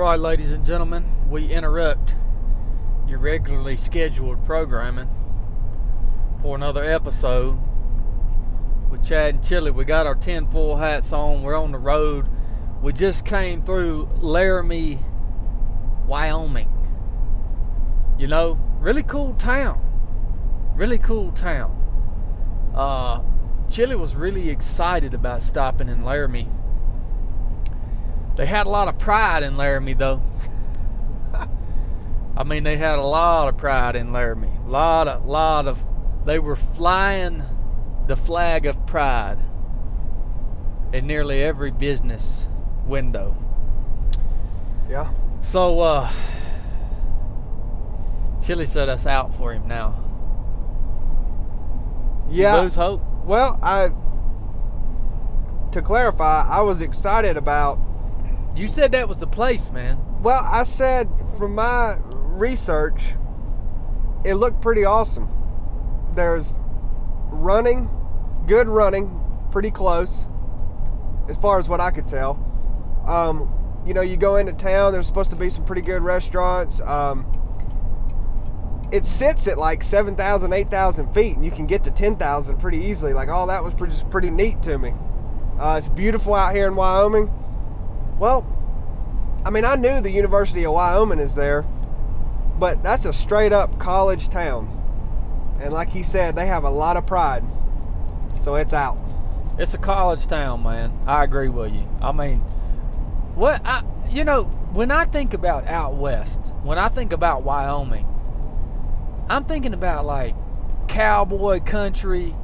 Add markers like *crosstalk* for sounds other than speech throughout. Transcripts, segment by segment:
right, ladies and gentlemen, we interrupt your regularly scheduled programming for another episode with Chad and Chili. We got our 10 full hats on. We're on the road. We just came through Laramie, Wyoming. You know, really cool town. Really cool town. Uh, Chili was really excited about stopping in Laramie. They had a lot of pride in Laramie, though. *laughs* I mean, they had a lot of pride in Laramie. A lot of, lot of. They were flying the flag of pride in nearly every business window. Yeah. So, uh, Chili set us out for him now. Did you Yeah. lose hope? Well, I to clarify, I was excited about You said that was the place, man. well, I said from my research it looked pretty awesome. There's running, good running, pretty close as far as what I could tell. Um, you know, you go into town, there's supposed to be some pretty good restaurants. Um, it sits at like 7,000, 8,000 feet, and you can get to 10,000 pretty easily. Like, all that was pretty, pretty neat to me. Uh, it's beautiful out here in Wyoming. Well, I mean, I knew the University of Wyoming is there, but that's a straight up college town. And like he said, they have a lot of pride. So it's out. It's a college town, man. I agree with you. I mean, what I you know, when I think about out west, when I think about Wyoming, I'm thinking about like cowboy country,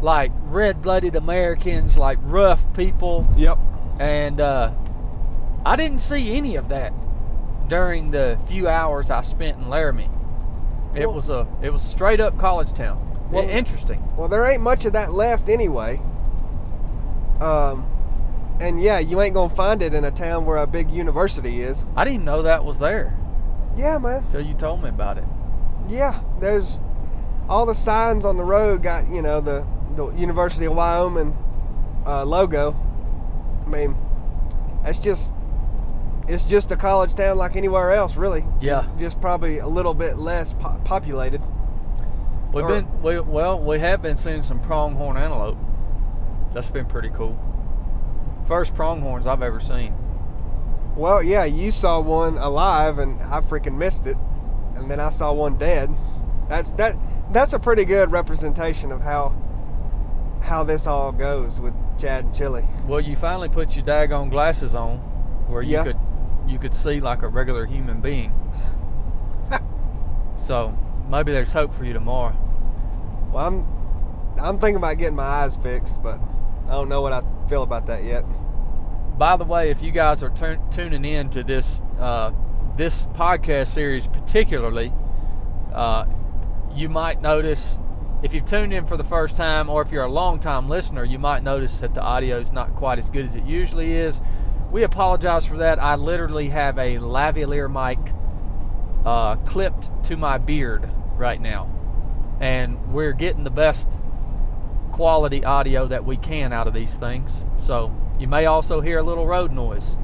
like red-blooded Americans, like rough people, Yep. and uh, I didn't see any of that during the few hours I spent in Laramie. It Well- was a it was straight up college town. Well- Interesting. Well, there ain't much of that left anyway. Um, and yeah, you ain't gonna find it in a town where a big university is. I didn't know that was there Yeah, man. until you told me about it. Yeah, there's all the signs on the road got you know the the University of Wyoming uh, logo. I mean, that's just it's just a college town like anywhere else, really. Yeah. Just probably a little bit less po- populated. We've Or- been we, well, we have been seeing some pronghorn antelope. That's been pretty cool. First pronghorns I've ever seen. Well, yeah, you saw one alive, and I freaking missed it, and then I saw one dead. That's that. That's a pretty good representation of how how this all goes with Chad and Chili. Well, you finally put your daggone glasses on, where you Yeah. could you could see like a regular human being. *laughs* so maybe there's hope for you tomorrow. Well, I'm I'm thinking about getting my eyes fixed, but I don't know what I feel about that yet. By the way, if you guys are tu- tuning in to this uh, this podcast series particularly, uh, you might notice if you've tuned in for the first time, or if you're a long time listener, you might notice that the audio is not quite as good as it usually is. We apologize for that. I literally have a lavalier mic uh, clipped to my beard right now, and we're getting the best quality audio that we can out of these things. So you may also hear a little road noise.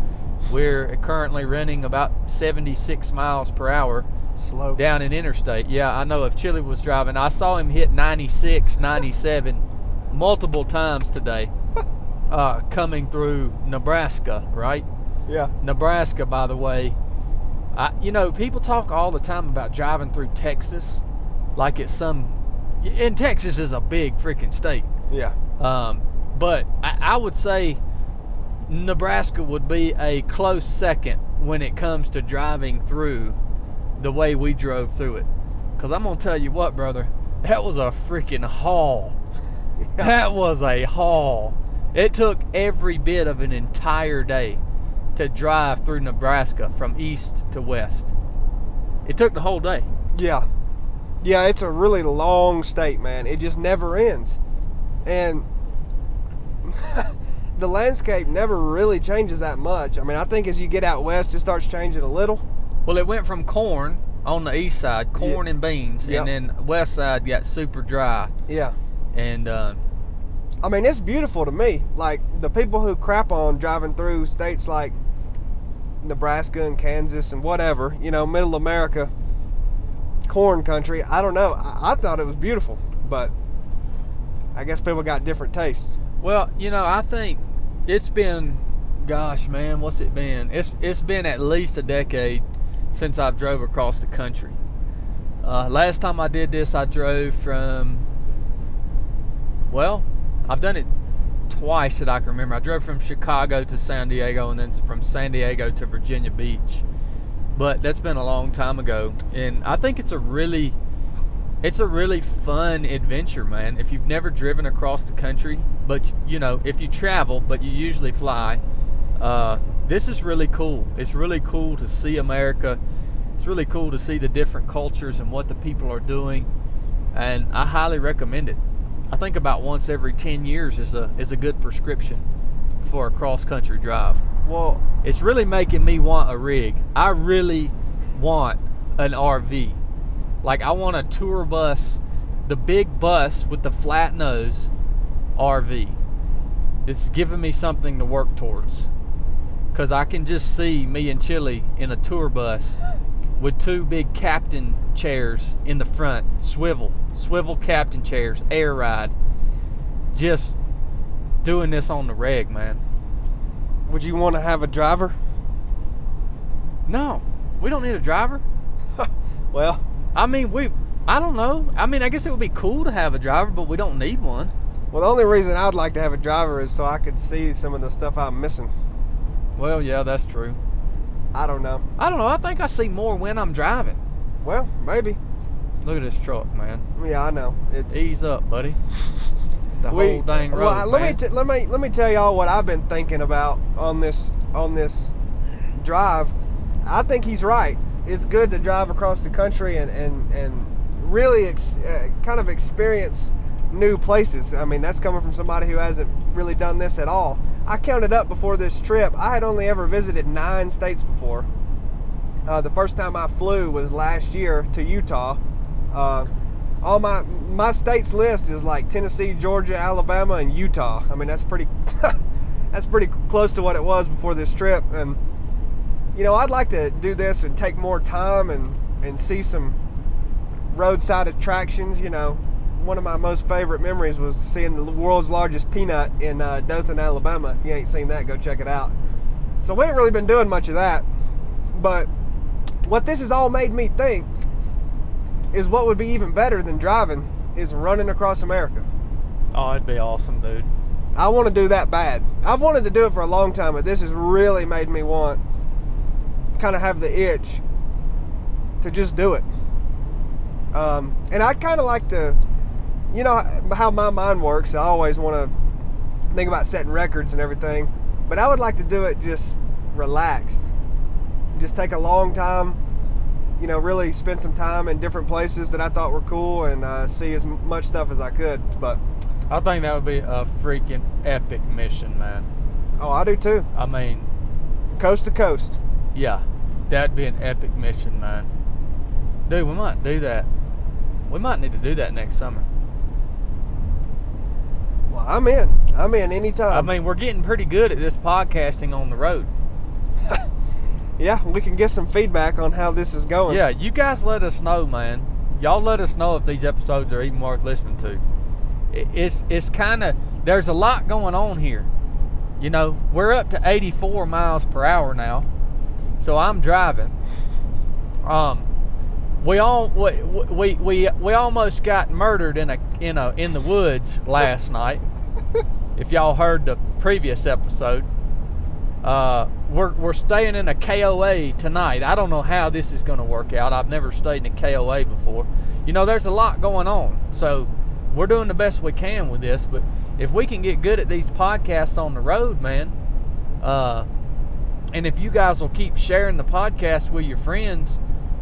We're currently running about 76 miles per hour Slow. down in interstate. Yeah, I know if Chili was driving, I saw him hit 96, 97 multiple times today uh, coming through Nebraska, right? Yeah. Nebraska, by the way, I, you know, people talk all the time about driving through Texas like it's some. And Texas is a big freaking state. Yeah. Um, but I, I would say Nebraska would be a close second when it comes to driving through the way we drove through it. Because I'm going to tell you what, brother, that was a freaking haul. *laughs* That was a haul. It took every bit of an entire day to drive through Nebraska from east to west. It took the whole day. Yeah. Yeah, it's a really long state, man. It just never ends. And *laughs* the landscape never really changes that much. I mean, I think as you get out west, it starts changing a little. Well, it went from corn on the east side, corn and beans, Yep. and then west side got super dry. Yeah. And uh, I mean, it's beautiful to me. Like the people who crap on driving through states like Nebraska and Kansas and whatever, you know, middle America, corn country. I don't know. I, I thought it was beautiful, but I guess people got different tastes. Well, you know, I think it's been, gosh, man, what's it been? It's it's been at least a decade since I've drove across the country. Uh, last time I did this, I drove from. Well, I've done it twice that I can remember. I drove from Chicago to San Diego and then from San Diego to Virginia Beach. But that's been a long time ago, and I think it's a really it's a really fun adventure, man. If you've never driven across the country, but you know, if you travel, but you usually fly, uh, this is really cool. It's really cool to see America. It's really cool to see the different cultures and what the people are doing, and I highly recommend it. I think about once every 10 years is a is a good prescription for a cross country drive. Well, It's really making me want a rig. I really want an RV. Like I want a tour bus, the big bus with the flat nose RV. It's giving me something to work towards. Cause I can just see me and Chili in a tour bus with two big captain chairs in the front, swivel, swivel captain chairs, air ride. Just doing this on the reg, man. would you want to have a driver? No, we don't need a driver. *laughs* Well, I mean, we. I don't know. I mean, I guess it would be cool to have a driver, but we don't need one. well, the only reason I'd like to have a driver is so I could see some of the stuff I'm missing. Well, yeah, that's true. I don't know. I don't know. I think I see more when I'm driving. Well, maybe. Look at this truck, man. Yeah, I know. It's Ease up, buddy. The we- whole dang road, well, let man. me t- let me let me tell y'all what I've been thinking about on this on this drive. I think he's right. It's good to drive across the country and and and really ex- uh, kind of experience new places. I mean, that's coming from somebody who hasn't really done this at all. I counted up before this trip. I had only ever visited nine states before. Uh, the first time I flew was last year to Utah. Uh, all my my states list is like Tennessee, Georgia, Alabama, and Utah. I mean, that's pretty *laughs* that's pretty close to what it was before this trip. And you know, I'd like to do this and take more time and and see some roadside attractions. You know, one of my most favorite memories was seeing the world's largest peanut in uh, Dothan, Alabama. If you ain't seen that, go check it out. So we ain't really been doing much of that, but what this has all made me think is what would be even better than driving is running across America. Oh, it'd be awesome, dude. I want to do that bad. I've wanted to do it for a long time, but this has really made me want kind of have the itch to just do it. Um, and I'd kind of like to, you know, how my mind works. I always want to think about setting records and everything, but I would like to do it just relaxed. Just take a long time, you know, really spend some time in different places that I thought were cool and uh, see as much stuff as I could. But I think that would be a freaking epic mission, man. oh, I do too. I mean, Coast to coast. yeah, that'd be an epic mission, man. Dude, we might do that. We might need to do that next summer. Well, I'm in. I'm in anytime. I mean, we're getting pretty good at this podcasting on the road. *laughs* yeah, we can get some feedback on how this is going. Yeah, you guys let us know, man. Y'all let us know if these episodes are even worth listening to. It's it's kind of there's a lot going on here. You know, we're up to 84 miles per hour now, so I'm driving. Um, we all we we we, we almost got murdered in a in a in the woods last *laughs* night. If y'all heard the previous episode, uh, we're we're staying in a KOA tonight. I don't know how this is going to work out. I've never stayed in a KOA before. You know, there's a lot going on, so we're doing the best we can with this. But if we can get good at these podcasts on the road, man, uh, and if you guys will keep sharing the podcast with your friends,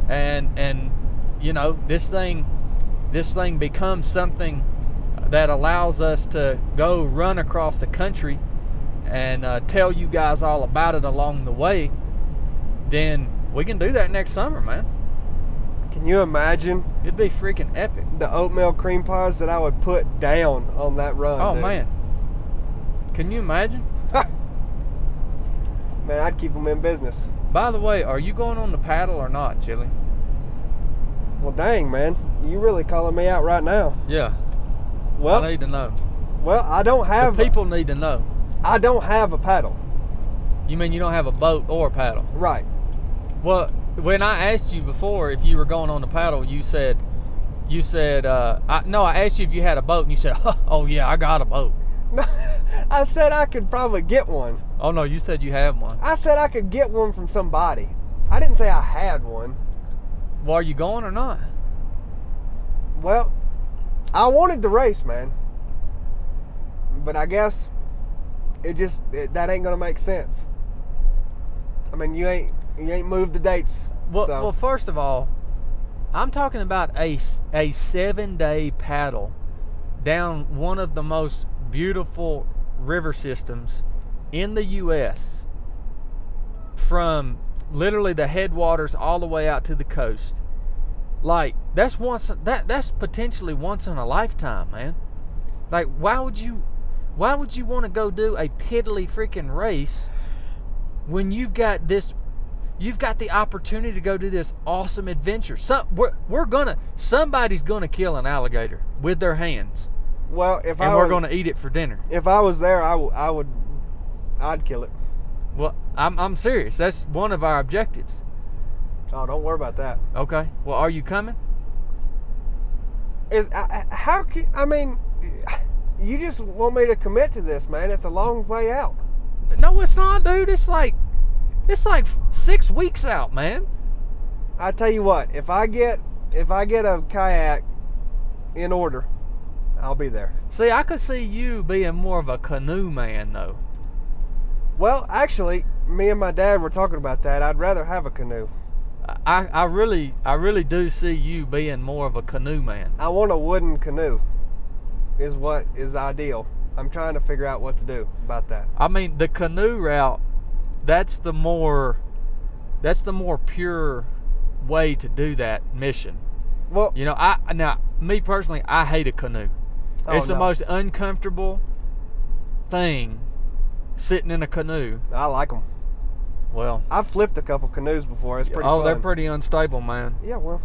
and and you know this thing, this thing becomes something that allows us to go run across the country and uh, tell you guys all about it along the way, then we can do that next summer, man. Can you imagine It'd be freaking epic. the oatmeal cream pies that I would put down on that run? Oh dude? man, can you imagine? *laughs* Man, I'd keep them in business. By the way, are you going on the paddle or not, Chili? Well, dang, man, you really calling me out right now. Yeah. Well, I need to know. well, I don't have. the people need to know. I don't have a paddle. You mean you don't have a boat or a paddle? Right. Well, when I asked you before if you were going on the paddle, you said, you said, uh, I, no, I asked you if you had a boat, and you said, *laughs* oh yeah, I got a boat. *laughs* I said I could probably get one. Oh no, you said you have one. I said I could get one from somebody. I didn't say I had one. Well, are you going or not? Well, I wanted the race, man. But I guess it just it, that ain't gonna make sense. I mean, you ain't you ain't moved the dates. Well, so well, first of all, I'm talking about a a seven day paddle down one of the most beautiful river systems in the U.S. From literally the headwaters all the way out to the coast. Like that's once that that's potentially once in a lifetime, man. Like why would you why would you want to go do a piddly freaking race when you've got this you've got the opportunity to go do this awesome adventure. Some we're, we're gonna somebody's gonna kill an alligator with their hands, well, if and I we're was, gonna eat it for dinner. if I was there, I, w- I would I'd kill it. Well, I'm I'm serious. That's one of our objectives. Oh, don't worry about that. Okay. Well, are you coming? Is I, I- how can I mean? You just want me to commit to this, man? It's a long way out. No, it's not, dude. It's like it's like six weeks out, man. I tell you what, if I get if I get a kayak in order, I'll be there. See, I could see you being more of a canoe man, though. Well, actually, me and my dad were talking about that. I'd rather have a canoe. I, I really, I really do see you being more of a canoe man. I want a wooden canoe. Is what is ideal. I'm trying to figure out what to do about that. I mean, the canoe route, that's the more, that's the more pure way to do that mission. Well, You know, I now me personally, I hate a canoe. Oh, it's the no. most uncomfortable thing sitting in a canoe. I like them. Well, I've flipped a couple canoes before. It's pretty oh, fun. they're pretty unstable, man. Yeah, well,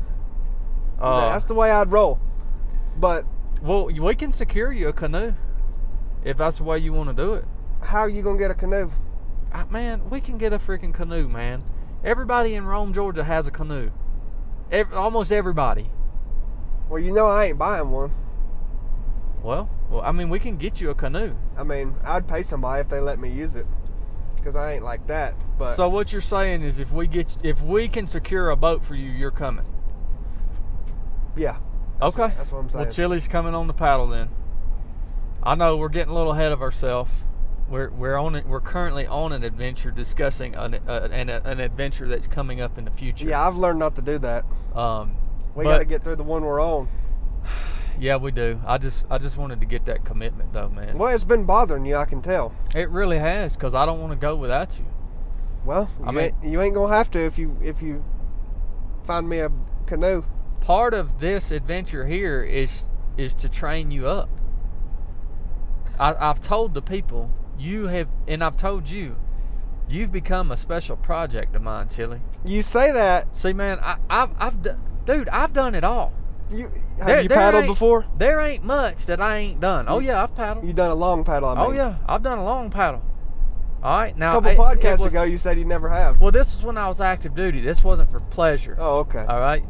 Uh, that's the way I'd roll. But well, we can secure you a canoe if that's the way you want to do it. how are you gonna get a canoe? Uh, man, we can get a freaking canoe, man. Everybody in Rome, Georgia has a canoe. Ev- almost everybody. Well, you know I ain't buying one. Well, well, I mean, we can get you a canoe. I mean, I'd pay somebody if they let me use it, because I ain't like that. But So what you're saying is, if we get, if we can secure a boat for you, you're coming. yeah, Okay. that's what I'm saying. Well, Chili's coming on the paddle then. I know we're getting a little ahead of ourselves. We're we're on it. We're currently on an adventure discussing an uh, an, an adventure that's coming up in the future. yeah, I've learned not to do that. Um. We got to get through the one we're on. *sighs* Yeah, we do. I just I just wanted to get that commitment though, man. Well, it's been bothering you, I can tell. It really has, cause I don't want to go without you. Well, I you, mean- ain't, you ain't gonna have to if you if you find me a canoe. Part of this adventure here is is to train you up. I, I've told the people you have, and I've told you, you've become a special project of mine, Chili. You say that See, man, I, I've, I've, d- dude, I've done it all. You have There- you there paddled before? There ain't much that I ain't done. Oh yeah, I've paddled. You done a long paddle? I mean. oh yeah, I've done a long paddle. All right, now A couple it- it podcasts was- ago, you said you never have. Well, this was when I was active duty. This wasn't for pleasure. Oh, okay. All right.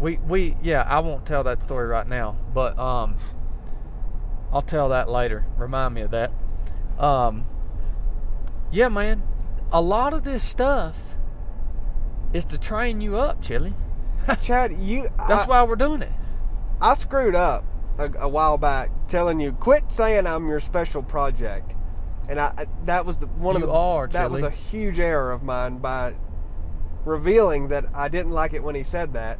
We we yeah, I won't tell that story right now, but um I'll tell that later. Remind me of that. Um Yeah, man. A lot of this stuff is to train you up, Chili. *laughs* Chad, you. That's I, why we're doing it. I screwed up a, a while back, telling you quit saying I'm your special project, and I I- that was the one You of the are, that was a huge error of mine by revealing that I didn't like it when he said that.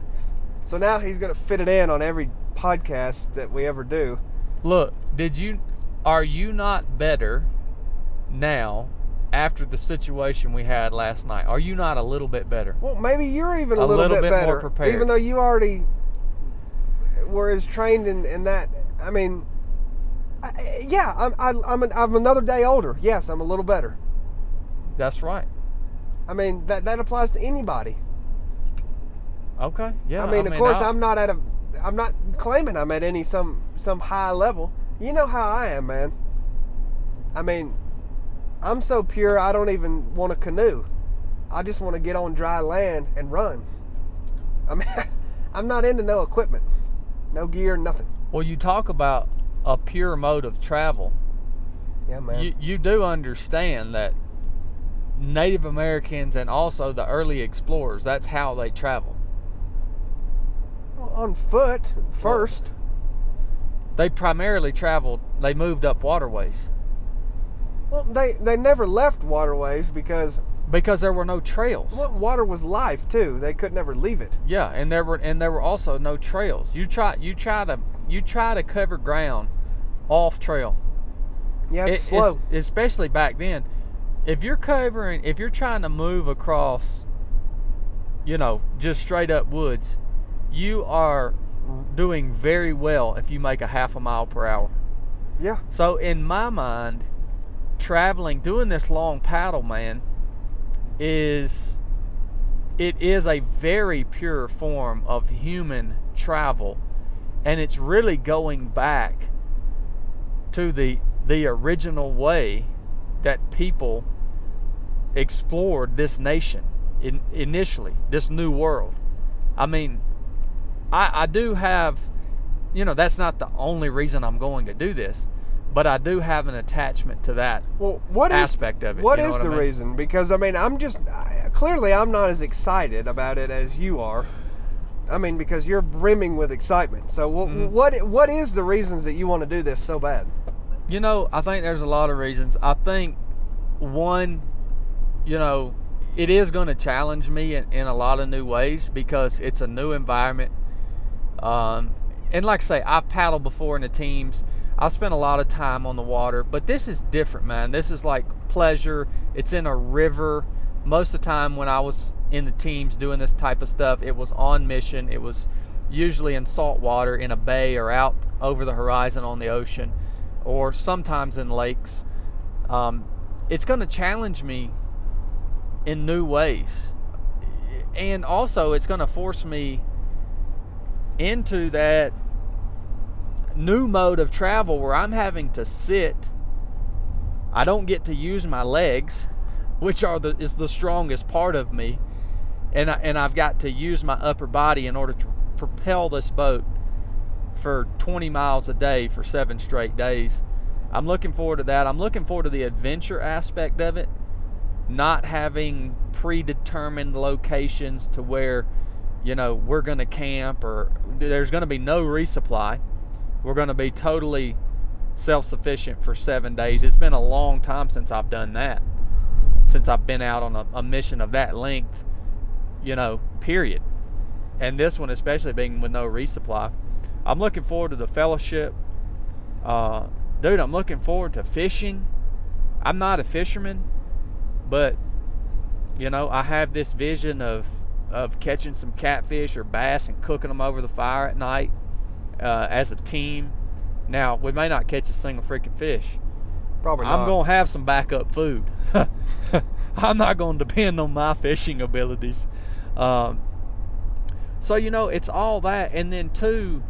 So now he's gonna fit it in on every podcast that we ever do. Look, did you are you not better now after the situation we had last night? Are you not a little bit better? Well, maybe you're even a, A little, little bit, bit more better, prepared. even though you already were as trained in, in that. I mean, I, yeah, I'm I, I'm an, I'm another day older. Yes, I'm a little better, That's right. I mean, that that applies to anybody. Okay. Yeah. I mean, of course, I- I'm not at a, I'm not claiming I'm at any some some high level. You know how I am, man. I mean, I'm so pure. I don't even want a canoe. I just want to get on dry land and run. I mean, *laughs* I'm not into no equipment, no gear, nothing. Well, you talk about a pure mode of travel. Yeah, man. You you do understand that Native Americans and also the early explorers. That's how they travel. on foot first. They primarily traveled. They moved up waterways Well, they they never left waterways because because there were no trails. well, water was life too. They could never leave it. Yeah, and there were and there were also no trails. You try you try to you try to cover ground off trail. Yeah, it's It- slow. especially back then. If you're covering, if you're trying to move across, you know, just straight up woods, you are doing very well if you make a half a mile per hour. yeah, So in my mind, traveling, doing this long paddle, man, is it is a very pure form of human travel, and it's really going back to the the original way that people explored this nation in, initially, this new world. I mean, I, I do have, you know, that's not the only reason I'm going to do this, but I do have an attachment to that. Well, what is aspect of it, What you know is what I the mean? reason? Because I mean, I'm just I, clearly I'm not as excited about it as you are. I mean, because you're brimming with excitement. So, wh- Mhm. what what is the reasons that you want to do this so bad? You know, I think there's a lot of reasons. I think one, you know, it is going to challenge me in, in a lot of new ways because it's a new environment. Um, and like I say, I've paddled before in the teams. I've spent a lot of time on the water, but this is different, man. This is like pleasure. It's in a river. Most of the time when I was in the teams doing this type of stuff, it was on mission. It was usually in salt water in a bay or out over the horizon on the ocean or sometimes in lakes. Um, it's going to challenge me in new ways. And also, it's going to force me into that new mode of travel where I'm having to sit. I don't get to use my legs, which are the is the strongest part of me, and I, and I've got to use my upper body in order to propel this boat for 20 miles a day for seven straight days. I'm looking forward to that. I'm looking forward to the adventure aspect of it, not having predetermined locations to where, you know, we're going to camp or there's going to be no resupply. We're going to be totally self sufficient for seven days. It's been a long time since I've done that, since I've been out on a, a mission of that length, you know, period. And this one, especially being with no resupply. I'm looking forward to the fellowship. Uh, dude, I'm looking forward to fishing. I'm not a fisherman, but you know, I have this vision of of catching some catfish or bass and cooking them over the fire at night uh, as a team. Now, we may not catch a single freaking fish. Probably not. I'm going to have some backup food. *laughs* I'm not going to depend on my fishing abilities. Um, so you know, it's all that, and then two,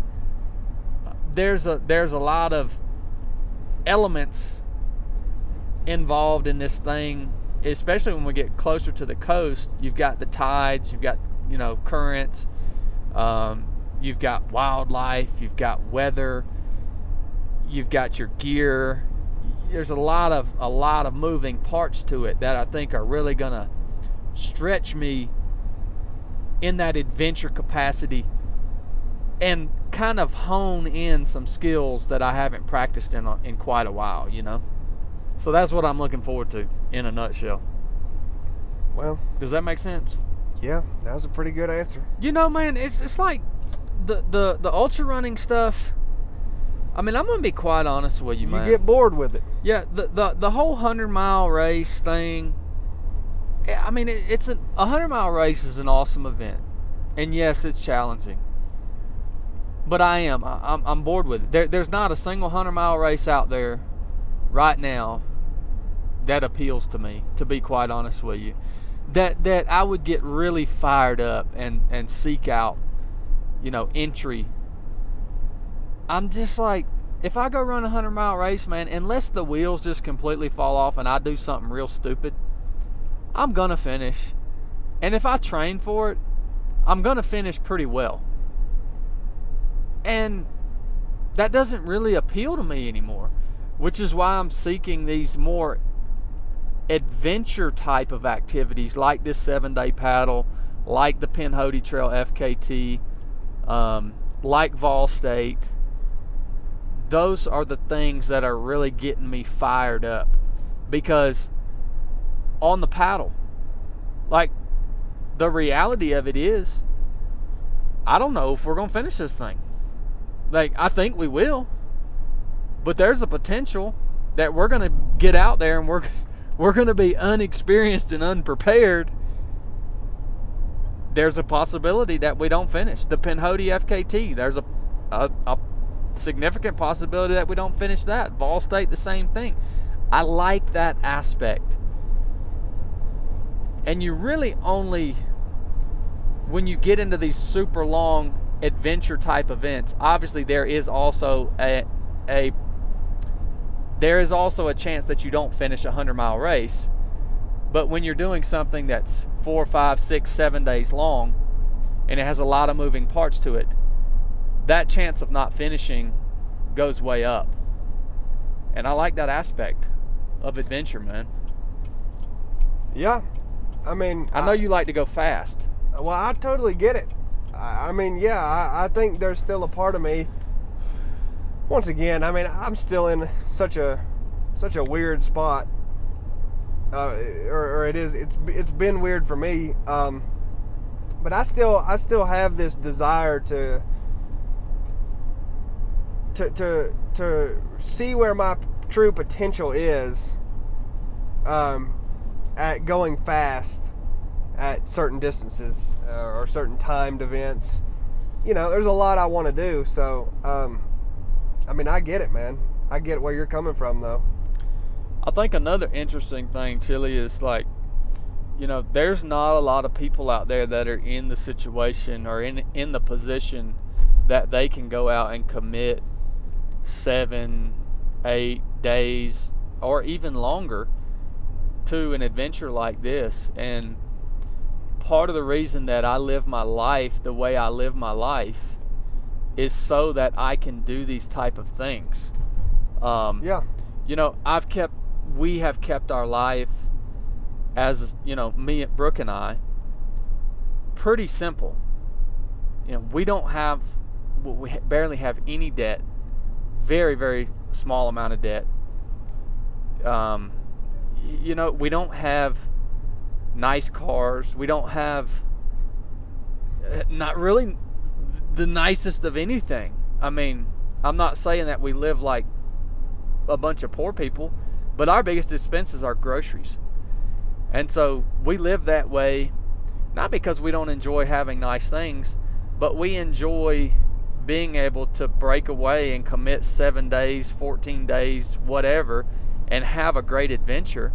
there's a there's a lot of elements involved in this thing, especially when we get closer to the coast. You've got the tides, you've got you know currents, um, you've got wildlife, you've got weather, you've got your gear. There's a lot of a lot of moving parts to it that I think are really gonna stretch me in that adventure capacity and kind of hone in some skills that I haven't practiced in a, in quite a while, you know. So that's what I'm looking forward to in a nutshell. well, Does that make sense? yeah, that was a pretty good answer. You know, man, it's it's like the the the ultra running stuff. I mean, I'm gonna be quite honest with you, You get bored with it. Yeah, the the, the whole hundred mile race thing. I mean, it, it's a hundred mile race is an awesome event, and yes, it's challenging. But I am I, I'm I'm bored with it. There, there's not a single hundred mile race out there, right now, that appeals to me, to be quite honest with you. That that I would get really fired up and and seek out, you know, entry. I'm just like if I go run a 100 mile race, man, unless the wheels just completely fall off and I do something real stupid, I'm going to finish. And if I train for it, I'm going to finish pretty well. And that doesn't really appeal to me anymore, which is why I'm seeking these more adventure type of activities like this seven day paddle, like the Pinhoti Trail FKT, um, like Vol State those are the things that are really getting me fired up because on the paddle like the reality of it is I don't know if we're going to finish this thing. Like I think we will. But there's a potential that we're going to get out there and we're *laughs* we're going to be unexperienced and unprepared. There's a possibility that we don't finish. The Pinhoti FKT, there's a, a, a significant possibility that we don't finish that. Vol State, the same thing. I like that aspect. And you really only, when you get into these super long adventure type events, obviously there is also a, a there is also a chance that you don't finish a 100 mile race. But when you're doing something that's four, five, six, seven days long, and it has a lot of moving parts to it, that chance of not finishing goes way up. And I like that aspect of adventure, man. Yeah. I mean, I know I, you like to go fast. Well, I totally get it. I, I mean, yeah, I, I think there's still a part of me. Once again, I mean, I'm still in such a such a weird spot, uh, or, or, it is. It's it's been weird for me. Um, but I still I still have this desire to to to to see where my true potential is um, at going fast at certain distances uh, or certain timed events. You know, there's a lot I want to do. So, um, I mean, I get it, man. I get where you're coming from, though. I think another interesting thing, Chili, is like, you know, there's not a lot of people out there that are in the situation or in in the position that they can go out and commit seven, eight days, or even longer to an adventure like this. And part of the reason that I live my life the way I live my life is so that I can do these type of things. Um, yeah. You know, I've kept, we have kept our life as, you know, me, and Brooke, and I, pretty simple. You know, we don't have, we barely have any debt very very small amount of debt. Um, you know, we don't have nice cars. We don't have uh, not really the nicest of anything. I mean, I'm not saying that we live like a bunch of poor people, but our biggest expenses are groceries. And so we live that way not because we don't enjoy having nice things, but we enjoy being able to break away and commit seven days, 14 days, whatever, and have a great adventure,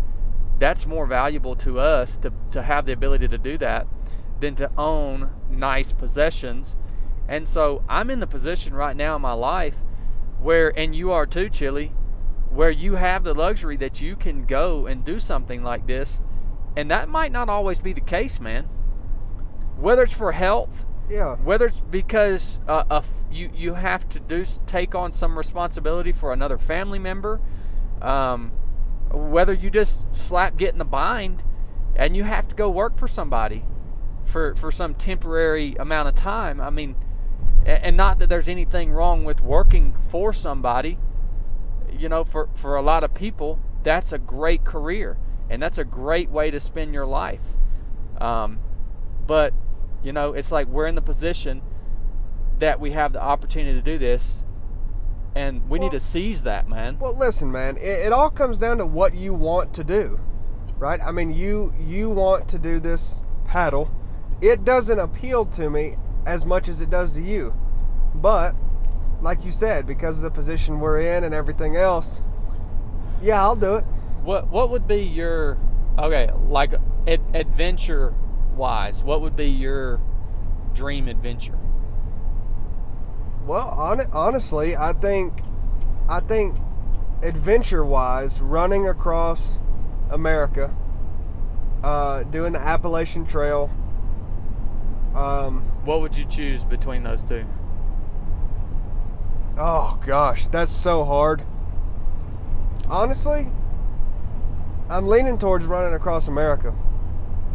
that's more valuable to us to, to have the ability to do that than to own nice possessions. And so I'm in the position right now in my life where, and you are too, Chili, where you have the luxury that you can go and do something like this. And that might not always be the case, man. Whether it's for health, yeah. Whether it's because uh, you you have to do take on some responsibility for another family member, um, whether you just slap get in the bind, and you have to go work for somebody, for for some temporary amount of time. I mean, and not that there's anything wrong with working for somebody. You know, for for a lot of people, that's a great career, and that's a great way to spend your life. Um, but you know, it's like we're in the position that we have the opportunity to do this and we well, need to seize that, man. Well, listen, man, it, it, all comes down to what you want to do, right? I mean, you you want to do this paddle. It doesn't appeal to me as much as it does to you, but like you said, because of the position we're in and everything else, yeah, I'll do it. What what would be your okay like ad, adventure wise? What would be your dream adventure? Well, on, honestly, I think, I think, adventure-wise, running across America, uh, doing the Appalachian Trail. Um, What would you choose between those two? Oh gosh, that's so hard. Honestly, I'm leaning towards running across America.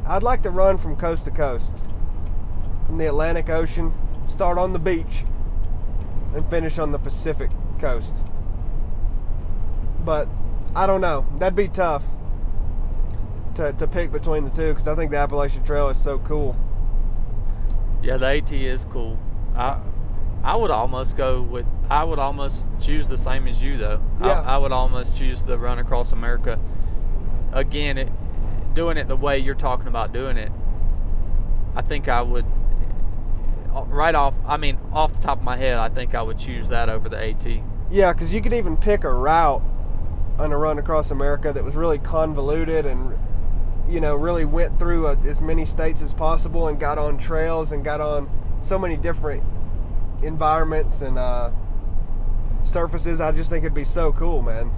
I'd like to run from coast to coast, from the Atlantic Ocean, start on the beach, and finish on the Pacific coast. But I don't know. That'd be tough to, to pick between the two because I think the Appalachian Trail is so cool. Yeah, the AT is cool. I I would almost go with I would almost choose the same as you though. Yeah. I, I would almost choose the run across America. Again, it, doing it the way you're talking about doing it. I think I would right off. I mean, off the top of my head, I think I would choose that over the AT. Yeah, because you could even pick a route on a run across America that was really convoluted and, you know, really went through a, as many states as possible and got on trails and got on so many different environments and uh, surfaces. I just think it'd be so cool, man.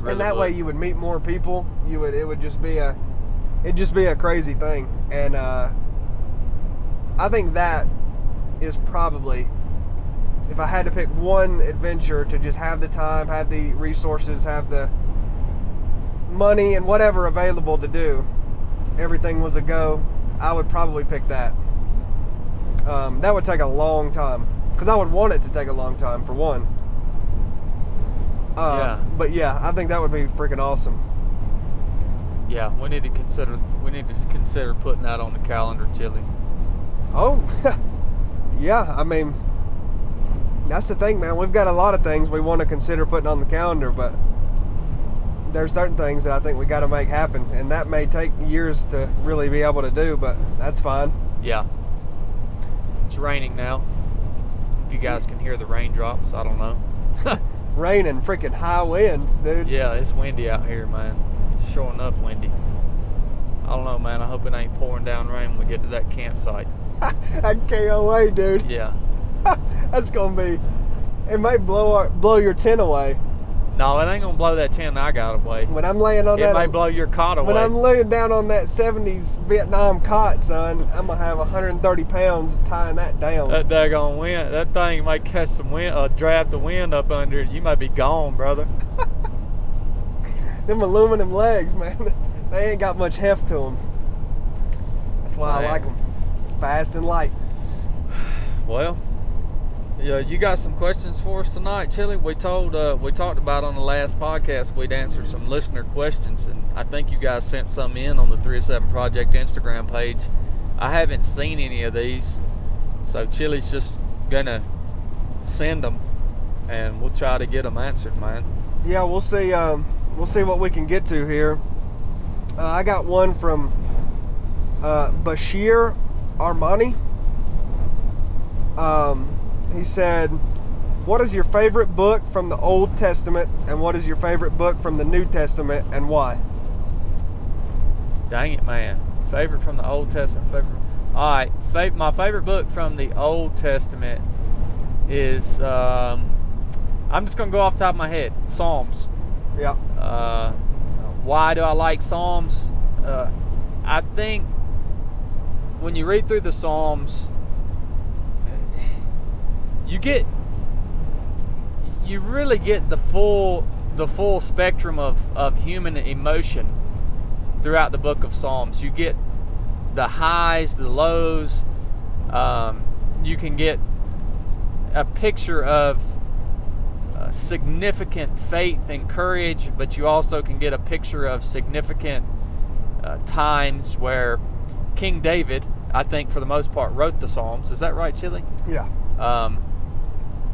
Really and that way you would meet more people. You would it would just be a it'd just be a crazy thing. And uh, I think that is probably if I had to pick one adventure to just have the time, have the resources, have the money and whatever available to do, everything was a go, I would probably pick that. Um, that would take a long time because I would want it to take a long time for one. Uh, Yeah. But yeah, I think that would be freaking awesome. Yeah, we need to consider we need to consider putting that on the calendar, Chili. Oh, *laughs* yeah. I mean, that's the thing, man. We've got a lot of things we want to consider putting on the calendar, but there's certain things that I think we got to make happen, and that may take years to really be able to do, but that's fine. Yeah. It's raining now. You guys can hear the raindrops, I don't know. *laughs* Rain and freaking high winds, dude. Yeah, it's windy out here, man. Sure enough windy. I don't know, man. I hope it ain't pouring down rain when we get to that campsite. I can't wait, dude. Yeah. *laughs* that's gonna be. It may blow our, blow your tent away No, it ain't gonna blow that tent I got away. when I'm laying on It that. may blow your cot away. When I'm laying down on that 70s Vietnam cot, son, I'm gonna have 130 pounds tying that down. that daggone wind, that thing might catch some wind, uh, draft the wind up under it. You might be gone, brother. *laughs* them aluminum legs, man, *laughs* they ain't got much heft to them. That's why I like them. Fast and light. *sighs* Well, yeah, you got some questions for us tonight, Chili. We told, uh, we talked about on the last podcast we'd answer some listener questions, and I think you guys sent some in on the 307 Project Instagram page. I haven't seen any of these, so Chili's just gonna send them, and we'll try to get them answered, man. Yeah, we'll see. Um, we'll see what we can get to here. Uh, I got one from uh, Bashir Armani. Um, he said, "What is your favorite book from the Old Testament, and what is your favorite book from the New Testament, and why?" Dang it, man. Favorite from the Old Testament. Favorite. All right. Fav- my favorite book from the Old Testament is. Um, I'm just gonna go off the top of my head. Psalms. Yeah. Uh, why do I like Psalms? Uh, I think when you read through the Psalms, you get you really get the full the full spectrum of, of human emotion throughout the book of Psalms. You get the highs, the lows. Um, you can get a picture of uh, significant faith and courage, but you also can get a picture of significant uh, times where King David, I think for the most part, wrote the Psalms. Is that right, Chili? Yeah. Um,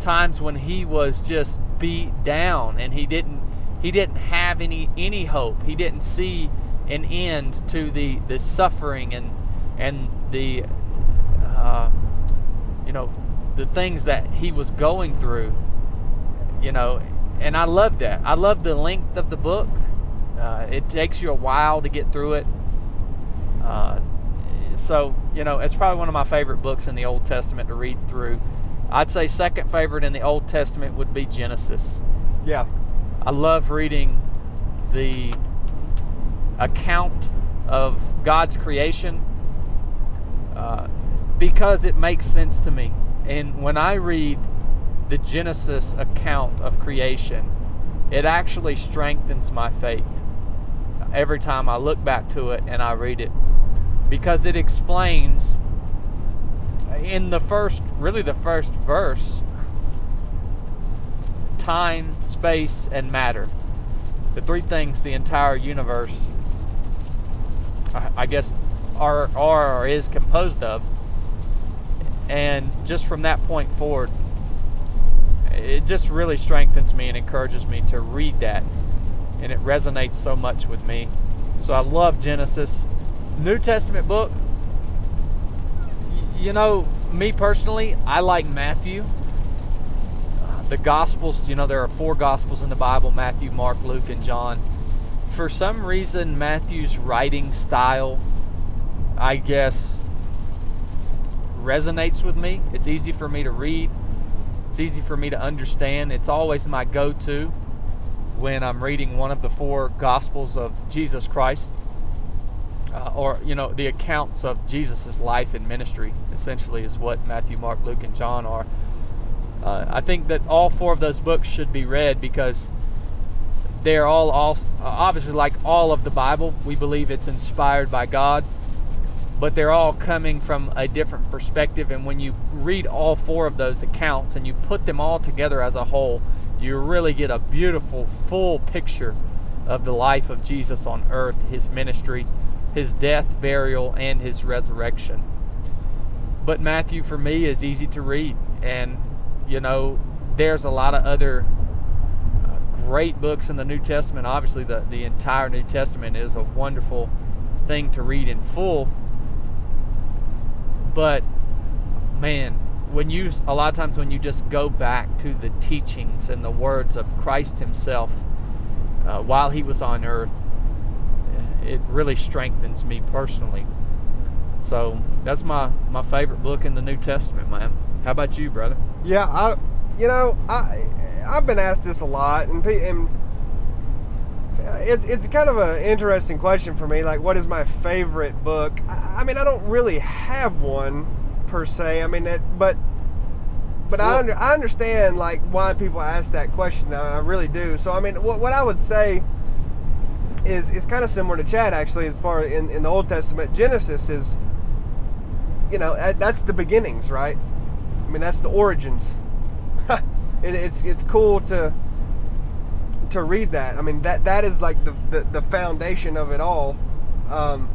times when he was just beat down and he didn't he didn't have any any hope. He didn't see an end to the the suffering and and the uh, you know the things that he was going through you know and i love that i love the length of the book Uh, it takes you a while to get through it. Uh, so, you know, it's probably one of my favorite books in the Old Testament to read through. I'd say second favorite in the Old Testament would be Genesis. Yeah. I love reading the account of God's creation uh, because it makes sense to me. And when I read the Genesis account of creation, it actually strengthens my faith every time I look back to it and I read it because it explains in the first, really the first verse, time, space, and matter. The three things the entire universe, I guess, are, are or is composed of. And just from that point forward, it just really strengthens me and encourages me to read that. And it resonates so much with me. So I love Genesis. New Testament book, you know, me personally, I like Matthew. the Gospels, you know, there are four Gospels in the Bible Matthew, Mark, Luke, and John. For some reason, Matthew's writing style, I guess, resonates with me. It's easy for me to read, it's easy for me to understand. It's always my go to when I'm reading one of the four Gospels of Jesus Christ uh, or you know the accounts of Jesus' life and ministry essentially is what Matthew, Mark, Luke, and John are. Uh, I think that all four of those books should be read because they're all, all obviously like all of the Bible. We believe it's inspired by God, but they're all coming from a different perspective. And when you read all four of those accounts and you put them all together as a whole, you really get a beautiful, full picture of the life of Jesus on earth, his ministry, his death, burial, and his resurrection. But Matthew, for me, is easy to read. And, you know, there's a lot of other uh, great books in the New Testament. Obviously, the, the entire New Testament is a wonderful thing to read in full. But, man, when you, a lot of times when you just go back to the teachings and the words of Christ Himself uh, while He was on earth, it really strengthens me personally. So that's my my favorite book in the New Testament, man. How about you, brother? Yeah, I, you know, I I've been asked this a lot, and and uh, it's it's kind of an interesting question for me. Like, what is my favorite book? I, I mean, I don't really have one per se. I mean, it, but but well, I under, I understand like why people ask that question. I really do. So I mean, what what I would say is is kind of similar to Chad actually, as far in in the Old Testament. Genesis is, you know, that's the beginnings, right? I mean, that's the origins. *laughs* it, it's it's cool to to read that. I mean, that that is like the the, the foundation of it all. Um,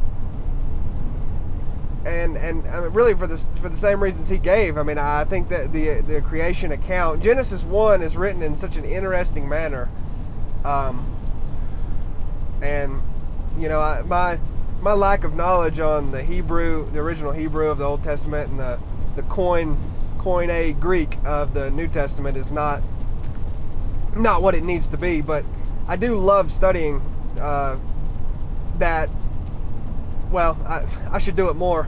and and I mean, really for the for the same reasons he gave. I mean, I think that the the creation account Genesis one is written in such an interesting manner. Um, and you know I, my my lack of knowledge on the Hebrew, the original Hebrew of the Old Testament, and the the coin Koine Greek of the New Testament is not not what it needs to be. But I do love studying uh, that. Well, I, I should do it more,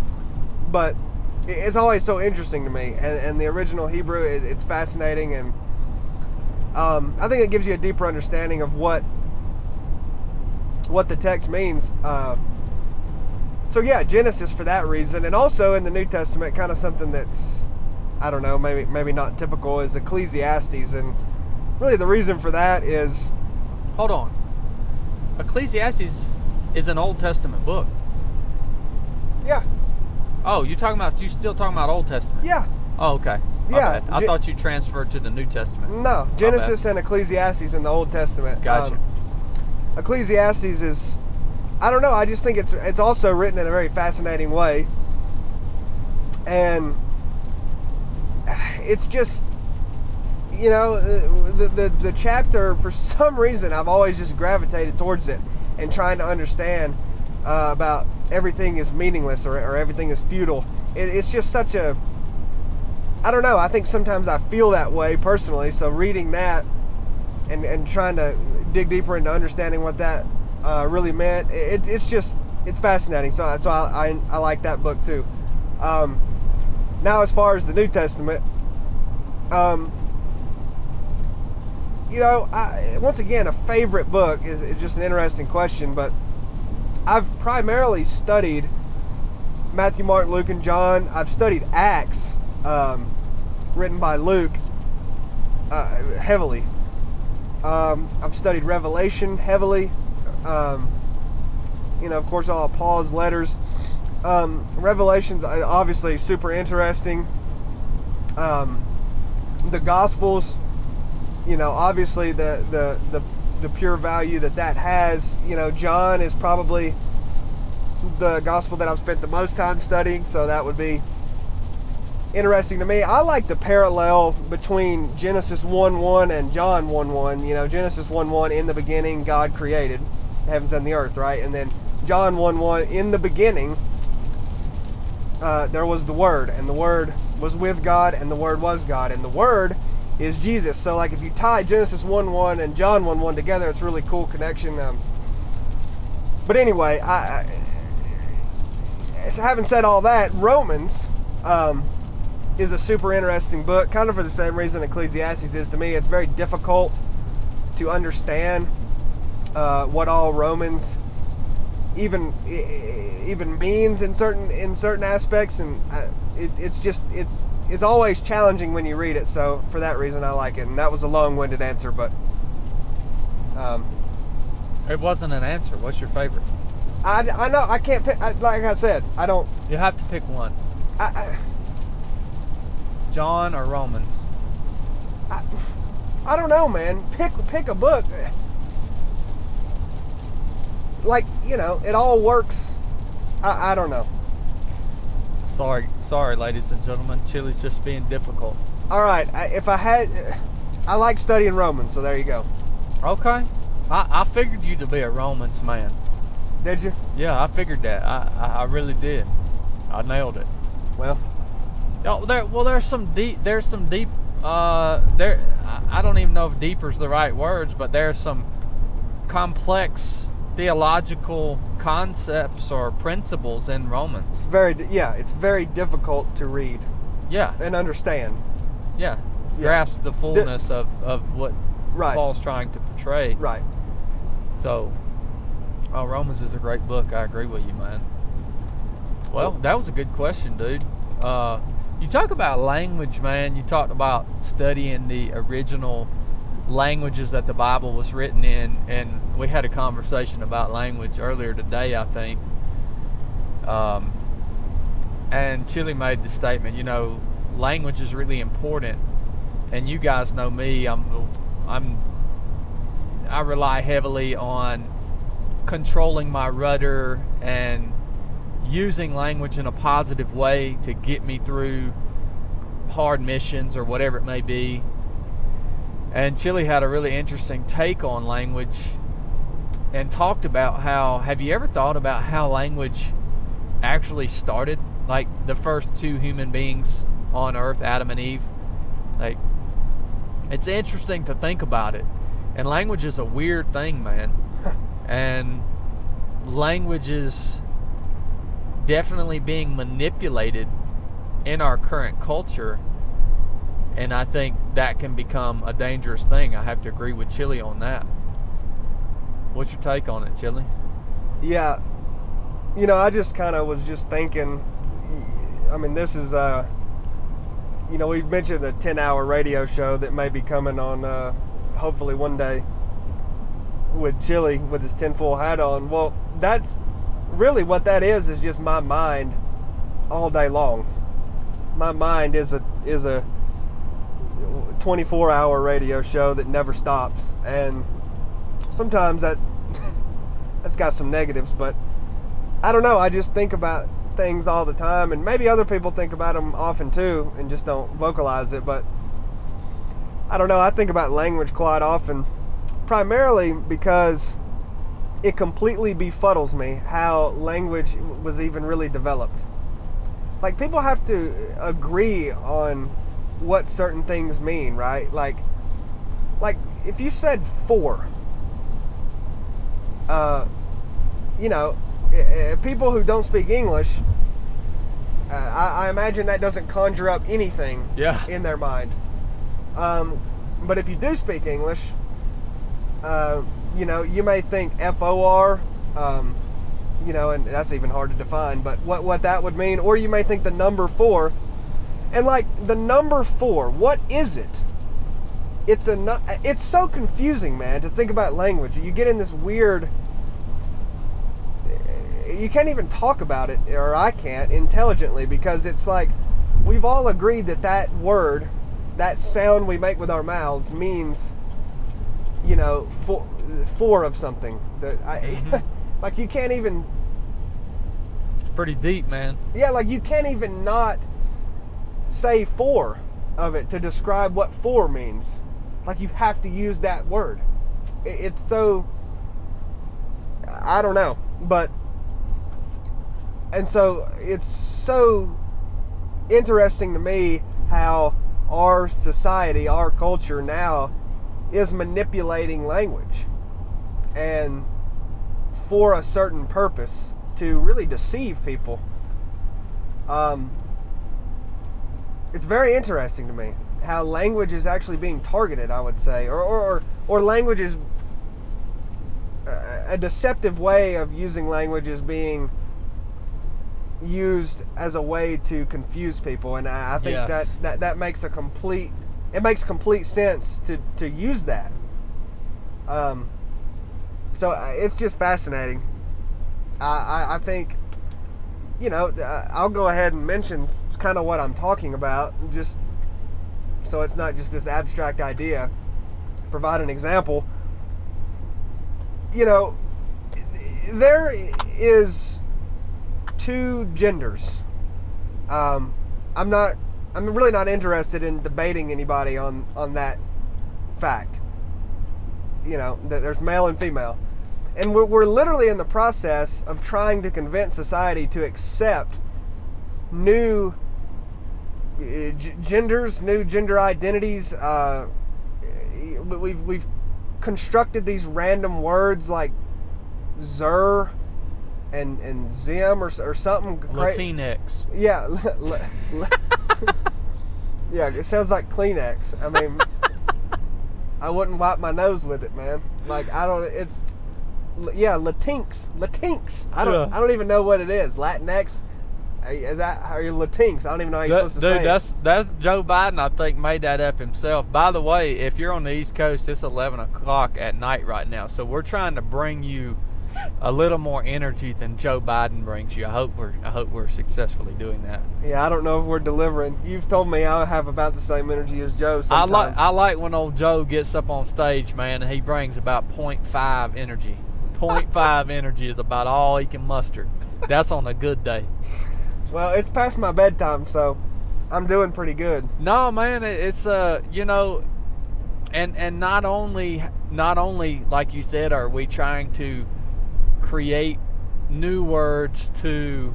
but it's always so interesting to me. And, and the original Hebrew, it, it's fascinating, and um, I think it gives you a deeper understanding of what what the text means. Uh, so yeah, Genesis for that reason, and also in the New Testament, kind of something that's I don't know, maybe maybe not typical is Ecclesiastes, and really the reason for that is. Hold on, Ecclesiastes is an Old Testament book. Yeah. Oh, you're talking about you still talking about Old Testament? Yeah. Oh, okay. My yeah. Bad. I thought you transferred to the New Testament. No, Genesis and Ecclesiastes in the Old Testament. Gotcha. Um, Ecclesiastes is I don't know, I just think it's it's also written in a very fascinating way. And it's just you know, the, the, the chapter, for some reason, I've always just gravitated towards it and trying to understand uh, about everything is meaningless or, or everything is futile. It, it's just such a, I don't know, I think sometimes I feel that way personally. So reading that and, and trying to dig deeper into understanding what that uh, really meant. It, it's just it's fascinating. So so I, I, I like that book too. Um, now as far as the New Testament, um, you know, I, once again, a favorite book is, is just an interesting question, but I've primarily studied Matthew, Mark, Luke, and John. I've studied Acts, um, written by Luke, uh, heavily. Um, I've studied Revelation heavily. Um, you know, of course, all Paul's letters. Um, Revelation's obviously super interesting. Um, the Gospels, you know, obviously the, the the the pure value that that has. You know, John is probably the gospel that I've spent the most time studying, so that would be interesting to me. I like the parallel between Genesis 1 1 and John 1 1. You know, Genesis 1 1, in the beginning, God created heavens and the earth, right? And then John 1 1, in the beginning, uh, there was the Word, and the Word was with God, and the Word was God, and the Word is Jesus. So, like, if you tie Genesis 1 1 and John 1 1 together, it's really cool connection. Um, but anyway, I, I, having said all that, Romans um, is a super interesting book, kind of for the same reason Ecclesiastes is to me. It's very difficult to understand uh, what all Romans even even means in certain in certain aspects, and uh, it, it's just it's it's always challenging when you read it. So for that reason, I like it. And that was a long-winded answer, but um, it wasn't an answer. What's your favorite? I, I know I can't pick. I, like I said, I don't. You have to pick one. I, I John or Romans. I, I don't know, man. Pick pick a book like you know, it all works. I, I don't know. Sorry, sorry, ladies and gentlemen. Chili's just being difficult. All right, I, if I had, I like studying Romans, so there you go. Okay, I, I figured you to be a Romans man. Did you? Yeah, I figured that. I, I, I really did. I nailed it. Well, oh, there. Well, there's some deep. There's some deep. Uh, there. I don't even know if "deeper" is the right words, but there's some complex theological concepts or principles in Romans. It's very yeah, it's very difficult to read. Yeah. And understand. Yeah. yeah. Grasp the fullness the, of, of what right. Paul's trying to portray. Right. So oh, Romans is a great book. I agree with you, man. Well, that was a good question, dude. Uh, you talk about language, man. You talked about studying the original languages that the Bible was written in, and we had a conversation about language earlier today, I think. Um, and Chili made the statement, you know, language is really important, and you guys know me. I'm, I'm, I rely heavily on controlling my rudder and using language in a positive way to get me through hard missions or whatever it may be and Chili had a really interesting take on language and talked about how have you ever thought about how language actually started? Like the first two human beings on earth, Adam and Eve. Like it's interesting to think about it. And language is a weird thing, man. *laughs* and language is definitely being manipulated in our current culture and I think that can become a dangerous thing. I have to agree with Chili on that. What's your take on it, Chili? Yeah, you know, I just kind of was just thinking. I mean, this is, uh, you know, we mentioned a ten-hour radio show that may be coming on, uh, hopefully one day, with Chili with his tinfoil hat on. Well, that's really what that is. Is just my mind all day long. My mind is a is a 24 hour radio show that never stops and sometimes that *laughs* that's got some negatives but i don't know i just think about things all the time and maybe other people think about them often too and just don't vocalize it but i don't know i think about language quite often primarily because it completely befuddles me how language was even really developed like people have to agree on what certain things mean, right? Like, like if you said four, uh, you know, people who don't speak English, uh, I, I imagine that doesn't conjure up anything Yeah. in their mind. Um, but if you do speak English, uh, you know, you may think F O R, um, you know, and that's even hard to define, but what, what that would mean, or you may think the number four. And like the number four, what is it? It's a it's so confusing, man, to think about language. You get in this weird you can't even talk about it or I can't intelligently because it's like we've all agreed that that word, that sound we make with our mouths means you know, four, four of something. That I, Mhm. *laughs* like you can't even It's pretty deep, man. yeah, like you can't even not say four of it to describe what four means. Like you have to use that word. It, it's so I don't know, but and so it's so interesting to me how our society, our culture now is manipulating language and for a certain purpose to really deceive people. Um, it's very interesting to me how language is actually being targeted. I would say, or or or, language is a a deceptive way of using language is being used as a way to confuse people, and I, I think Yes. that, that that makes a complete it makes complete sense to to use that. Um, so uh, it's just fascinating. I, I, I think, you know, uh, I'll go ahead and mention kind of what I'm talking about, just so it's not just this abstract idea. Provide an example. You know, there is two genders. Um, I'm not. I'm really not interested in debating anybody on on that fact. You know, that there's male and female, and we're, we're literally in the process of trying to convince society to accept new uh, g- genders, new gender identities. Uh, we've we've constructed these random words like zer and and zim or, or something. Latinx. yeah. *laughs* le- le- *laughs* yeah, it sounds like Kleenex. I mean, *laughs* I wouldn't wipe my nose with it, man. Like I don't. It's yeah, Latinx, Latinx. I don't. Yeah. I don't even know what it is. Latinx. Is that how you Latinx? I don't even know how you're That- supposed to dude, say that's that's Joe Biden. I think made that up himself. By the way, if you're on the East Coast, it's 11 o'clock at night right now. So we're trying to bring you a little more energy than Joe Biden brings you. I hope we're I hope we're successfully doing that. Yeah, I don't know if we're delivering. You've told me I have about the same energy as Joe. Sometimes. I like I like when old Joe gets up on stage, man, and he brings about 0.5 energy. 0.5 energy is about all he can muster. That's on a good day. Well, it's past my bedtime, so I'm doing pretty good. No, man, it's uh, you know, and and not only not only like you said, are we trying to create new words to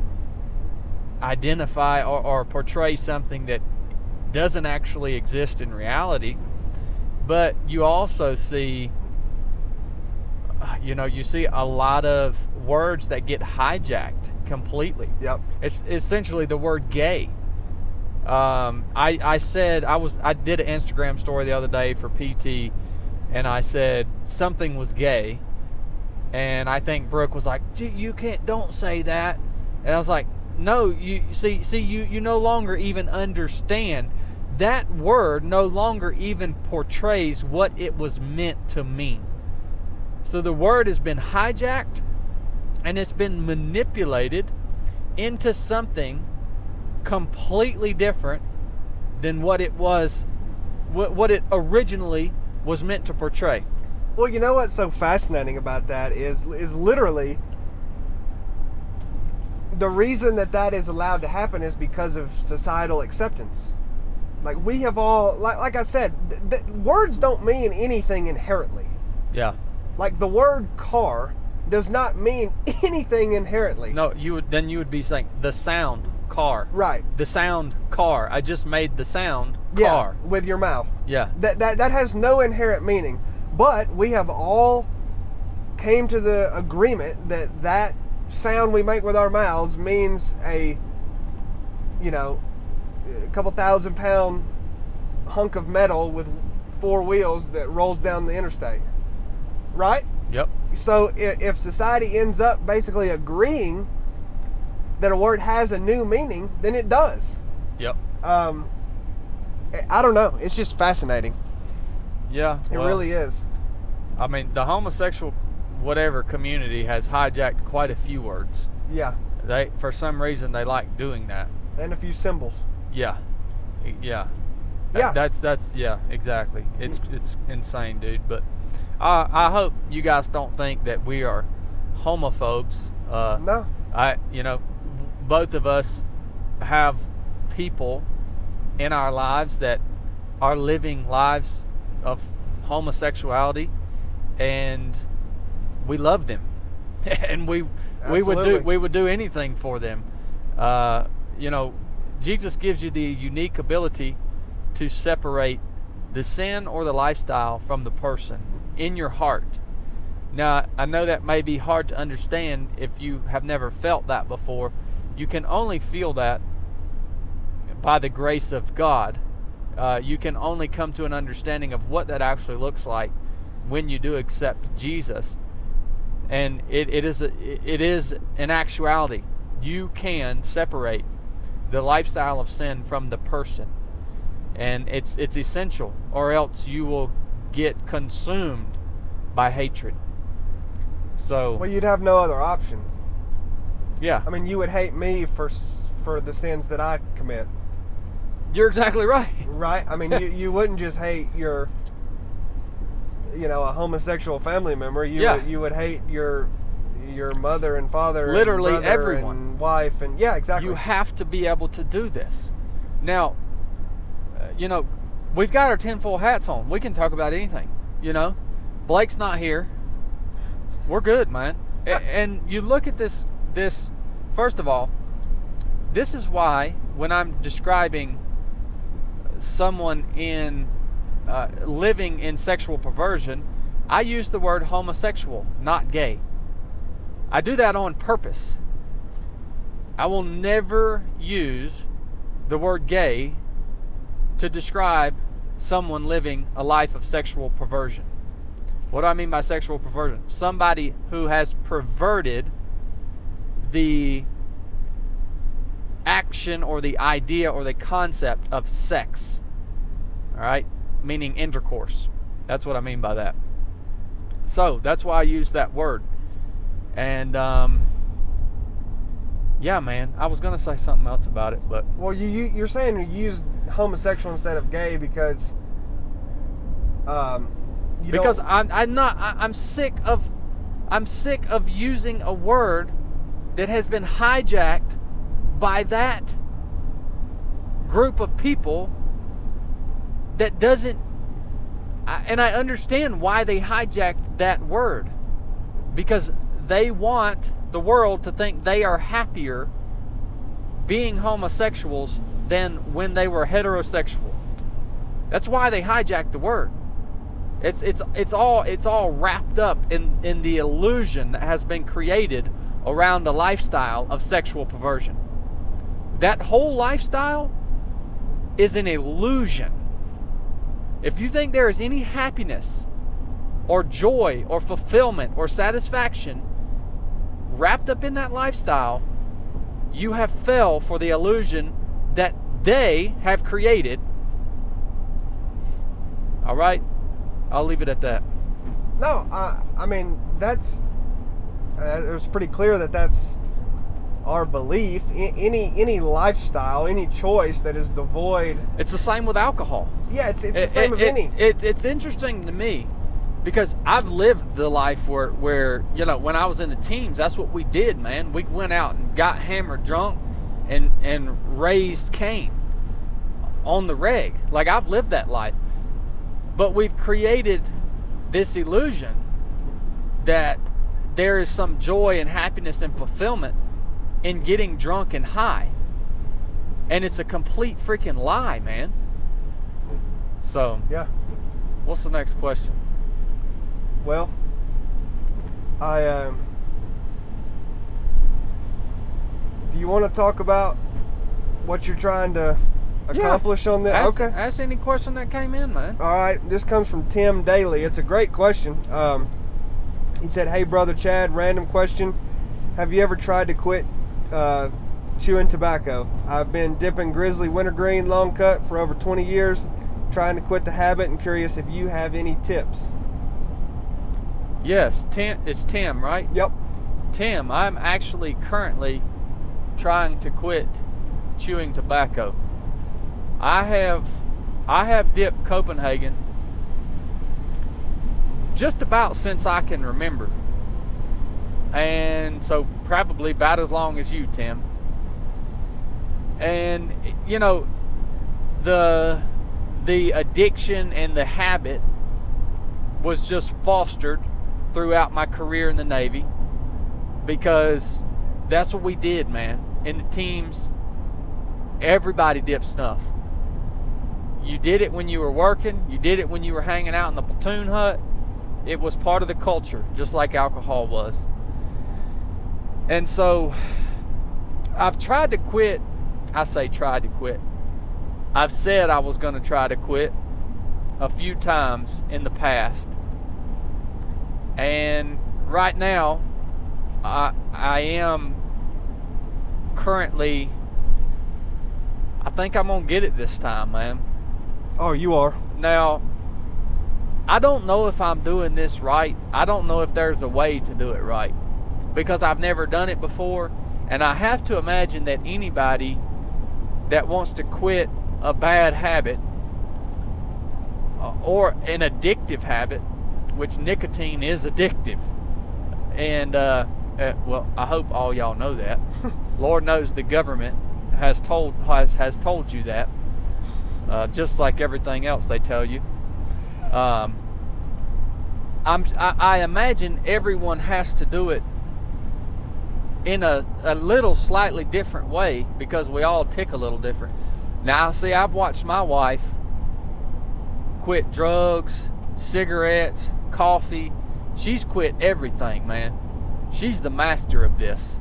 identify or, or portray something that doesn't actually exist in reality, but you also see, *sighs* you know, you see a lot of words that get hijacked completely. Yep. It's essentially the word gay. Um, I, I said I was I did an Instagram story the other day for PT, and I said something was gay, and I think Brooke was like, "You can't, don't say that," and I was like, "No, you see, see, you you no longer even understand that word. No longer even portrays what it was meant to mean. So the word has been hijacked, and it's been manipulated into something completely different than what it was what, what it originally was meant to portray Well, you know what's so fascinating about that is is literally the reason that that is allowed to happen is because of societal acceptance. Like we have all, like, like I said, th- th- words don't mean anything inherently. yeah Like the word car does not mean *laughs* anything inherently. no you would then you would be saying the sound car Right. the sound car i just made the sound Yeah. car With your mouth. yeah That, that that has no inherent meaning. But we have all came to the agreement that that sound we make with our mouths means a, you know, a couple thousand pound hunk of metal with four wheels that rolls down the interstate. Right? Yep. So if society ends up basically agreeing that a word has a new meaning, then it does. Yep. Um, I- I don't know. It's just fascinating. Yeah. It well, really is. I mean, the homosexual whatever community has hijacked quite a few words. Yeah. They for some reason they like doing that. And a few symbols. Yeah. Yeah. Yeah. That's that's yeah, exactly. It's it's insane, dude, but I I hope you guys don't think that we are homophobes. Uh No. I you know, both of us have people in our lives that are living lives of homosexuality and we love them. *laughs* and we we would do we would do anything for them. Uh, you know, Jesus gives you the unique ability to separate the sin or the lifestyle from the person in your heart. Now, I know that may be hard to understand if you have never felt that before. You can only feel that by the grace of God. Uh, you can only come to an understanding of what that actually looks like when you do accept Jesus. And it, it is a, it is an actuality. You can separate the lifestyle of sin from the person. And it's it's essential or else you will get consumed by hatred. So Well, you'd have no other option. yeah, I mean, you would hate me for for the sins that I commit, you're exactly right. right? I mean, you, *laughs* you wouldn't just hate your, you know, a homosexual family member. You Yeah. would, you would hate your your mother and father, Literally brother everyone. and wife, and yeah, exactly. You have to be able to do this. Now, uh, you know, we've got our tinfoil hats on. We can talk about anything. You know, Blake's not here. We're good, man. *laughs* And you look at this. This, first of all, this is why when I'm describing someone in uh, living in sexual perversion, I use the word homosexual, not gay. I do that on purpose. I will never use the word gay to describe someone living a life of sexual perversion. What do I mean by sexual perversion? Somebody who has perverted the action or the idea or the concept of sex. All right? Meaning intercourse. That's what I mean by that. So that's why I use that word. And um, yeah, man, I was gonna say something else about it, but Well, you, you you're saying you use homosexual instead of gay because, um, you because don't, I'm I'm not I, I'm sick of I'm sick of using a word that has been hijacked by that group of people that doesn't and I understand why they hijacked that word because they want the world to think they are happier being homosexuals than when they were heterosexual. That's why they hijacked the word. It's it's it's all it's all wrapped up in in the illusion that has been created around a lifestyle of sexual perversion. That whole lifestyle is an illusion. If you think there is any happiness or joy or fulfillment or satisfaction wrapped up in that lifestyle, you have fell for the illusion that they have created. All right? I'll leave it at that. no. I I mean that's uh, it was pretty clear that that's our belief. I, any any lifestyle, any choice that is devoid. It's the same with alcohol. Yeah, it's it's the same it- of it- any. it- it's interesting to me because I've lived the life where, where, you know, when I was in the teams, that's what we did, man. We went out and got hammered drunk and, and raised Cain on the reg. Like, I've lived that life. But we've created this illusion that there is some joy and happiness and fulfillment in getting drunk and high. And it's a complete freaking lie, man. So, yeah. what's the next question? Well, I um. Do you want to talk about what you're trying to accomplish on this? Ask, okay. Ask any question that came in, man. All right, this comes from Tim Daly. It's a great question. Um, he said, "Hey, brother Chad, random question: Have you ever tried to quit uh, chewing tobacco? I've been dipping Grizzly Wintergreen Long Cut for over 20 years, trying to quit the habit, and curious if you have any tips." Yes, Tim. It's Tim, right? Yep. Tim, I'm actually currently trying to quit chewing tobacco. I have I have dipped Copenhagen just about since I can remember. And so probably about as long as you, Tim. And you know, the the addiction and the habit was just fostered throughout my career in the Navy because that's what we did, man. In the teams, everybody dipped snuff. You did it when you were working, you did it when you were hanging out in the platoon hut. It was part of the culture, just like alcohol was. And so I've tried to quit. I say tried to quit. I've said I was going to try to quit a few times in the past. And right now, I, I am currently, I think I'm going to get it this time, man. Oh, you are. Now, I don't know if I'm doing this right. I don't know if there's a way to do it right because I've never done it before. And I have to imagine that anybody that wants to quit a bad habit uh, or an addictive habit, which nicotine is addictive, and uh, uh, well, I hope all y'all know that. *laughs* Lord knows the government has told has has told you that, uh, just like everything else they tell you. Um, I'm I, I imagine everyone has to do it in a, a little slightly different way because we all tick a little different. Now, see, I've watched my wife quit drugs, cigarettes, coffee. She's quit everything, man. She's the master of this.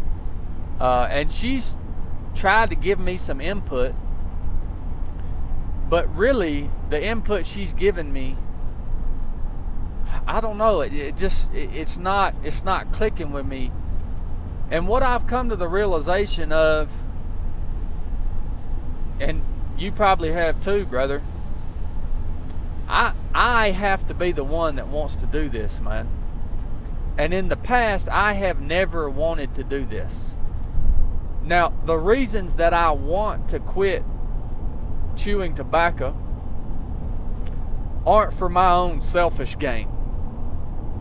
Uh, and she's tried to give me some input, but really, the input she's given me, I don't know. It, it just it, it's not it's not clicking with me. And what I've come to the realization of, and you probably have too, brother. I I have to be the one that wants to do this, man. And in the past, I have never wanted to do this. Now, the reasons that I want to quit chewing tobacco aren't for my own selfish gain.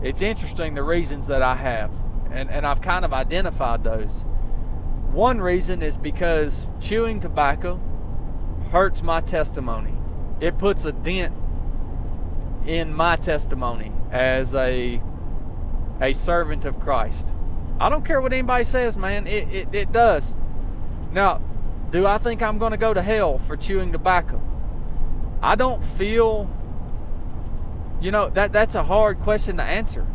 It's interesting the reasons that I have, and, and I've kind of identified those. One reason is because chewing tobacco hurts my testimony. It puts a dent in my testimony as a a servant of Christ. I don't care what anybody says, man. It, it, it does. Now, do I think I'm going to go to hell for chewing tobacco? I don't feel. You know that that's a hard question to answer.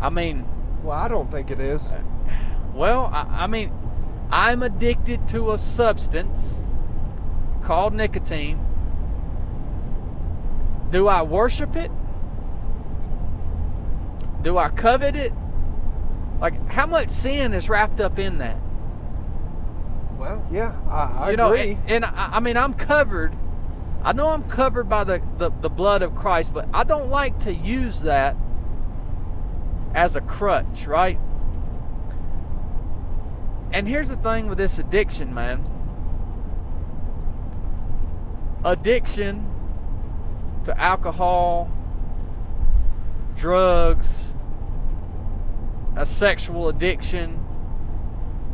I mean, Well, I don't think it is. Uh, well, I, I mean, I'm addicted to a substance called nicotine. Do I worship it? Do I covet it? Like, how much sin is wrapped up in that? Well, yeah, I, I you know, agree. and, and I, I mean, I'm covered. I know I'm covered by the, the, the blood of Christ, but I don't like to use that as a crutch, right? And here's the thing with this addiction, man. Addiction to alcohol, drugs, a sexual addiction.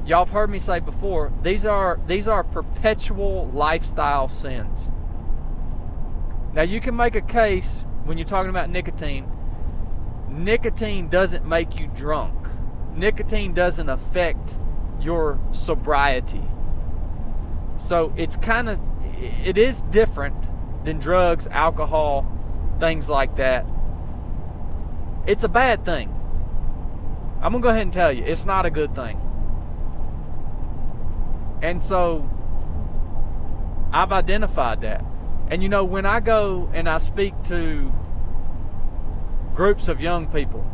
Y'all have heard me say before, these are these are perpetual lifestyle sins. Now you can make a case when you're talking about nicotine. Nicotine doesn't make you drunk. Nicotine doesn't affect your sobriety. So it's kind of it is different than drugs, alcohol, things like that. It's a bad thing. I'm gonna go ahead and tell you, it's not a good thing. And so I've identified that. And you know, when I go and I speak to groups of young people,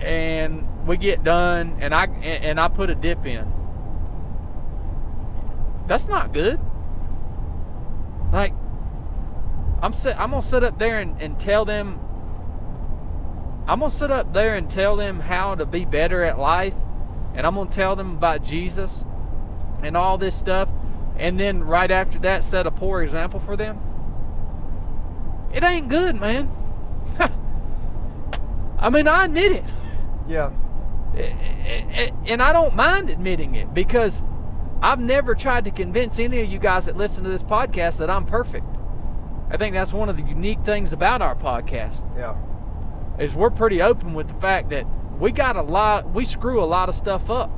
and we get done, and I and I put a dip in. That's not good. Like, I'm sit, I'm gonna sit up there and, and tell them. I'm gonna sit up there and tell them how to be better at life, and I'm gonna tell them about Jesus, and all this stuff, and then right after that set a poor example for them. It ain't good, man. *laughs* I mean, I admit it. Yeah. And I don't mind admitting it because I've never tried to convince any of you guys that listen to this podcast that I'm perfect. I think that's one of the unique things about our podcast. Yeah. Is we're pretty open with the fact that we got a lot we screw a lot of stuff up.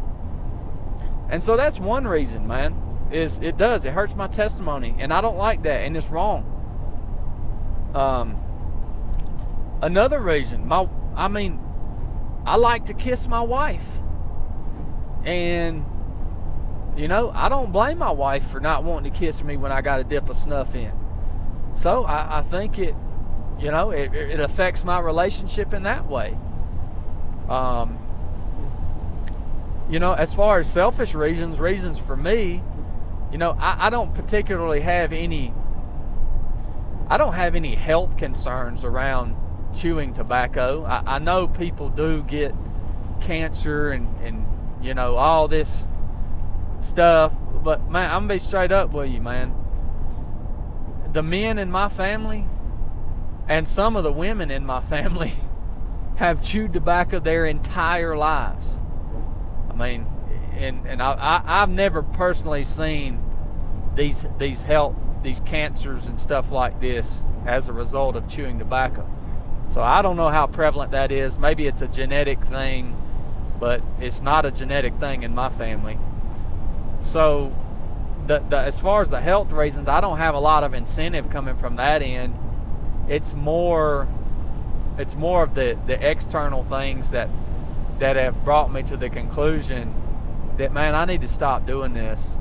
And so that's one reason, man. Is it does. It hurts my testimony. And I don't like that and it's wrong. Um another reason, my I mean, I like to kiss my wife. And, you know, I don't blame my wife for not wanting to kiss me when I got a dip of snuff in. So I, I think it, you know, it, it affects my relationship in that way. Um, you know, as far as selfish reasons, reasons for me, you know, I, I don't particularly have any, I don't have any health concerns around chewing tobacco. I, I know people do get cancer and, and you know all this stuff, but man, I'm gonna be straight up with you, man. The men in my family and some of the women in my *laughs* family have chewed tobacco their entire lives. I mean, and and I, I I've never personally seen these these health these cancers and stuff like this as a result of chewing tobacco. So I don't know how prevalent that is. Maybe it's a genetic thing, but it's not a genetic thing in my family. So the, the as far as the health reasons, I don't have a lot of incentive coming from that end. It's more it's more of the, the external things that that have brought me to the conclusion that man, I need to stop doing this.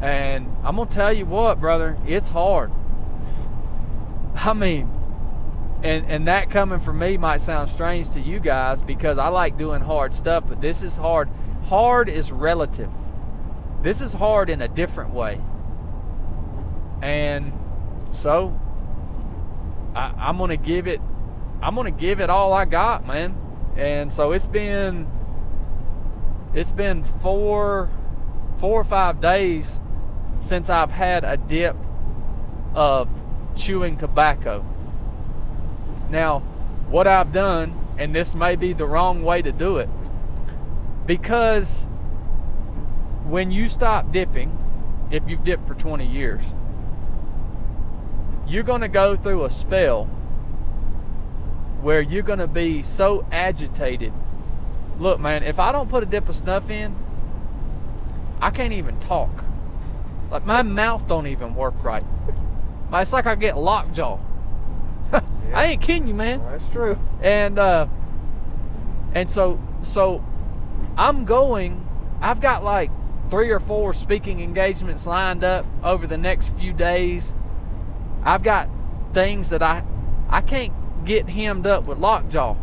And I'm gonna tell you what, brother, it's hard. I mean, and and that coming from me might sound strange to you guys because I like doing hard stuff, but this is hard. Hard is relative. This is hard in a different way. And so I, I'm gonna give it I'm gonna give it all I got, man. And so it's been it's been four four or five days since I've had a dip of chewing tobacco. Now, what I've done, and this may be the wrong way to do it, because when you stop dipping, if you've dipped for 20 years, you're going to go through a spell where you're going to be so agitated. Look, man, if I don't put a dip of snuff in, I can't even talk. Like my mouth don't even work right. It's like I get lockjaw. *laughs* I ain't kidding you, man. That's true. And uh, and so so I'm going. I've got like three or four speaking engagements lined up over the next few days. I've got things that I I can't get hemmed up with lockjaw.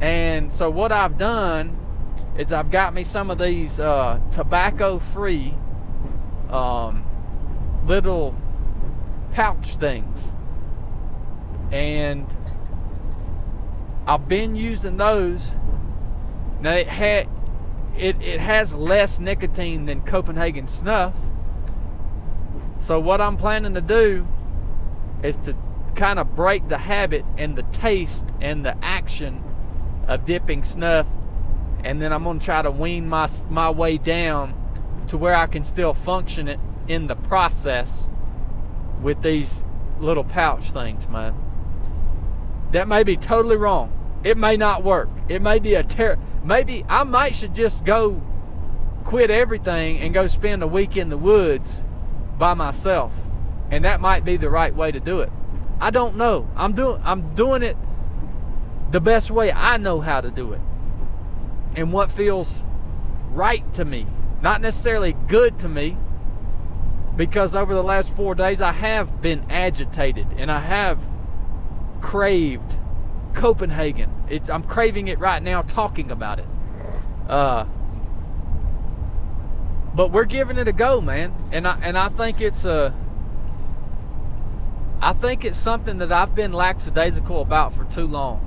And so what I've done is I've got me some of these uh, tobacco-free um, little pouch things and I've been using those. Now it had it, it has less nicotine than Copenhagen snuff. So what I'm planning to do is to kind of break the habit and the taste and the action of dipping snuff and then I'm going to try to wean my my way down to where I can still function it in the process with these little pouch things, man. That may be totally wrong. It may not work. It may be a ter maybe I might should just go quit everything and go spend a week in the woods by myself. And that might be the right way to do it. I don't know. I'm doing I'm doing it the best way I know how to do it and what feels right to me, not necessarily good to me, because over the last four days I have been agitated and I have craved Copenhagen. It's, I'm craving it right now talking about it. Uh, but we're giving it a go, man, and I and I think it's a. I think it's something that I've been lackadaisical about for too long.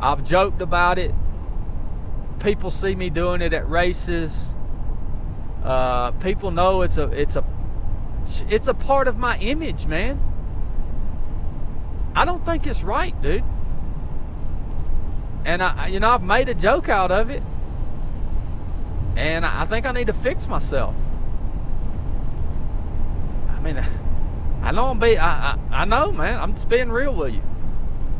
I've joked about it. People see me doing it at races. Uh, people know it's a it's a it's a part of my image, man. I don't think it's right, dude. And I, you know, I've made a joke out of it, and I think I need to fix myself. I mean, *laughs* I know I'm be, I, I, I know, man. I'm just being real with you.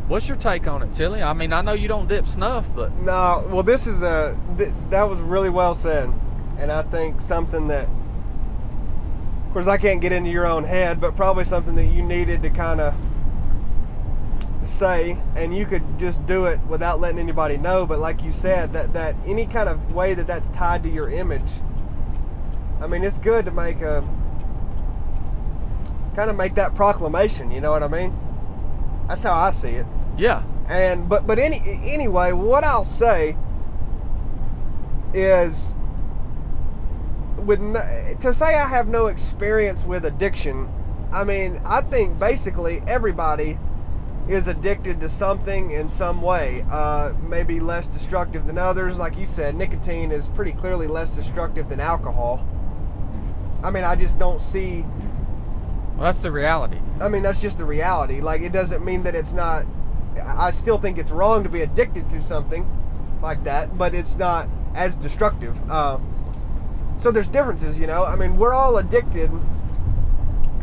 What's your take on it, Chili? I mean, I know you don't dip snuff, but No, well, this is a th- that was really well said, and I think something that, of course, I can't get into your own head, but probably something that you needed to kind of say, and you could just do it without letting anybody know. But like you said, that that any kind of way that that's tied to your image, I mean, it's good to make a kind of make that proclamation. You know what I mean? That's how I see it. yeah, And but but any anyway, what I'll say is with no, to say I have no experience with addiction. I mean, I think basically everybody is addicted to something in some way. Uh, maybe less destructive than others. Like you said, nicotine is pretty clearly less destructive than alcohol. I mean, I just don't see well, that's the reality. I mean, that's just the reality. Like, it doesn't mean that it's not. I still think it's wrong to be addicted to something like that, but it's not as destructive. Uh, so there's differences, you know. I mean, we're all addicted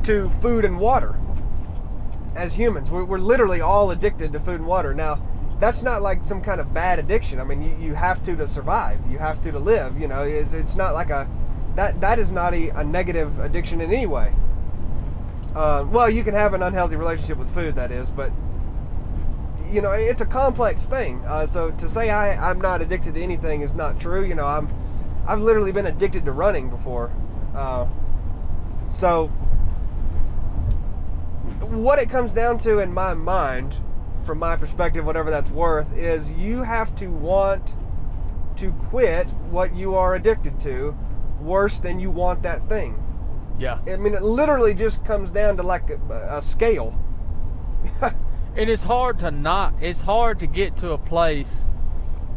to food and water as humans. We're, we're literally all addicted to food and water. Now, that's not like some kind of bad addiction. I mean, you, you have to to survive. You have to to live. You know, it, it's not like a that that is not a, a negative addiction in any way. Uh, well, you can have an unhealthy relationship with food, that is, but you know, it's a complex thing. Uh, so to say I, I'm not addicted to anything is not true. You know, I'm I've literally been addicted to running before. Uh, so what it comes down to in my mind, from my perspective, whatever that's worth, is you have to want to quit what you are addicted to worse than you want that thing. Yeah, I mean, it literally just comes down to like a, a scale. *laughs* and it's hard to not. It's hard to get to a place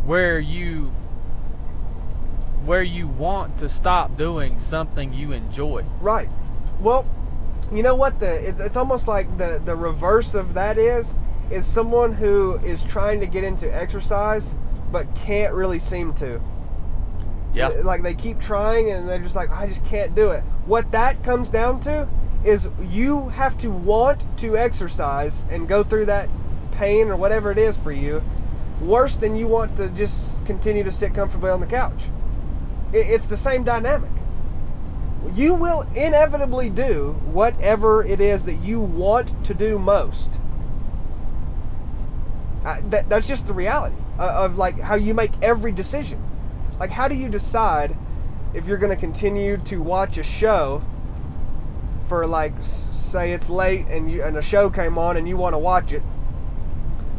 where you where you want to stop doing something you enjoy. Right. Well, you know what the it's, it's almost like the the reverse of that is is someone who is trying to get into exercise but can't really seem to. Yeah, uh, Like they keep trying and they're just like I just can't do it. What that comes down to is you have to want to exercise and go through that pain or whatever it is for you worse than you want to just continue to sit comfortably on the couch. It, it's the same dynamic. You will inevitably do whatever it is that you want to do most. I, that, that's just the reality uh, of like how you make every decision. Like, how do you decide if you're going to continue to watch a show for like, say it's late and you and a show came on and you want to watch it,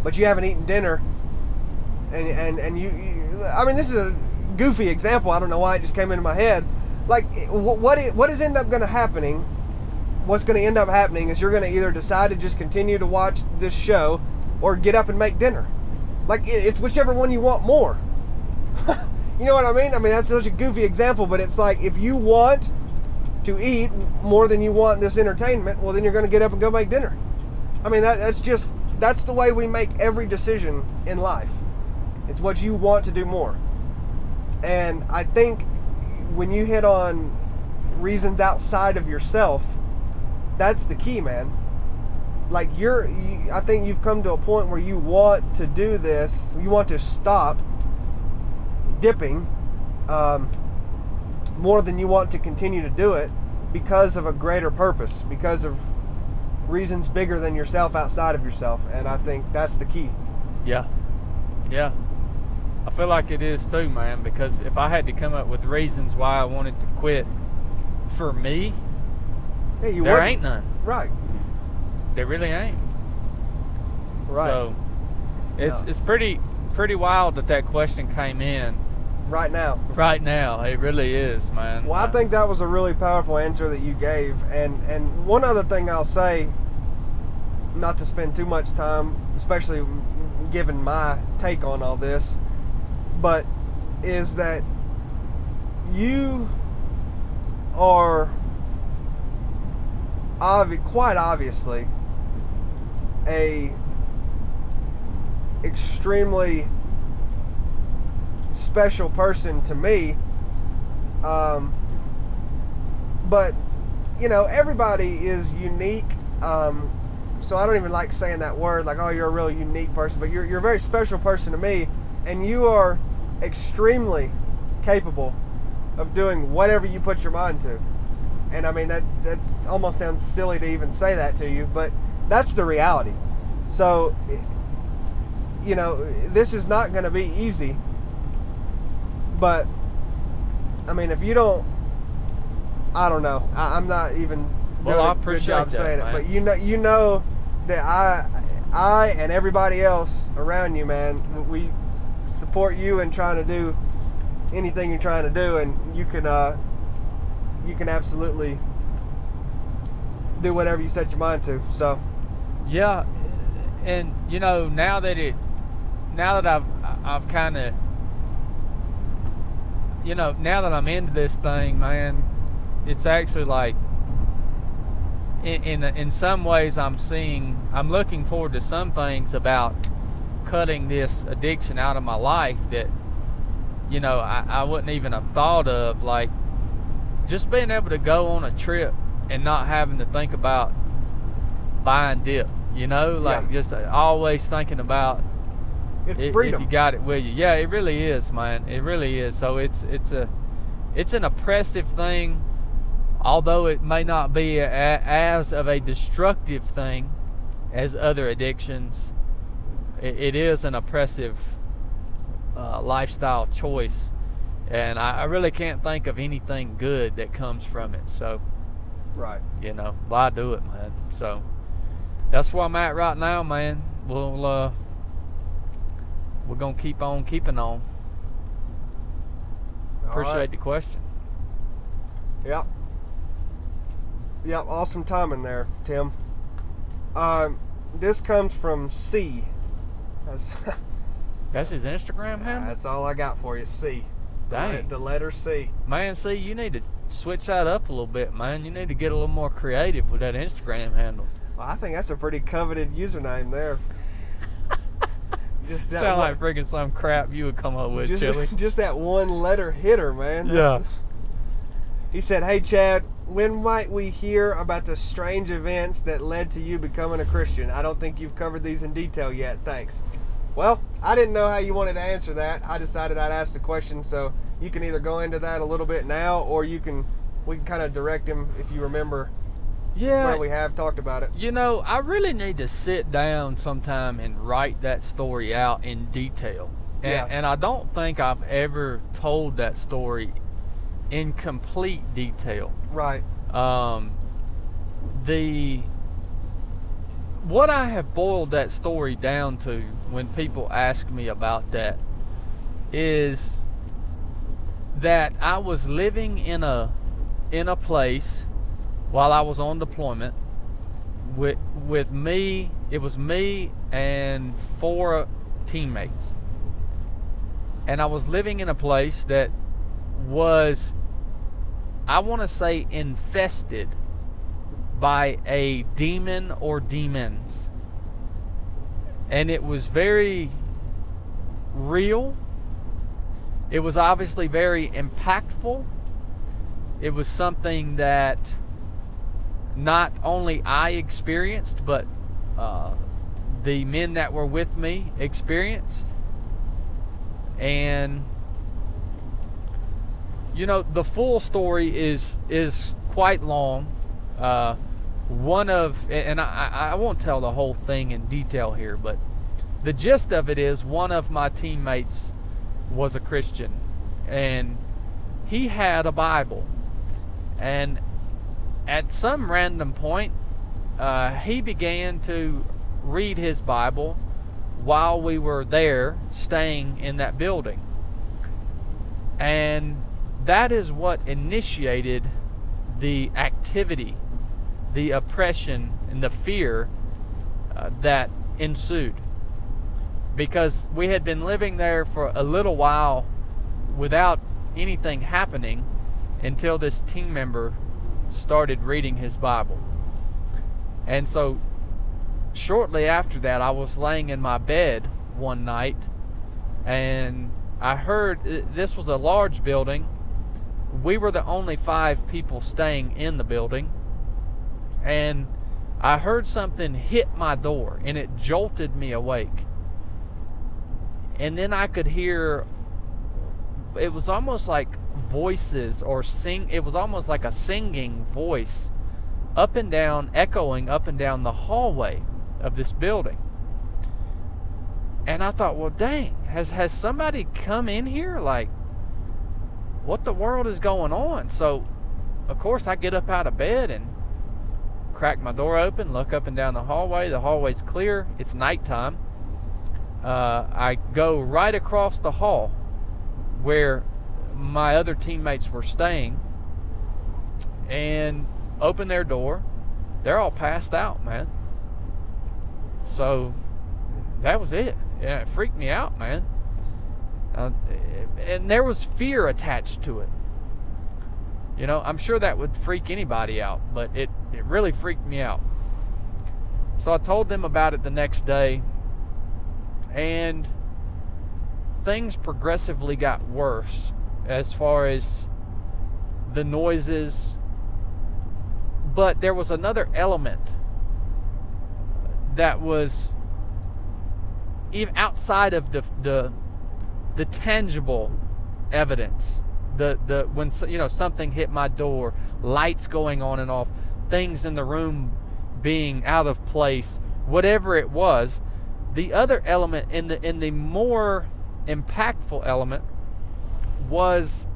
but you haven't eaten dinner, and and and you, you I mean, this is a goofy example. I don't know why it just came into my head. Like, what what is end up going to happening? What's going to end up happening is you're going to either decide to just continue to watch this show, or get up and make dinner. Like, it's whichever one you want more. *laughs* You know what I mean? I mean, that's such a goofy example, but it's like if you want to eat more than you want this entertainment, well, then you're going to get up and go make dinner. I mean, that, that's just, that's the way we make every decision in life. It's what you want to do more. And I think when you hit on reasons outside of yourself, that's the key, man. Like you're, you, I think you've come to a point where you want to do this, you want to stop dipping um, more than you want to continue to do it because of a greater purpose, because of reasons bigger than yourself outside of yourself. And I think that's the key. Yeah. Yeah. I feel like it is too, man, because if I had to come up with reasons why I wanted to quit for me, Yeah, there wouldn't. ain't none. Right. There really ain't. Right. So it's No. it's pretty pretty wild that that question came in right now. right now. It really is, man. Well, I think that was a really powerful answer that you gave, and and one other thing I'll say, not to spend too much time, especially given my take on all this, but is that you are obvi- quite obviously a extremely special person to me um, but you know everybody is unique um, so i don't even like saying that word like oh you're a real unique person but you're, you're a very special person to me and you are extremely capable of doing whatever you put your mind to and i mean that that almost sounds silly to even say that to you but that's the reality so you know this is not going to be easy but I mean, if you don't, I don't know. I, I'm not even Well, doing I a good job that, saying man. it, but you know, you know that I, I and everybody else around you, man, we support you in trying to do anything you're trying to do, and you can, uh, you can absolutely do whatever you set your mind to. So, Yeah, and you know now that it, now that I've I've kind of, you know, now that I'm into this thing, man, it's actually like. In, in in some ways, I'm seeing, I'm looking forward to some things about cutting this addiction out of my life that, you know, I, I wouldn't even have thought of. Like, just being able to go on a trip and not having to think about buying dip. You know, like Yeah. just uh, always thinking about it's i- if freedom. you got it with you. Yeah, it really is, man. It really is. So it's it's a it's an oppressive thing, although it may not be a, as of a destructive thing as other addictions. It, it is an oppressive uh, lifestyle choice, and I, I really can't think of anything good that comes from it. So right. you know, why do it, man? So that's where I'm at right now, man. We'll uh we're gonna keep on keeping on. All Appreciate right. the question. Yeah. Yep, awesome timing there, Tim. Um, this comes from C. That's, *laughs* That's his Instagram handle. that's all I got for you, C. The Dang. The letter C. Man, see, you need to switch that up a little bit, man. You need to get a little more creative with that Instagram handle. Well, I think that's a pretty coveted username there. *laughs* Just that Sound one- like freaking some crap you would come up with, just, Chili. *laughs* just that one letter hitter, man. Yeah. He said, Hey, Chad, when might we hear about the strange events that led to you becoming a Christian? I don't think you've covered these in detail yet. Thanks. Well, I didn't know how you wanted to answer that. I decided I'd ask the question, so you can either go into that a little bit now, or you can, we can kind of direct him if you remember Yeah, where we have talked about it. You know, I really need to sit down sometime and write that story out in detail. And, Yeah. and I don't think I've ever told that story in complete detail. Right. Um, the what I have boiled that story down to when people ask me about that is that I was living in a in a place while I was on deployment with with me it was me and four teammates. And I was living in a place that was I want to say infested by a demon or demons and it was very real it was obviously very impactful it was something that not only I experienced, but uh, the men that were with me experienced. And you know, the full story is is quite long. Uh, one of, and I, I won't tell the whole thing in detail here, but the gist of it is one of my teammates was a Christian and he had a Bible. And at some random point, uh, he began to read his Bible while we were there staying in that building. And that is what initiated the activity, the oppression, and the fear uh, that ensued. Because we had been living there for a little while without anything happening until this team member started reading his Bible. And so shortly after that, I was laying in my bed one night and I heard this was a large building. We were the only five people staying in the building. And I heard something hit my door and it jolted me awake. And then I could hear it was almost like voices or sing it was almost like a singing voice up and down echoing up and down the hallway of this building. And i thought well dang has has somebody come in here? Like what the world is going on? So of course i get up out of bed and crack my door open look up and down the hallway the hallway's clear it's nighttime uh, i go right across the hall where my other teammates were staying and open their door. They're all passed out, man. So that was it. Yeah, it freaked me out, man. Uh, and there was fear attached to it. You know, I'm sure that would freak anybody out, but it, it really freaked me out. So I told them about it the next day, and things progressively got worse as far as the noises. But there was another element that was even outside of the the the tangible evidence the the when you know something hit my door lights going on and off things in the room being out of place whatever it was the other element in the in the more impactful element was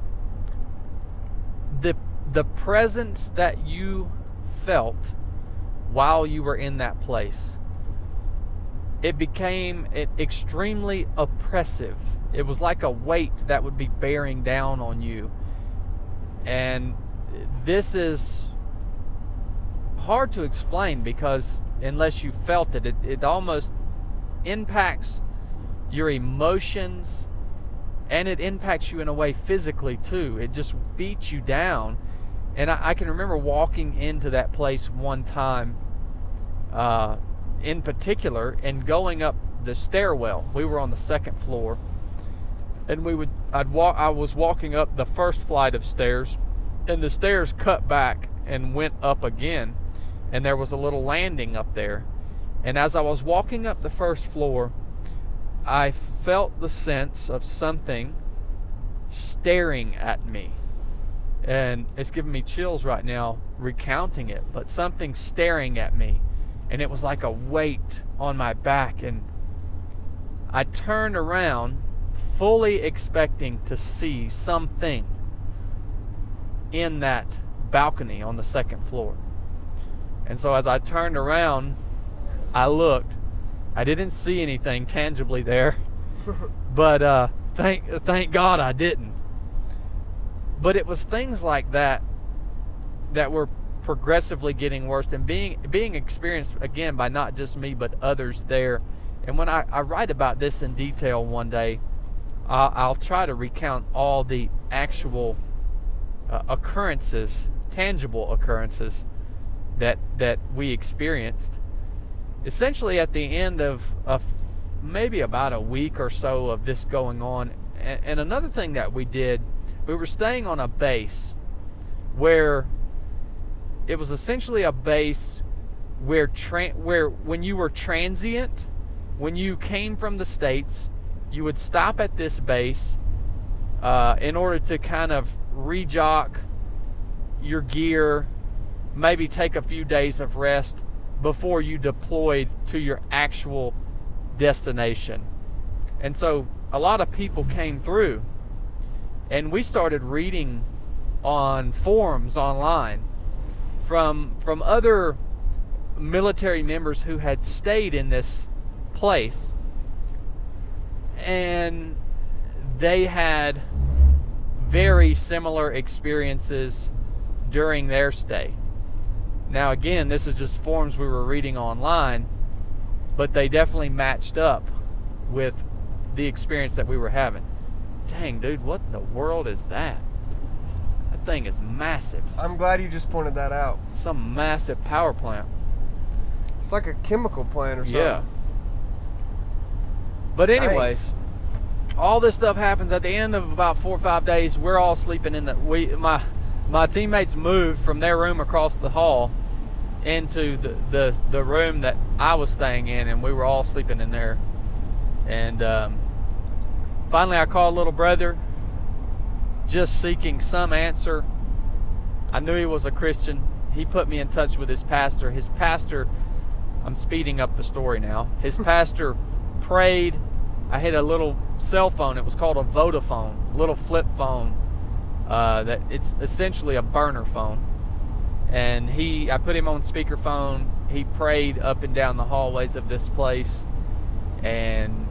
the the presence that you felt while you were in that place. It became extremely oppressive. It was like a weight that would be bearing down on you. And this is hard to explain because unless you felt it, it, it almost impacts your emotions, and it impacts you in a way physically too. It just beats you down. And I, I can remember walking into that place one time, uh, in particular, and going up the stairwell. We were on the second floor, and we would I'd walk. I was walking up the first flight of stairs, and the stairs cut back and went up again, and there was a little landing up there. And as I was walking up the first floor, I felt the sense of something staring at me. And it's giving me chills right now recounting it, but something staring at me. And it was like a weight on my back. And I turned around, fully expecting to see something in that balcony on the second floor. And so as I turned around, I looked I didn't see anything tangibly there, *laughs* but uh, thank thank God I didn't. But it was things like that that were progressively getting worse and being being experienced again by not just me but others there. And when I, I write about this in detail one day, I'll, I'll try to recount all the actual uh, occurrences, tangible occurrences that that we experienced. Essentially at the end of, of maybe about a week or so of this going on and, and another thing that we did we were staying on a base where it was essentially a base where tra- where when you were transient when you came from the states you would stop at this base uh, in order to kind of rejock your gear maybe take a few days of rest before you deployed to your actual destination. And so a lot of people came through, and we started reading on forums online from from other military members who had stayed in this place and they had very similar experiences during their stay. Now, again, this is just forms we were reading online, but they definitely matched up with the experience that we were having. Dang, dude, what in the world is that? That thing is massive. I'm glad you just pointed that out. Some massive power plant. It's like a chemical plant or something. Yeah. But anyways, all this stuff happens at the end of about four or five days. We're all sleeping in the we my my teammates moved from their room across the hall into the the, the room that I was staying in, and we were all sleeping in there. And um, finally, I called little brother, just seeking some answer. I knew he was a Christian. He put me in touch with his pastor. His pastor, I'm speeding up the story now. His *laughs* pastor prayed. I had a little cell phone. It was called a Vodafone, little flip phone. Uh, that it's essentially a burner phone. And he, I put him on speakerphone. He prayed up and down the hallways of this place, and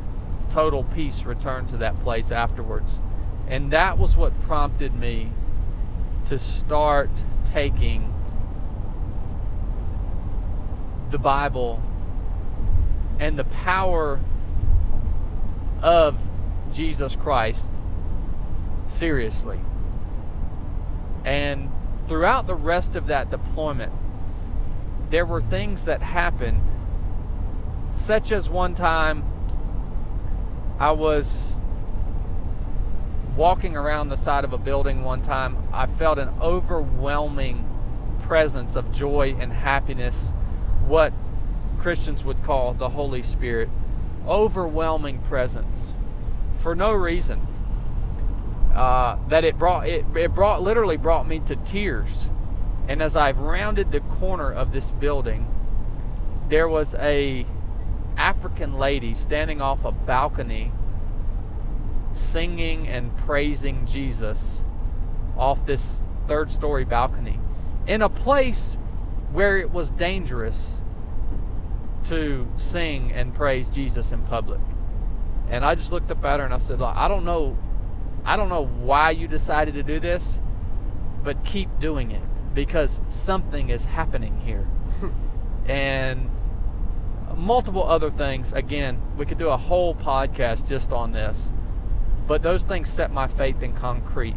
total peace returned to that place afterwards. And that was what prompted me to start taking the Bible and the power of Jesus Christ seriously. And throughout the rest of that deployment, there were things that happened, such as one time I was walking around the side of a building one time. I felt an overwhelming presence of joy and happiness, what Christians would call the Holy Spirit overwhelming presence for no reason. Uh, that it brought it, it brought literally brought me to tears. And as I've rounded the corner of this building, there was a African lady standing off a balcony singing and praising Jesus off this third story balcony in a place where it was dangerous to sing and praise Jesus in public. And I just looked up at her and I said, I don't know I don't know why you decided to do this, but keep doing it because something is happening here. *laughs* and multiple other things. Again, we could do a whole podcast just on this. But those things set my faith in concrete.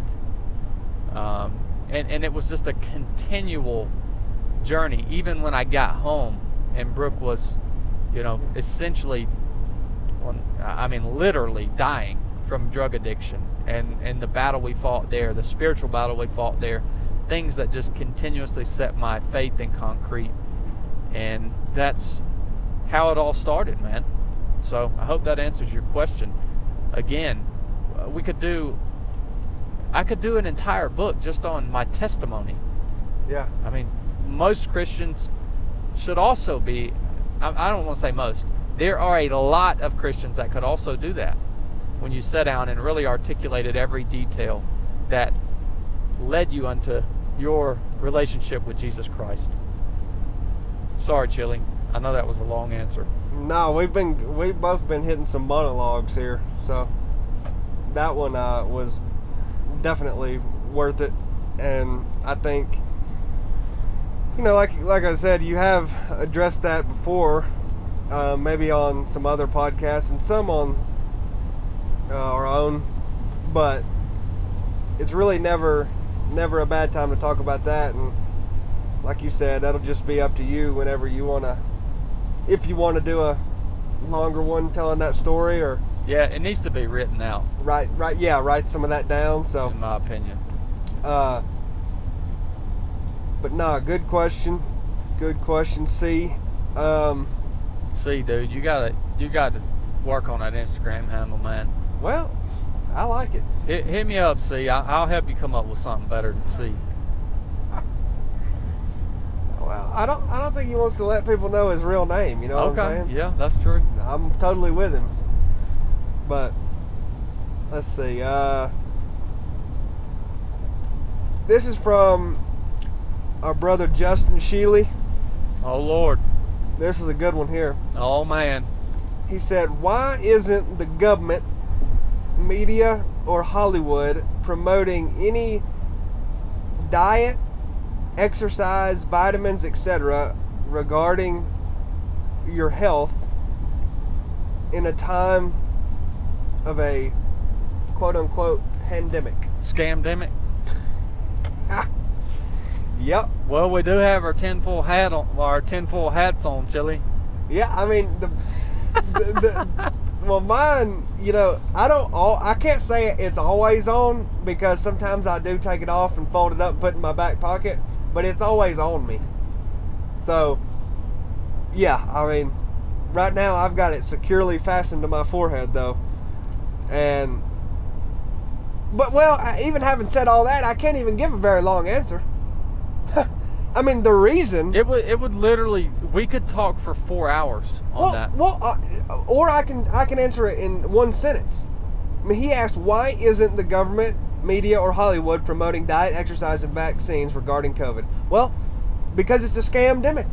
Um, and, and it was just a continual journey, even when I got home and Brooke was, you know, essentially, I mean, literally dying from drug addiction and, and the battle we fought there, the spiritual battle we fought there, things that just continuously set my faith in concrete. And that's how it all started, man. So I hope that answers your question. Again, uh, we could do, I could do an entire book just on my testimony. Yeah. I mean, most Christians should also be, I, don't want to say most, there are a lot of Christians that could also do that when you sat down and really articulated every detail that led you unto your relationship with Jesus Christ. Sorry, Chili. I know that was a long answer. No, we've been we've both been hitting some monologues here, so that one uh, was definitely worth it, and I think you know, like like I said, you have addressed that before, uh, maybe on some other podcasts and some on uh, our own, but it's really never never a bad time to talk about that. And like you said, that'll just be up to you whenever you wanna, if you want to do a longer one telling that story or. Yeah, it needs to be written out. Right, right, yeah, write some of that down. So, in my opinion. Uh, but nah, good question. Good question, C. Um, C, dude, you gotta you gotta work on that Instagram handle, man. Well, I like it. Hit, hit me up, C. I, I'll help you come up with something better than C. Well, I don't. I don't think he wants to let people know his real name. You know what I'm okay. saying? Yeah, that's true. I'm totally with him. But let's see. Uh, this is from our brother Justin Sheely. Oh Lord. This is a good one here. Oh man. He said, "Why isn't the government, media, or Hollywood promoting any diet, exercise, vitamins, etc., regarding your health in a time of a quote unquote pandemic?" Scamdemic. Yep. Well, we do have our tinfoil hat on, our tinfoil hats on, Chili. Yeah, I mean the, the, the *laughs* well mine, you know, I don't all I can't say it's always on because sometimes I do take it off and fold it up and put it in my back pocket, but it's always on me. So, yeah, I mean, right now I've got it securely fastened to my forehead though. And but well, even having said all that, I can't even give a very long answer. *laughs* I mean, the reason It would it would literally we could talk for four hours on well, that. well, uh, or I can I can answer it in one sentence. I mean, he asked why isn't the government, media, or Hollywood promoting diet, exercise, and vaccines regarding COVID? Well, because it's a scam-demic.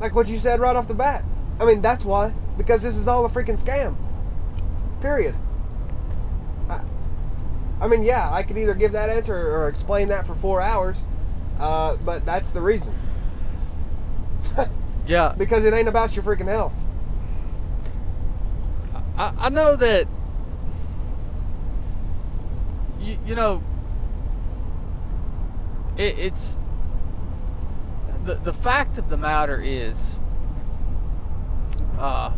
Like what you said right off the bat. I mean, that's why. Because this is all a freaking scam. Period. I, I mean, yeah, I could either give that answer or explain that for four hours, uh, but that's the reason. *laughs* yeah, because it ain't about your freaking health. I, I know that you, you know it, it's the the fact of the matter is uh,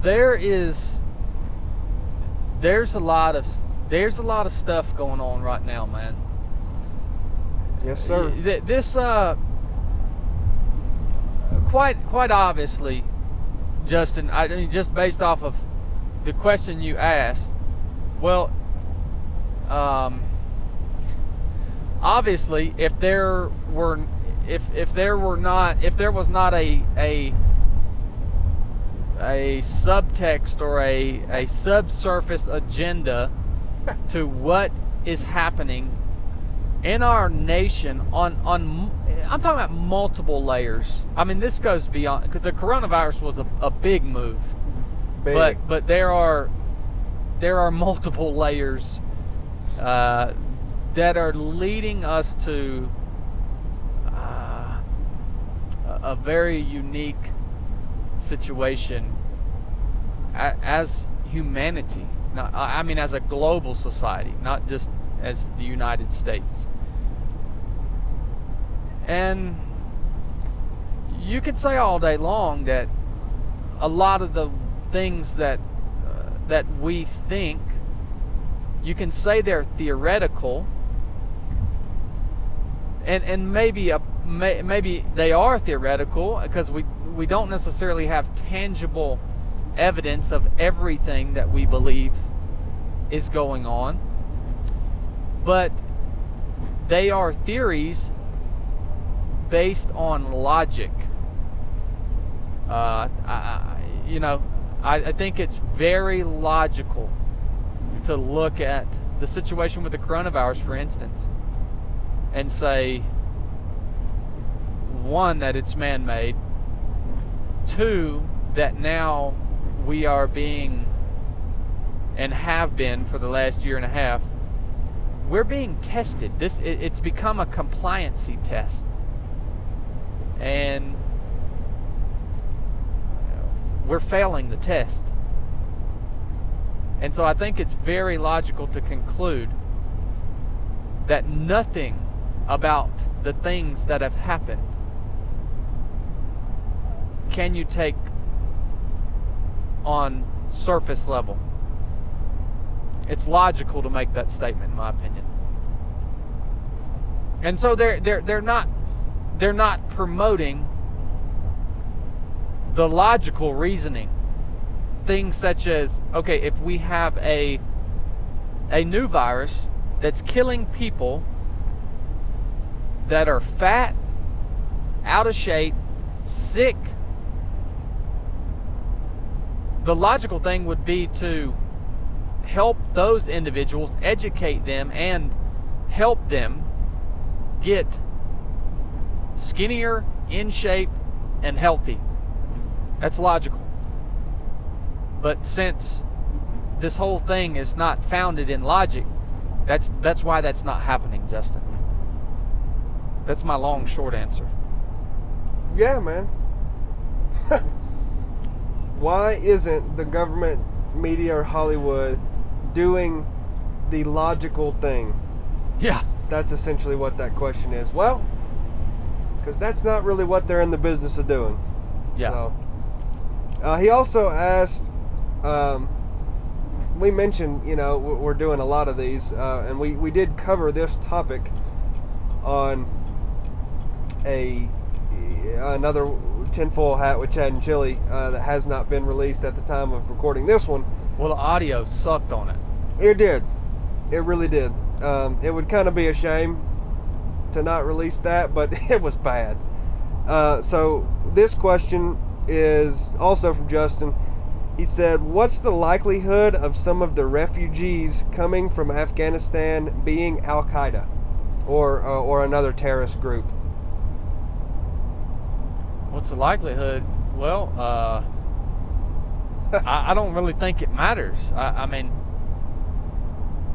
there is there's a lot of there's a lot of stuff going on right now, man. Yes, sir. Th- This uh quite quite obviously, Justin. I mean, just based off of the question you asked. Well, um, obviously, if there were if if there were not if there was not a a a subtext or a a subsurface agenda *laughs* to what is happening in our nation on on I'm talking about multiple layers. I mean, this goes beyond the coronavirus was a, a big move, Big. but but there are there are multiple layers uh, that are leading us to uh, a, very unique situation as humanity. Not, I mean, as a global society, not just as the United States. And you could say all day long that a lot of the things that uh, that we think you can say they're theoretical. And and maybe a may, maybe they are theoretical because we we don't necessarily have tangible evidence of everything that we believe is going on. But they are theories based on logic. Uh, I, you know, I, I think it's very logical to look at the situation with the coronavirus, for instance, and say, one, that it's man made, two, that now we are being and have been for the last year and a half we're being tested. This it, it's become a compliancy test, and we're failing the test. And so I think it's very logical to conclude that nothing about the things that have happened can you take on surface level. It's logical to make that statement, in my opinion. And so they're they're they're not they're not promoting the logical reasoning. Things such as okay, if we have a a new virus that's killing people that are fat out of shape, sick. The logical thing would be to help those individuals, educate them, and help them get skinnier, in shape, and healthy. That's logical. But since this whole thing is not founded in logic, that's that's why that's not happening, Justin. That's my long short answer. Yeah, man. *laughs* why isn't the government, media, or Hollywood doing the logical thing? Yeah. That's essentially what that question is. Well, because that's not really what they're in the business of doing. Yeah. So, uh, he also asked, um, we mentioned, you know, we're doing a lot of these, uh, and we, we did cover this topic on a another tinfoil hat with Chad and Chili uh, that has not been released at the time of recording this one. Well, the audio sucked on it. It did. It really did. Um, it would kind of be a shame to not release that, but *laughs* it was bad. Uh, so this question is also from Justin. He said, "What's the likelihood of some of the refugees coming from Afghanistan being Al Qaeda, or uh, or another terrorist group?" What's the likelihood? Well, uh, *laughs* I, I, don't really think it matters. I, I mean,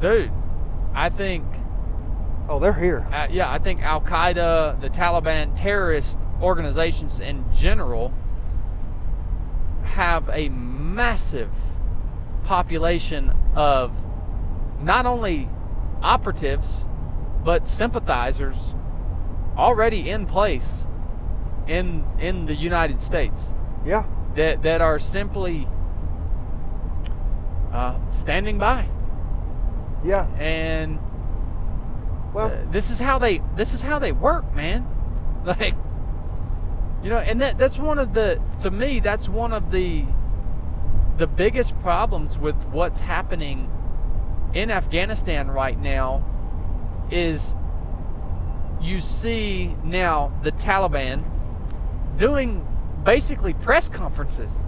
dude, I think. Oh, they're here. Uh, yeah, I think Al Qaeda, the Taliban, terrorist organizations in general have a massive population of not only operatives but sympathizers already in place in in the United States. Yeah. That that are simply uh, standing by. Yeah. And well, uh, this is how they this is how they work, man. *laughs* Like you know, and that that's one of the to me that's one of the the biggest problems with what's happening in Afghanistan right now is you see now the Taliban doing basically press conferences.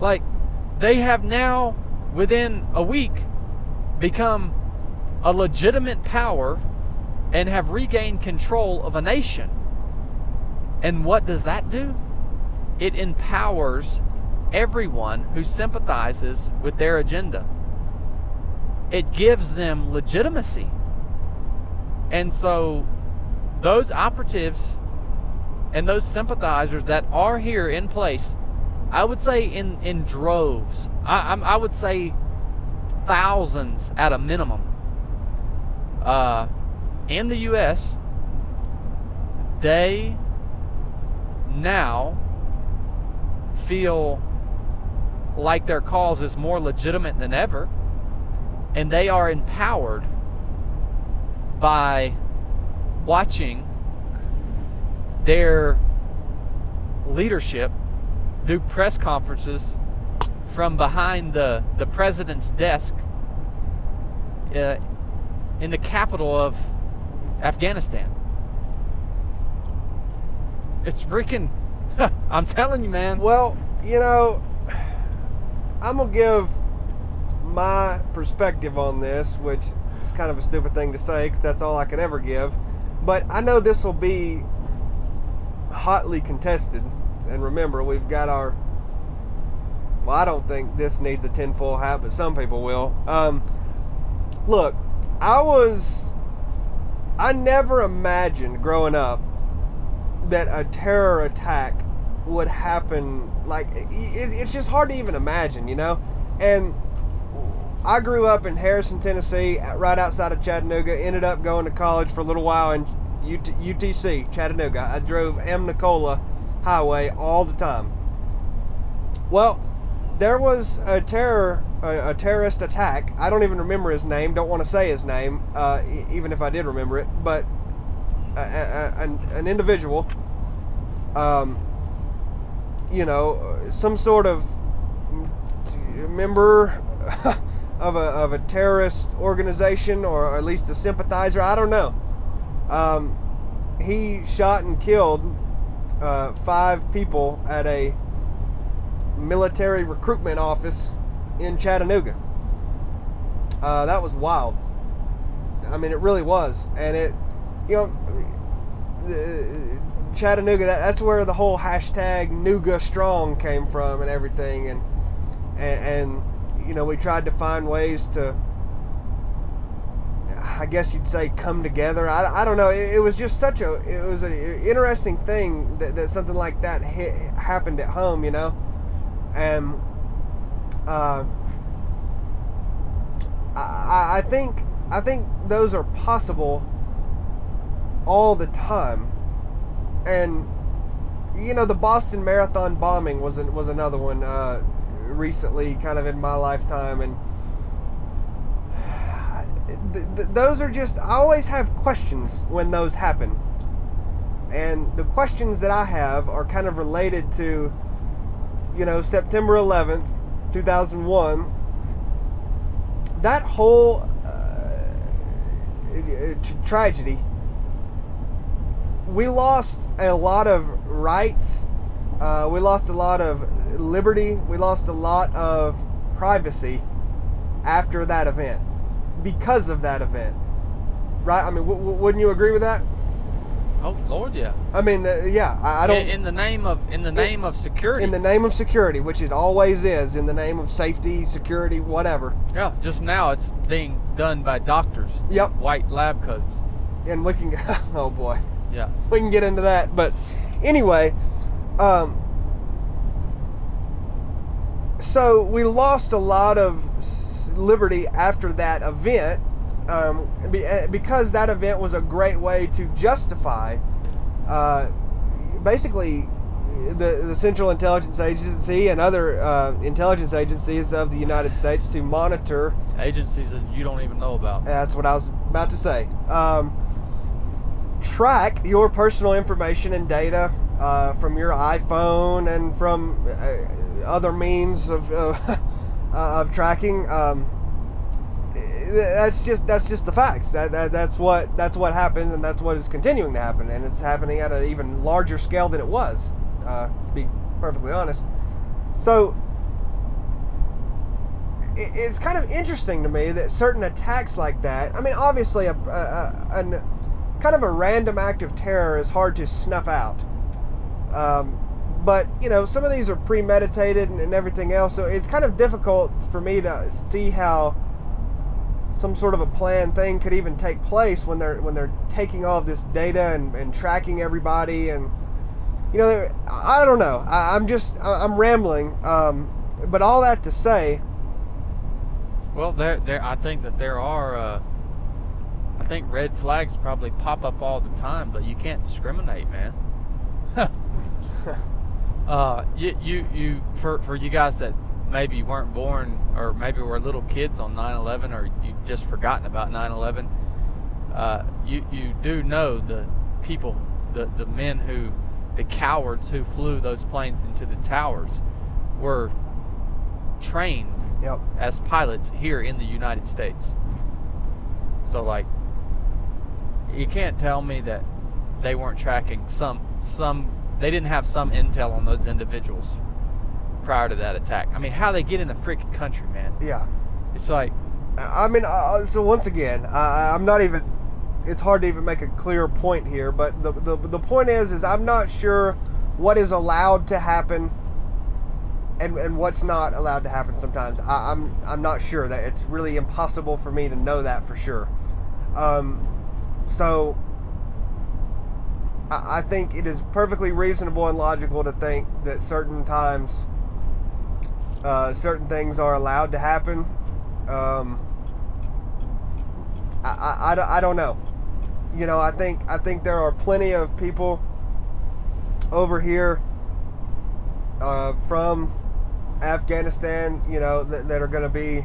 Like they have now within a week become a legitimate power and have regained control of a nation. And what does that do? It empowers everyone who sympathizes with their agenda. It gives them legitimacy. And so those operatives and those sympathizers that are here in place, I would say in, in droves, I, I, would say thousands at a minimum, uh, in the U.S., they now feel like their cause is more legitimate than ever, and they are empowered by watching their leadership do press conferences from behind the, the president's desk uh, in the capital of Afghanistan. It's freaking. *laughs* I'm telling you, man. Well, you know, I'm gonna give my perspective on this, which is kind of a stupid thing to say because that's all I can ever give. But I know this will be hotly contested. And remember, we've got our. Well, I don't think this needs a tinfoil hat, but some people will. Um, look, I was. I never imagined growing up that a terror attack would happen. Like, it, it's just hard to even imagine, you know? And I grew up in Harrison, Tennessee, right outside of Chattanooga. Ended up going to college for a little while in UT, UTC, Chattanooga. I drove Amnicola Highway all the time. Well, there was a terror, a, a, terrorist attack. I don't even remember his name. Don't want to say his name, uh, even if I did remember it. But a, a, an, an individual, um, you know, some sort of member *laughs* of a, of a terrorist organization or at least a sympathizer. I don't know. Um, he shot and killed uh, five people at a military recruitment office in Chattanooga. Uh, that was wild. I mean, it really was, and it, you know, Chattanooga. That, that's where the whole hashtag Nooga Strong came from, and everything, and, and and you know, we tried to find ways to. I guess you'd say come together. I, I don't know. It, it was just such a it was an interesting thing that, that something like that hit, happened at home, you know, and uh, I, I think I think those are possible all the time, and you know the Boston Marathon bombing was an, was another one uh, recently, kind of in my lifetime, and *sighs* th- th- those are just I always have questions when those happen, and the questions that I have are kind of related to, you know, September 11th, 2001. That whole uh, tragedy. We lost a lot of rights. Uh, we lost a lot of liberty. We lost a lot of privacy after that event because of that event. Right? I mean, w- w- wouldn't you agree with that? Oh Lord, yeah. I mean, uh, yeah. I, I don't. In, in, the name of in the name of security. In the name of security, which it always is, in the name of safety, security, whatever. Yeah. Just now, it's being done by doctors. Yep. White lab coats. And we can. *laughs* Oh boy. Yeah. We can get into that, but anyway, um, so we lost a lot of liberty after that event um, because that event was a great way to justify uh, basically the, the Central Intelligence Agency and other uh, intelligence agencies of the United States to monitor agencies that you don't even know about. That's what I was about to say. Um, track your personal information and data uh, from your iPhone and from uh, other means of *laughs* uh, of tracking. Um, that's just that's just the facts. That, that that's what that's what happened, and that's what is continuing to happen, and it's happening at an even larger scale than it was. Uh, to be perfectly honest, so it, it's kind of interesting to me that certain attacks like that. I mean, obviously, a, a, a, kind of a random act of terror is hard to snuff out. Um, but you know, some of these are premeditated and, and everything else, so it's kind of difficult for me to see how some sort of a planned thing could even take place when they're when they're taking all of this data and, and tracking everybody and you know I don't know. I, am just I'm rambling um, but all that to say well there there I think that there are uh, I think red flags probably pop up all the time but you can't discriminate man. *laughs* *laughs* Uh, you, you you for for you guys that maybe weren't born or maybe were little kids on 9-11 or you just forgotten about 9-11 uh, you, you do know the people the, the men who the cowards who flew those planes into the towers were trained yep. as pilots here in the united states so like you can't tell me that they weren't tracking some some they didn't have some intel on those individuals prior to that attack. I mean, how they get in the freaking country, man. Yeah. It's like. I mean, uh, so once again, I, I'm not even. It's hard to even make a clear point here, but the, the the point is, is I'm not sure what is allowed to happen and, and what's not allowed to happen sometimes. I, am I'm, I'm not sure that it's really impossible for me to know that for sure. Um, so I, I think it is perfectly reasonable and logical to think that certain times uh, certain things are allowed to happen. Um, I, I, I, don't know. You know, I think I think there are plenty of people over here uh, from Afghanistan, you know, that, that are going to be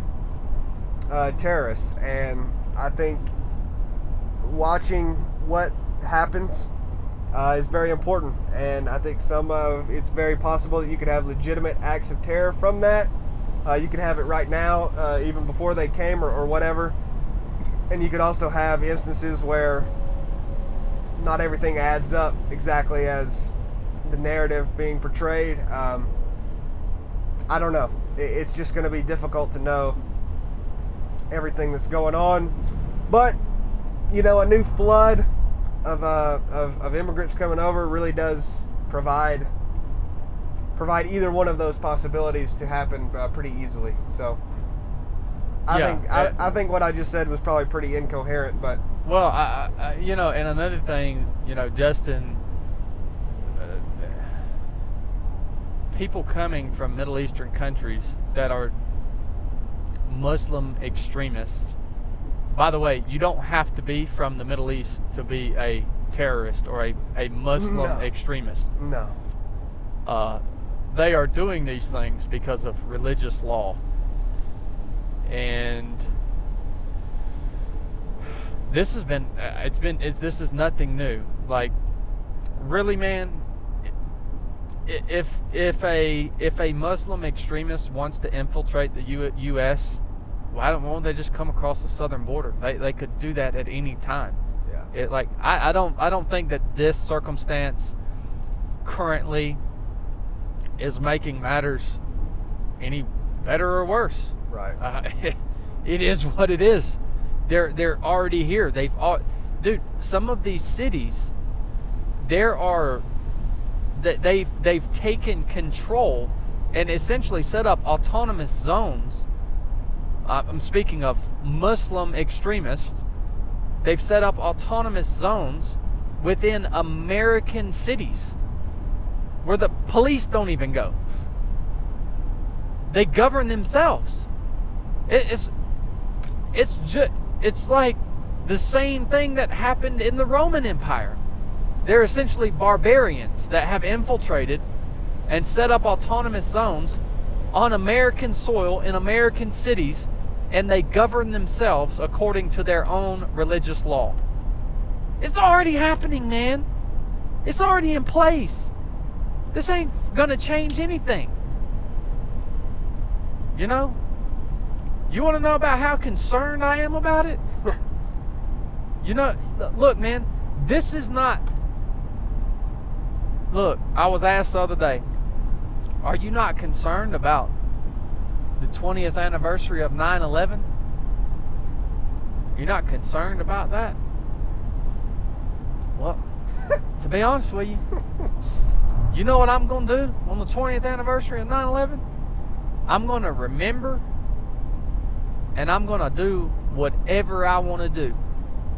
uh, terrorists, and I think watching what happens uh, is very important. And I think some of it's very possible that you could have legitimate acts of terror from that. Uh, you could have it right now, uh, even before they came or, or whatever. And you could also have instances where not everything adds up exactly as the narrative being portrayed. Um, I don't know. It's just going to be difficult to know everything that's going on. But you know, a new flood of, uh, of, of immigrants coming over really does provide provide either one of those possibilities to happen uh, pretty easily. So I Yeah, think I, I think what I just said was probably pretty incoherent, but Well, I, I, I- you know, and another thing, you know, Justin, uh, people coming from Middle Eastern countries that are Muslim extremists. By the way, you don't have to be from the Middle East to be a terrorist or a, a Muslim No. extremist. no. Uh, they are doing these things because of religious law. And this has been, uh, it's been, it's, this is nothing new. Like, really, man, if if a if a Muslim extremist wants to infiltrate the U, U.S., why don't, why don't they just come across the southern border? They, they could do that at any time. Yeah. It like I, I don't I don't think that this circumstance currently is making matters any better or worse. Right. Uh, *laughs* it is what it is. They're they're already here. They've all, dude. Some of these cities, there are that they've they've taken control and essentially set up autonomous zones. Uh, I'm speaking of Muslim extremists. They've set up autonomous zones within American cities where the police don't even go. They govern themselves. It, it's it's just it's like the same thing that happened in the Roman Empire. They're essentially barbarians that have infiltrated and set up autonomous zones on American soil in American cities, and they govern themselves according to their own religious law. It's already happening, man. It's already in place. This ain't gonna change anything. You know? You wanna know about how concerned I am about it? *laughs* you know, look, man, this is not. Look, I was asked the other day, are you not concerned about the 20th anniversary of 9 11? You're not concerned about that? Well, *laughs* to be honest with you, you know what I'm going to do on the 20th anniversary of 9 11? I'm going to remember and I'm going to do whatever I want to do.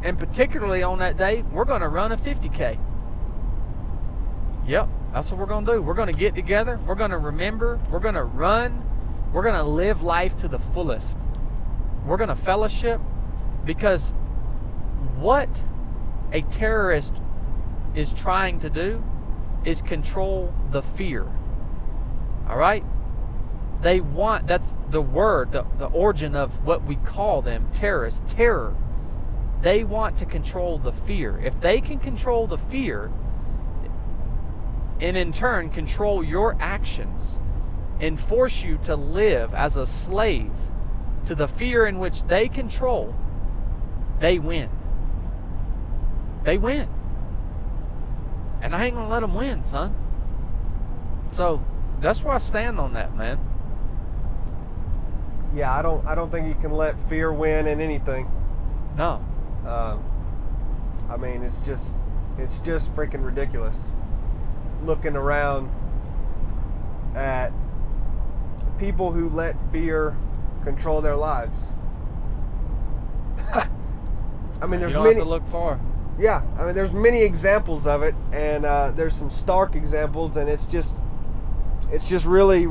And particularly on that day, we're going to run a 50K. Yep, that's what we're going to do. We're going to get together. We're going to remember. We're going to run. We're going to live life to the fullest. We're going to fellowship because what a terrorist is trying to do is control the fear. All right? They want, that's the word, the, the origin of what we call them terrorists, terror. They want to control the fear. If they can control the fear, and in turn control your actions and force you to live as a slave to the fear in which they control, they win. They win. And I ain't gonna let them win, son. So that's where I stand on that, man. Yeah, I don't I don't think you can let fear win in anything. No. Um, I mean, it's just it's just freaking ridiculous. Looking around at people who let fear control their lives. *laughs* I mean, there's don't many. have to look far. Yeah, I mean, there's many examples of it, and uh, there's some stark examples, and it's just, it's just really,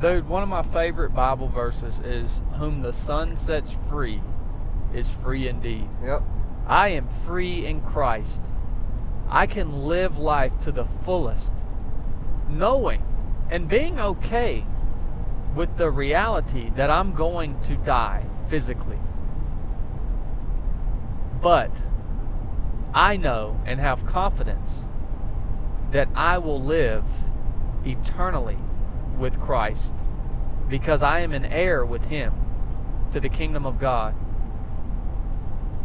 Dude, one of my favorite Bible verses is Whom the Son sets free is free indeed. yep, I am free in Christ. I can live life to the fullest, knowing and being okay with the reality that I'm going to die physically. But I know and have confidence that I will live eternally with Christ because I am an heir with Him to the kingdom of God.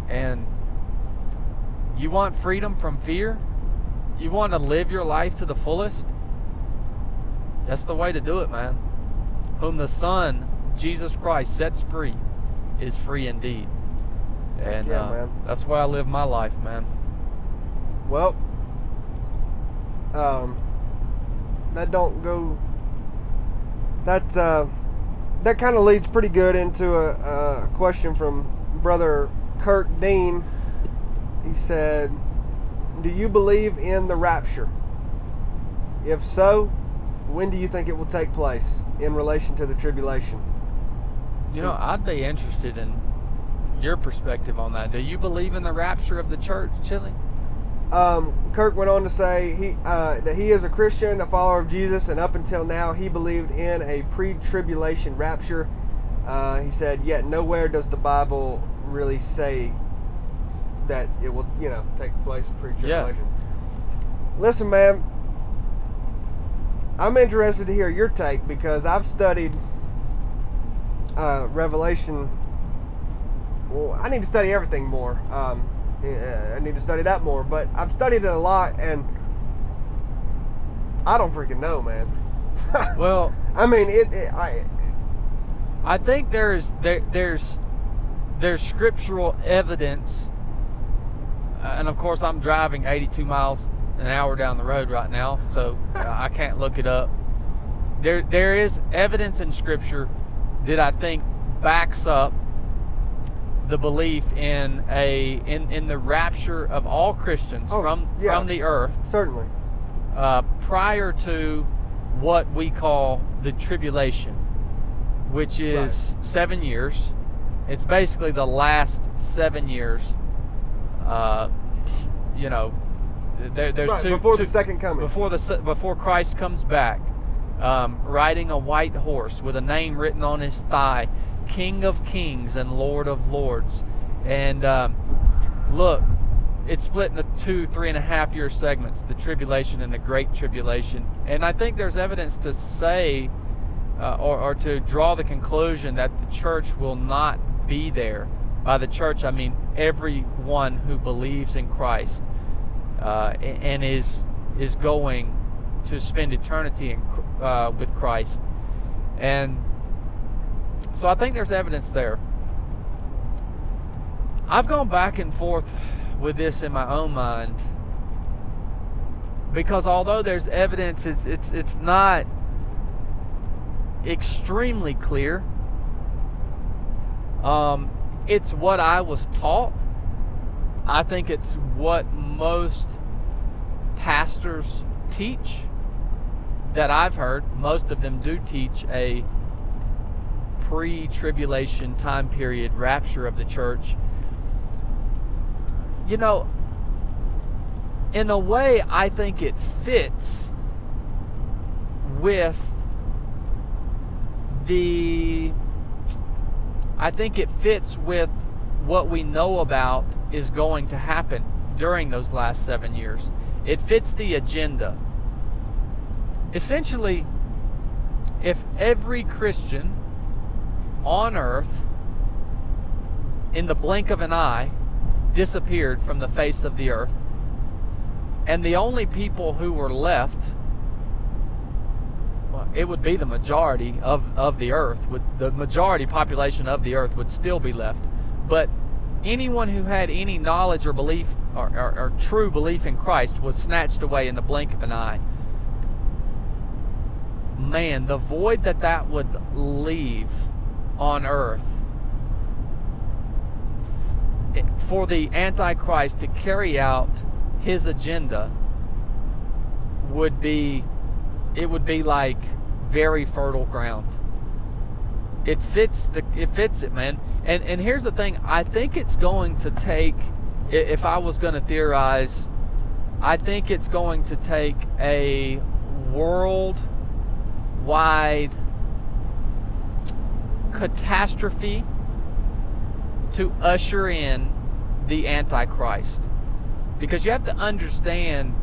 And you want freedom from fear? you want to live your life to the fullest, that's the way to do it, man. Whom the Son, Jesus Christ, sets free is free indeed. And Yeah, uh, man. that's why I live my life, man. Well, um, that don't go. That uh, that kind of leads pretty good into a, a question from brother Kirk Dean. He said, "Do you believe in the rapture? If so, when do you think it will take place in relation to the tribulation?" You know, I'd be interested in your perspective on that. Do you believe in the rapture of the church, Chili? Um, Kirk went on to say he uh, that he is a Christian, a follower of Jesus, and up until now he believed in a pre-tribulation rapture. Uh, he said, yet nowhere does the Bible really say that it will, you know, take place pre-tribulation. Yeah. Listen, man, I'm interested to hear your take because I've studied uh, Revelation. Well, I need to study everything more. Um, uh, I need to study that more, but I've studied it a lot, and I don't freaking know, man. *laughs* Well, I mean, it. it I, I think there's there, there's there's scriptural evidence, uh, and of course I'm driving 82 miles an hour down the road right now, so I can't look it up. There there is evidence in scripture that I think backs up the belief in a in, in the rapture of all Christians Oh, from yeah. from the earth certainly. uh, prior to what we call the tribulation, which is seven years. It's basically the last seven years. Uh, you know, there, there's Right, two before two- the second coming. before the before Christ comes back, um, riding a white horse with a name written on his thigh, King of Kings and Lord of Lords. And um, look, it's split into two, three and a half year segments: the tribulation and the great tribulation. And I think there's evidence to say, uh, or, or to draw the conclusion that the church will not be there. By the church, I mean everyone who believes in Christ uh, and is is going to spend eternity in, uh, with Christ. And so I think there's evidence there. I've gone back and forth with this in my own mind because although there's evidence, it's it's it's not extremely clear. Um, it's what I was taught. I think it's what most pastors teach that I've heard. Most of them do teach a pre tribulation time period rapture of the church. You know, in a way, I think it fits with the. I think it fits with what we know about is going to happen during those last seven years. It fits the agenda. Essentially, if every Christian on earth, in the blink of an eye, disappeared from the face of the earth, and the only people who were left well, it would be the majority of, of the earth would the majority population of the earth would still be left but anyone who had any knowledge or belief or, or, or true belief in christ was snatched away in the blink of an eye. Man the void that that would leave on earth for the antichrist to carry out his agenda would be it would be like very fertile ground it fits the it fits it man. And and here's the thing i think it's going to take if i was going to theorize i think it's going to take a world wide catastrophe to usher in the antichrist. Because you have to understand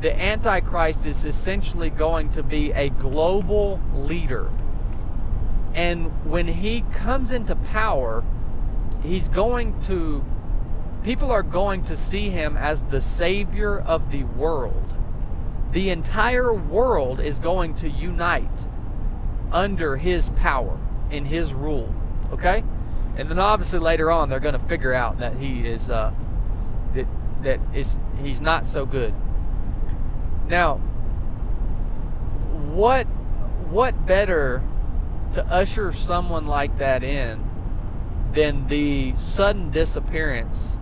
the antichrist is essentially going to be a global leader and when he comes into power he's going to people are going to see him as the savior of the world. The entire world is going to unite under his power in his rule. Okay? And then obviously later on they're going to figure out that he is uh, that that is he's not so good. Now, what what better to usher someone like that in than the sudden disappearance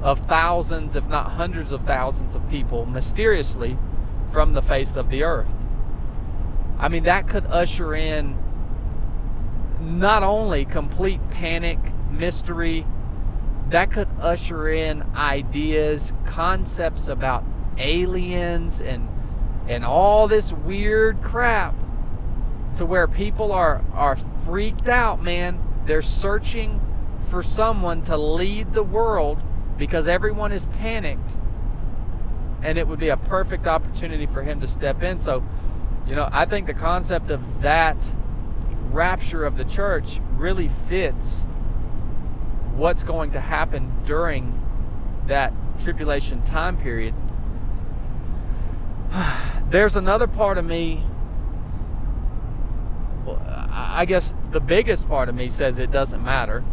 of thousands, if not hundreds of thousands of people mysteriously from the face of the earth? I mean, that could usher in not only complete panic, mystery, that could usher in ideas, concepts about aliens and and all this weird crap to where people are are freaked out, man. They're searching for someone to lead the world because everyone is panicked. And it would be a perfect opportunity for him to step in. So, you know, I think the concept of that rapture of the church really fits what's going to happen during that tribulation time period. *sighs* There's another part of me, I guess the biggest part of me says it doesn't matter.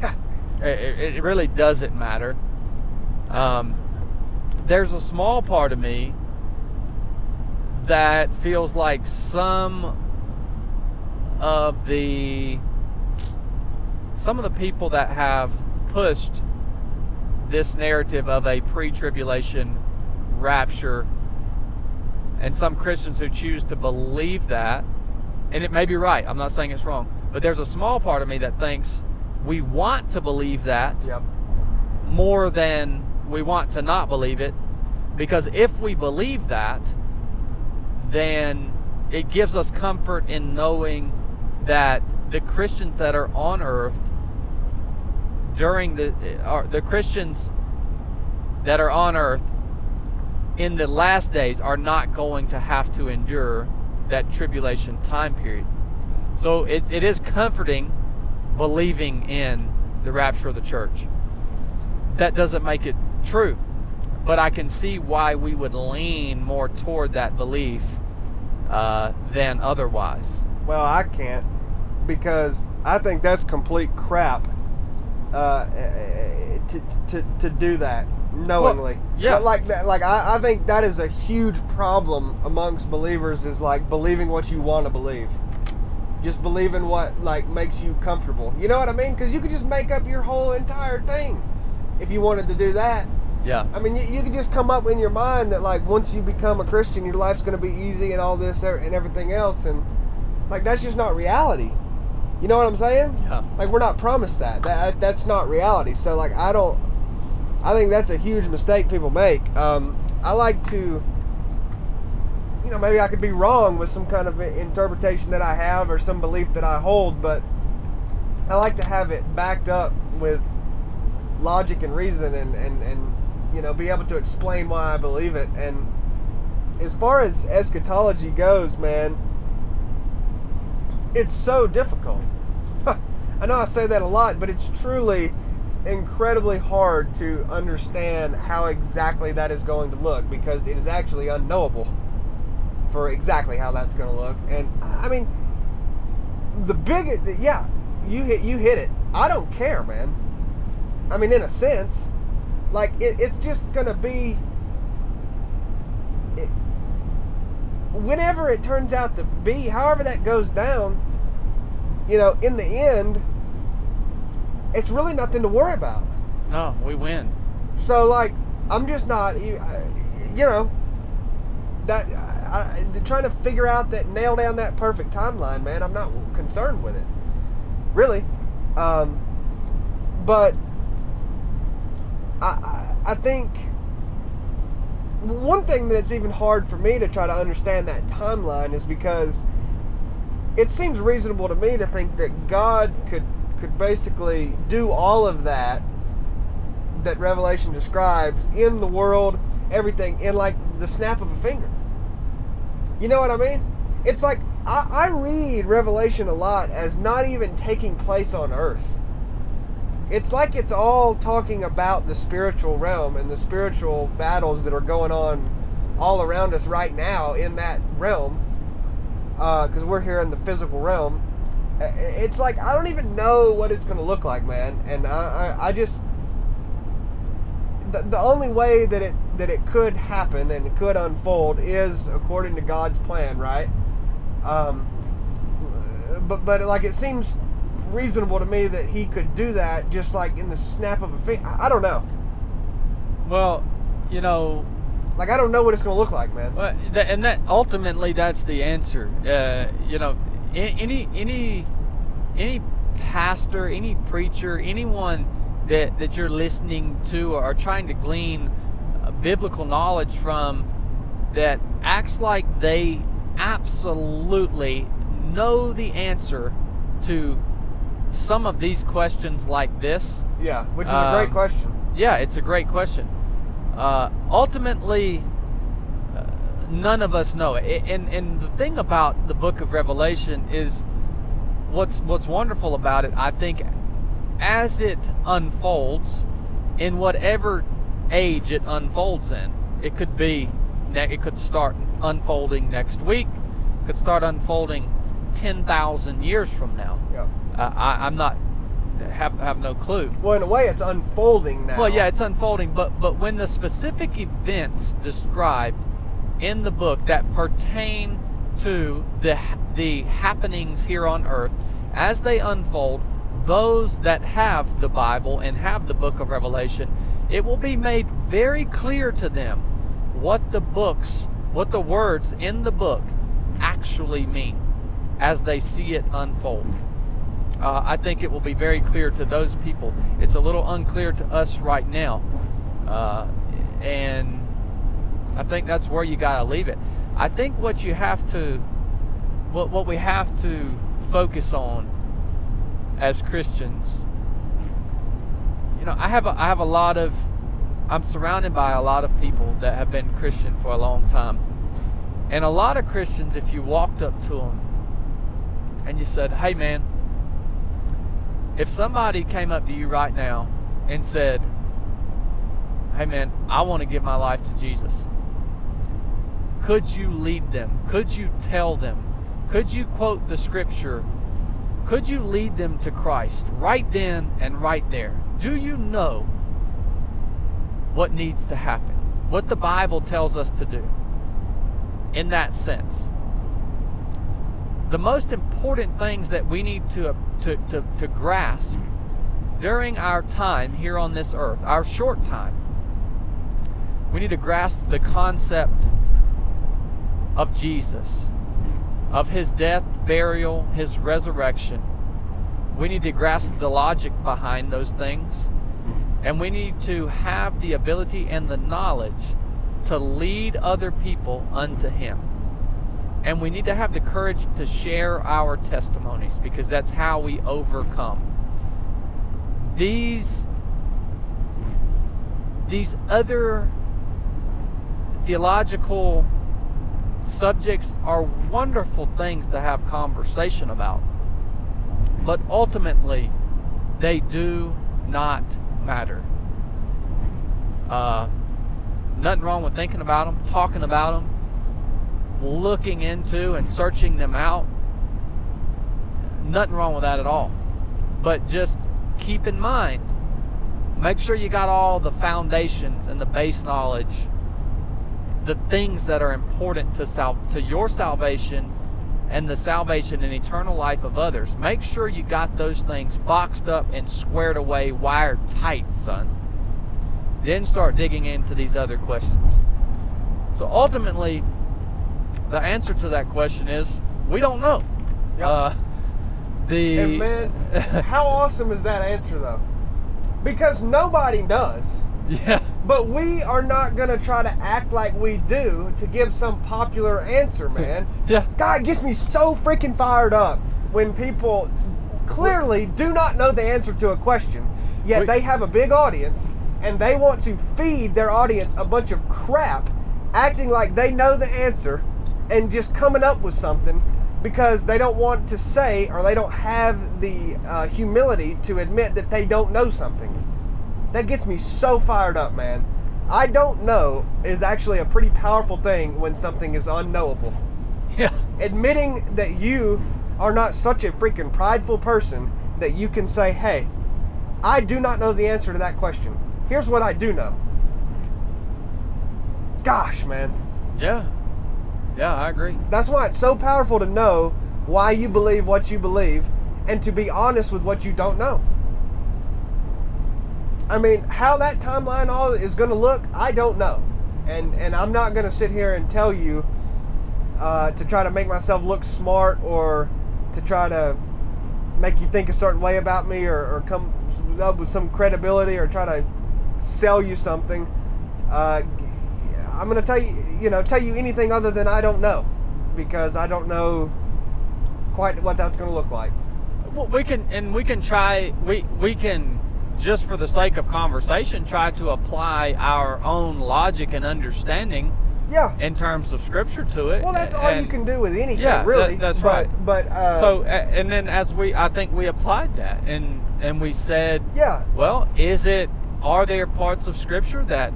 Yeah. It, it really doesn't matter. Um, there's a small part of me that feels like some of the some of the people that have pushed this narrative of a pre-tribulation rapture and some Christians who choose to believe that and it may be right. I'm not saying it's wrong. But there's a small part of me that thinks we want to believe that Yep. more than we want to not believe it. Because if we believe that then it gives us comfort in knowing that the Christians that are on earth during the uh, are the Christians that are on earth in the last days are not going to have to endure that tribulation time period. So it, it is comforting believing in the rapture of the church. That doesn't make it true, but I can see why we would lean more toward that belief uh, than otherwise. Well, I can't because I think that's complete crap uh, to, to, to do that knowingly. Well, yeah. But like that, like I, I think that is a huge problem amongst believers is like believing what you want to believe. Just believing what like makes you comfortable. You know what I mean? Because you could just make up your whole entire thing if you wanted to do that. Yeah. I mean, you, you could just come up in your mind that like once you become a Christian, your life's going to be easy and all this er, and everything else, and like that's just not reality. You know what I'm saying? Yeah. Like we're not promised that. That that's not reality. So like I don't. I think that's a huge mistake people make. Um, I like to. You know, maybe I could be wrong with some kind of interpretation that I have or some belief that I hold, but I like to have it backed up with logic and reason and, and, and you know be able to explain why I believe it. And as far as eschatology goes, man, it's so difficult. *laughs* I know I say that a lot, but it's truly incredibly hard to understand how exactly that is going to look because it is actually unknowable for exactly how that's going to look. And I mean, the big, yeah, you hit you hit it. I don't care, man. I mean, in a sense, like it, it's just going to be. Whenever it turns out to be, however that goes down, you know, in the end, it's really nothing to worry about. No, we win. So like, I'm just not, you you know, that I, I, trying to figure out that nail down that perfect timeline, man. I'm not concerned with it, really. Um, but I, I I think one thing that's even hard for me to try to understand that timeline is because it seems reasonable to me to think that God could could basically do all of that that Revelation describes in the world, everything in like the snap of a finger. You know what I mean? It's like I, I read Revelation a lot as not even taking place on earth. it's like it's all talking about the spiritual realm and the spiritual battles that are going on all around us right now in that realm uh, because we're here in the physical realm it's like i don't even know what it's going to look like man and i, I, I just the, the only way that it that it could happen and it could unfold is according to god's plan right um, but but like it seems reasonable to me that he could do that just like in the snap of a finger. I don't know. Well, you know, Like I don't know what it's going to look like, man. Well, and that ultimately that's the answer. Uh, you know, any any any pastor, any preacher, anyone that that you're listening to or trying to glean uh, biblical knowledge from that acts like they absolutely know the answer to some of these questions like this Yeah, which is a great Um, question. yeah, it's a great question. Uh, ultimately, none of us know it. And, and the thing about the book of Revelation is what's what's wonderful about it. I think as it unfolds, in whatever age it unfolds in, it could be it could start unfolding next week, could start unfolding ten thousand years from now. Yeah. Uh, I, I'm not have have no clue. Well, in a way, it's unfolding now. Well, yeah, it's unfolding, but but when the specific events described in the book that pertain to the the happenings here on earth as they unfold, those that have the Bible and have the book of Revelation, it will be made very clear to them what the books, what the words in the book actually mean as they see it unfold. Uh, I think it will be very clear to those people. It's a little unclear to us right now. Uh, and I think that's where you got to leave it. I think what you have to, what, what we have to focus on as Christians, you know, I have a, I have a lot of, I'm surrounded by a lot of people that have been Christian for a long time. And a lot of Christians, if you walked up to them and you said, hey man, if somebody came up to you right now and said, Hey man, I want to give my life to Jesus, could you lead them? Could you tell them? Could you quote the scripture? Could you lead them to Christ right then and right there? Do you know what needs to happen? What the Bible tells us to do in that sense? the most important things that we need to, to, to, to grasp during our time here on this earth, our short time, we need to grasp the concept of Jesus, of his death, burial, his resurrection. We need to grasp the logic behind those things. And we need to have the ability and the knowledge to lead other people unto him. And we need to have the courage to share our testimonies because that's how we overcome. These these other theological subjects are wonderful things to have conversation about. But ultimately, they do not matter. Uh, nothing wrong with thinking about them, talking about them, looking into and searching them out. Nothing wrong with that at all. But just keep in mind, make sure you got all the foundations and the base knowledge, the things that are important to sal- to your salvation and the salvation and eternal life of others. Make sure you got those things boxed up and squared away, wired tight, son. Then start digging into these other questions. So ultimately, the answer to that question is we don't know. Yep. Uh, the And man, *laughs* how awesome is that answer though? Because nobody does. yeah, But we are not going to try to act like we do to give some popular answer, *laughs* man. yeah, God, it gets me so freaking fired up when people clearly do not know the answer to a question, yet We- they have a big audience and they want to feed their audience a bunch of crap, acting like they know the answer and just coming up with something because they don't want to say or they don't have the uh, humility to admit that they don't know something. That gets me so fired up, man. I don't know is actually a pretty powerful thing when something is unknowable. *laughs* Yeah. Admitting that you are not such a freaking prideful person that you can say, hey, I do not know the answer to that question. Here's what I do know. Gosh, man. Yeah. Yeah, I agree. That's why it's so powerful to know why you believe what you believe and to be honest with what you don't know. I mean, how that timeline all is going to look, I don't know. And and I'm not going to sit here and tell you uh, to try to make myself look smart or to try to make you think a certain way about me or, or come up with some credibility or try to sell you something. Uh, I'm going to tell you, you know, tell you anything other than I don't know because I don't know quite what that's going to look like. Well, we can and we can try we we can just for the sake of conversation try to apply our own logic and understanding Yeah. in terms of scripture to it. Well, that's all you can do with anything, Yeah, that- really. that's but, right. But uh, So and then as we I think we applied that and and we said yeah, Well, is it? Are there parts of Scripture that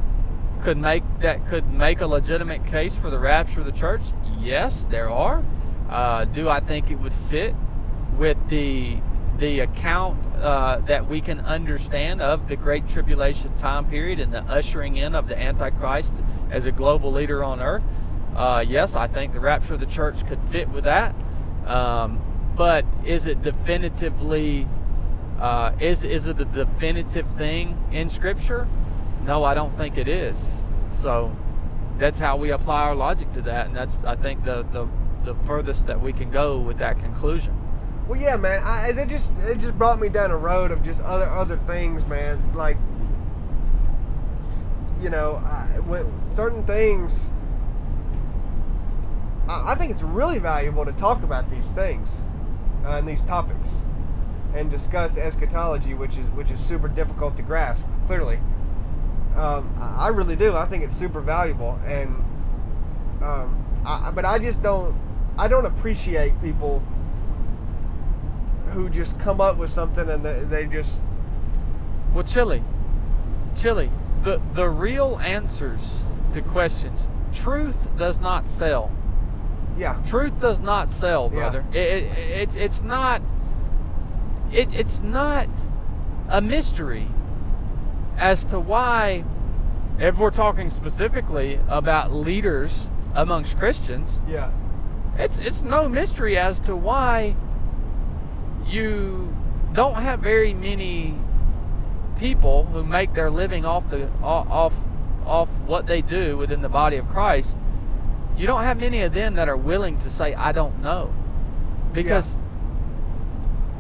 could make that could make a legitimate case for the rapture of the church? Yes, there are. Uh, do I think it would fit with the the account uh, that we can understand of the Great Tribulation time period and the ushering in of the Antichrist as a global leader on earth? Uh, yes, I think the rapture of the church could fit with that. Um, but is it definitively uh, is is it a definitive thing in Scripture? No, I don't think it is. So that's how we apply our logic to that, and that's I think the the, the furthest that we can go with that conclusion. Well, yeah, man. I, it just it just brought me down a road of just other other things, man. Like, you know, I, certain things. I, I think it's really valuable to talk about these things uh, and these topics and discuss eschatology, which is which is super difficult to grasp. Clearly, um, I I really do. I think it's super valuable, and um, but I just don't. I don't appreciate people who just come up with something and they, they just Well, chili, chili. The the real answers to questions. Truth does not sell. yeah Truth does not sell, Yeah. brother. It, it, it's it's not. It, it's not a mystery as to why, if we're talking specifically about leaders amongst Christians, yeah it's it's no mystery as to why you don't have very many people who make their living off the off off, what they do within the body of Christ. You don't have many of them that are willing to say I don't know, because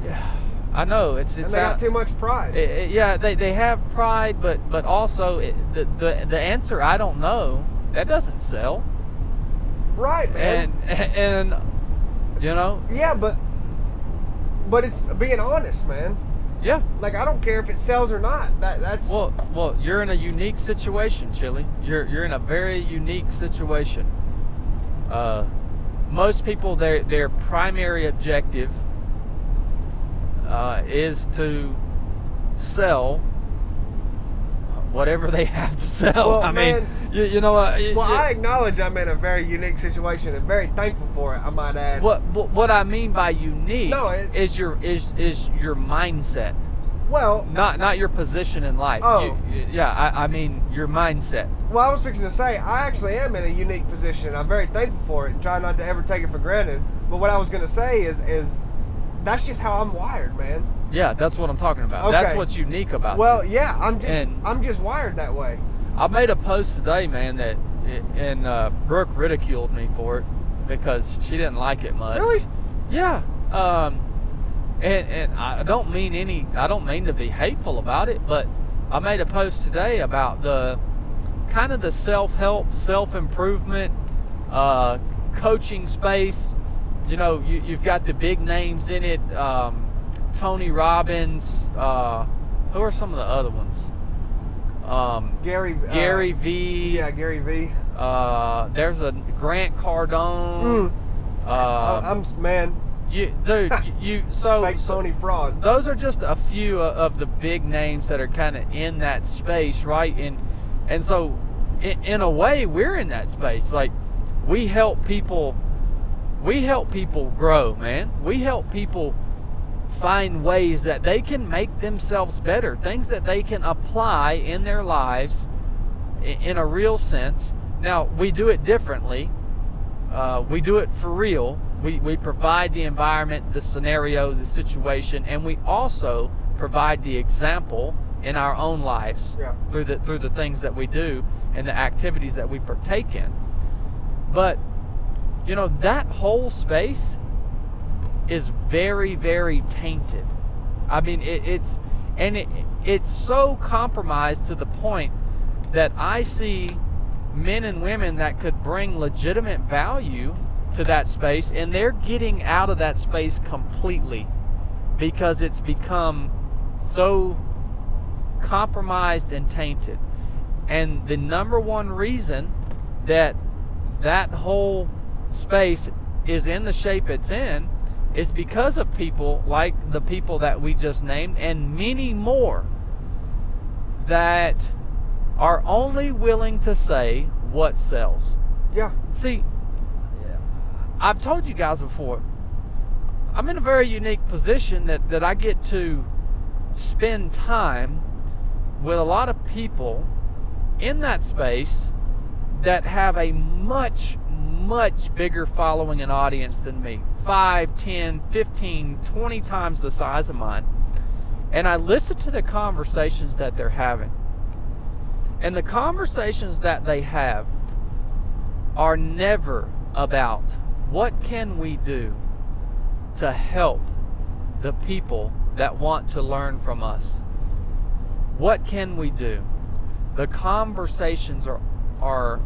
yeah, *sighs* I know it's and they got too much pride. it- it- yeah, they, they have pride, but but also it, the, the the answer I don't know that doesn't sell, right, man. and *laughs* and you know yeah, but but it's being honest, man. yeah. Like I don't care if it sells or not. That that's Well, well, you're in a unique situation, Chili. You're you're in a very unique situation. Uh, most people, their their primary objective uh, is to sell whatever they have to sell. Well, *laughs* I man, mean, you, you know, uh, Well, y- I acknowledge I'm in a very unique situation and very thankful for it. I might add. what what what I mean by unique No, it- is your is is your mindset, Well, not not your position in life. Oh. You- you- yeah, I, I mean your mindset. well, I was fixing to say I actually am in a unique position. I'm very thankful for it and try not to ever take it for granted. But what I was going to say is is that's just how I'm wired, man. Yeah, that's what I'm talking about. That's what's unique about Well, you. yeah, I'm just And- I'm just wired that way. I made a post today, man, that and uh, Brooke ridiculed me for it because she didn't like it much. Really? Yeah. Um, and and I don't mean any. I don't mean to be hateful about it, but I made a post today about the kind of the self-help, self-improvement, uh, coaching space. You know, you, you've got the big names in it. Um, Tony Robbins. Uh, who are some of the other ones? Um, Gary uh, Gary V. Yeah, Gary V. Uh, there's a Grant Cardone. Mm. Uh, I'm man, you, dude, *laughs* you, so, fake so phony fraud. those are just a few of the big names that are kind of in that space, right? And and so, in, in a way, we're in that space. Like, we help people. We help people grow, man. We help people find ways that they can make themselves better, things that they can apply in their lives in a real sense. Now, we do it differently. Uh, we do it for real. We, we provide the environment, the scenario, the situation, and we also provide the example in our own lives Yeah. through the through the things that we do and the activities that we partake in. But you know that whole space is very very tainted. I mean it, it's and it, it's so compromised to the point that I see men and women that could bring legitimate value to that space and they're getting out of that space completely because it's become so compromised and tainted. And the number one reason that that whole space is in the shape it's in is because of people like the people that we just named and many more that are only willing to say what sells. Yeah. See, I've told you guys before, I'm in a very unique position that, that I get to spend time with a lot of people in that space that have a much, much bigger following and audience than me 5, 10, 15, 20 times the size of mine. And I listen to the conversations that they're having. And the conversations that they have are never about what can we do to help the people that want to learn from us. What can we do? The conversations are are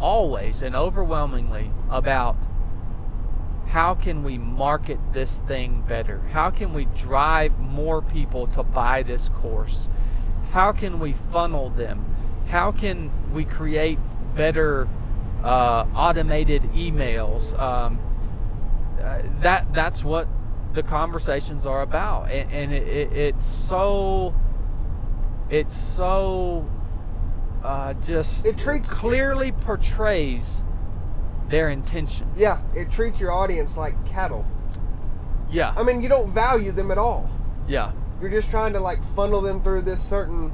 always and overwhelmingly about how can we market this thing better? How can we drive more people to buy this course? How can we funnel them? How can we create better uh, automated emails? Um, uh, that that's what the conversations are about, and, and it, it, it's so it's so uh, just It treats- clearly portrays their intentions. Yeah. It treats your audience like cattle. Yeah. I mean, you don't value them at all. yeah. You're just trying to like funnel them through this certain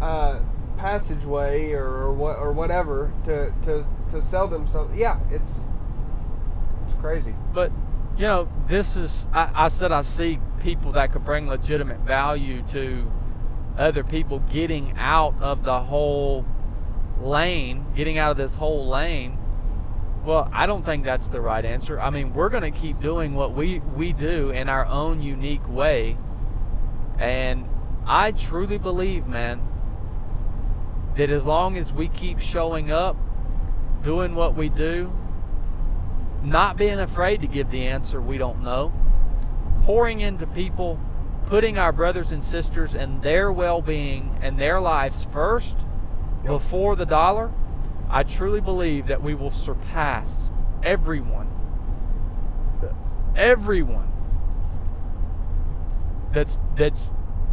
uh, passageway or, or what or whatever to, to to sell them something. Yeah, it's it's crazy. But you know, this is I, I said I see people that could bring legitimate value to other people getting out of the whole lane, getting out of this whole lane. Well, I don't think that's the right answer. I mean, we're going to keep doing what we we do in our own unique way. And I truly believe, man, that as long as we keep showing up, doing what we do, not being afraid to give the answer we don't know, pouring into people, putting our brothers and sisters and their well being and their lives first Yep. before the dollar, I truly believe that we will surpass everyone. Everyone that's that's